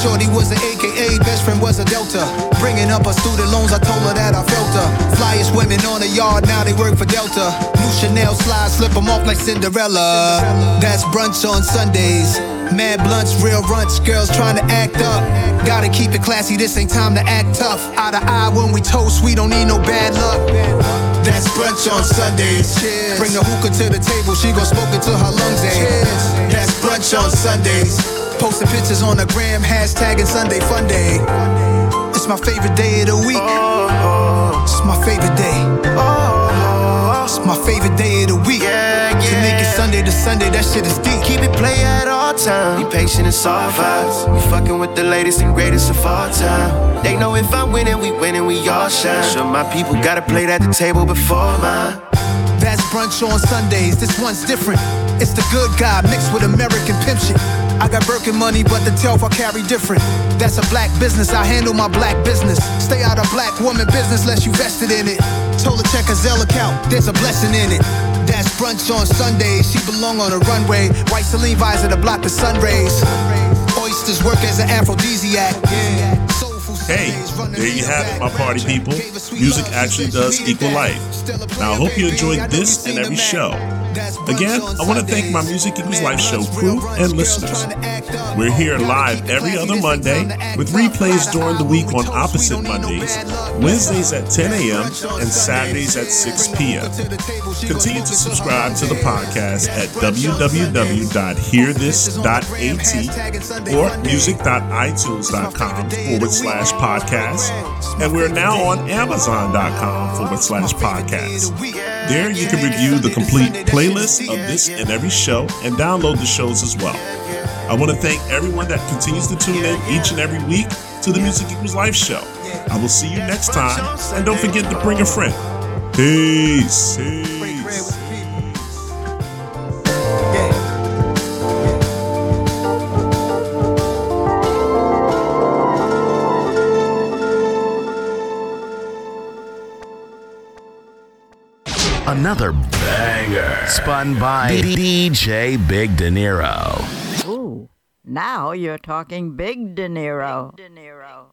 Shorty was an AKA, best friend was a Delta. Bringing up her student loans, I told her that I felt her. Flyest women on the yard, now they work for Delta. New Chanel slides, slip them off like Cinderella. That's brunch on Sundays. Mad blunts, real runts, girls trying to act up. Gotta keep it classy, this ain't time to act tough. Eye to eye when we toast, we don't need no bad luck. That's brunch on Sundays. Bring the hookah to the table, she gon' smoke it till her lungs eh? ache. That's brunch on Sundays. Posting pictures on the gram, hashtagging Sunday Fun Day. It's my favorite day of the week. Oh, oh. It's my favorite day. My favorite day of the week. To make it Sunday to Sunday, that shit is deep. Keep it play at all times. Be patient and soft vibes. We fucking with the latest and greatest of all time. They know if I'm winning, we winning, we all shine. Sure, my people gotta play at the table before mine. That's brunch on Sundays. This one's different. It's the good guy mixed with American pimp shit. I got Birkin money, but the telf I carry different. That's a black business. I handle my black business. Stay out of black woman business unless you vested in it. Told her check her Zelle account. There's a blessing in it. That's brunch on Sundays. She belong on a runway. White Celine visor to block the sun rays. Oysters work as an aphrodisiac. Yeah. Hey, there you have it, my party people. Music actually does equal life. Now, I hope you enjoyed this and every show. Again, I want to thank my Music Equals Life show crew and listeners. We're here live every other Monday with replays during the week on opposite Mondays, Wednesdays at 10 a.m., and Saturdays at 6 p.m. Continue to subscribe to the podcast at www.hearthis.at or music.itunes.com forward slash podcast. And we're now on amazon.com forward slash podcast. There you can review the complete playlist of this and every show and download the shows as well. I want to thank everyone that continues to tune in each and every week to the Music Equals Life show. I will see you next time, and don't forget to bring a friend. Peace. Peace. Another banger spun by DJ Big Dinero. Ooh, now you're talking Big Dinero. Big Dinero.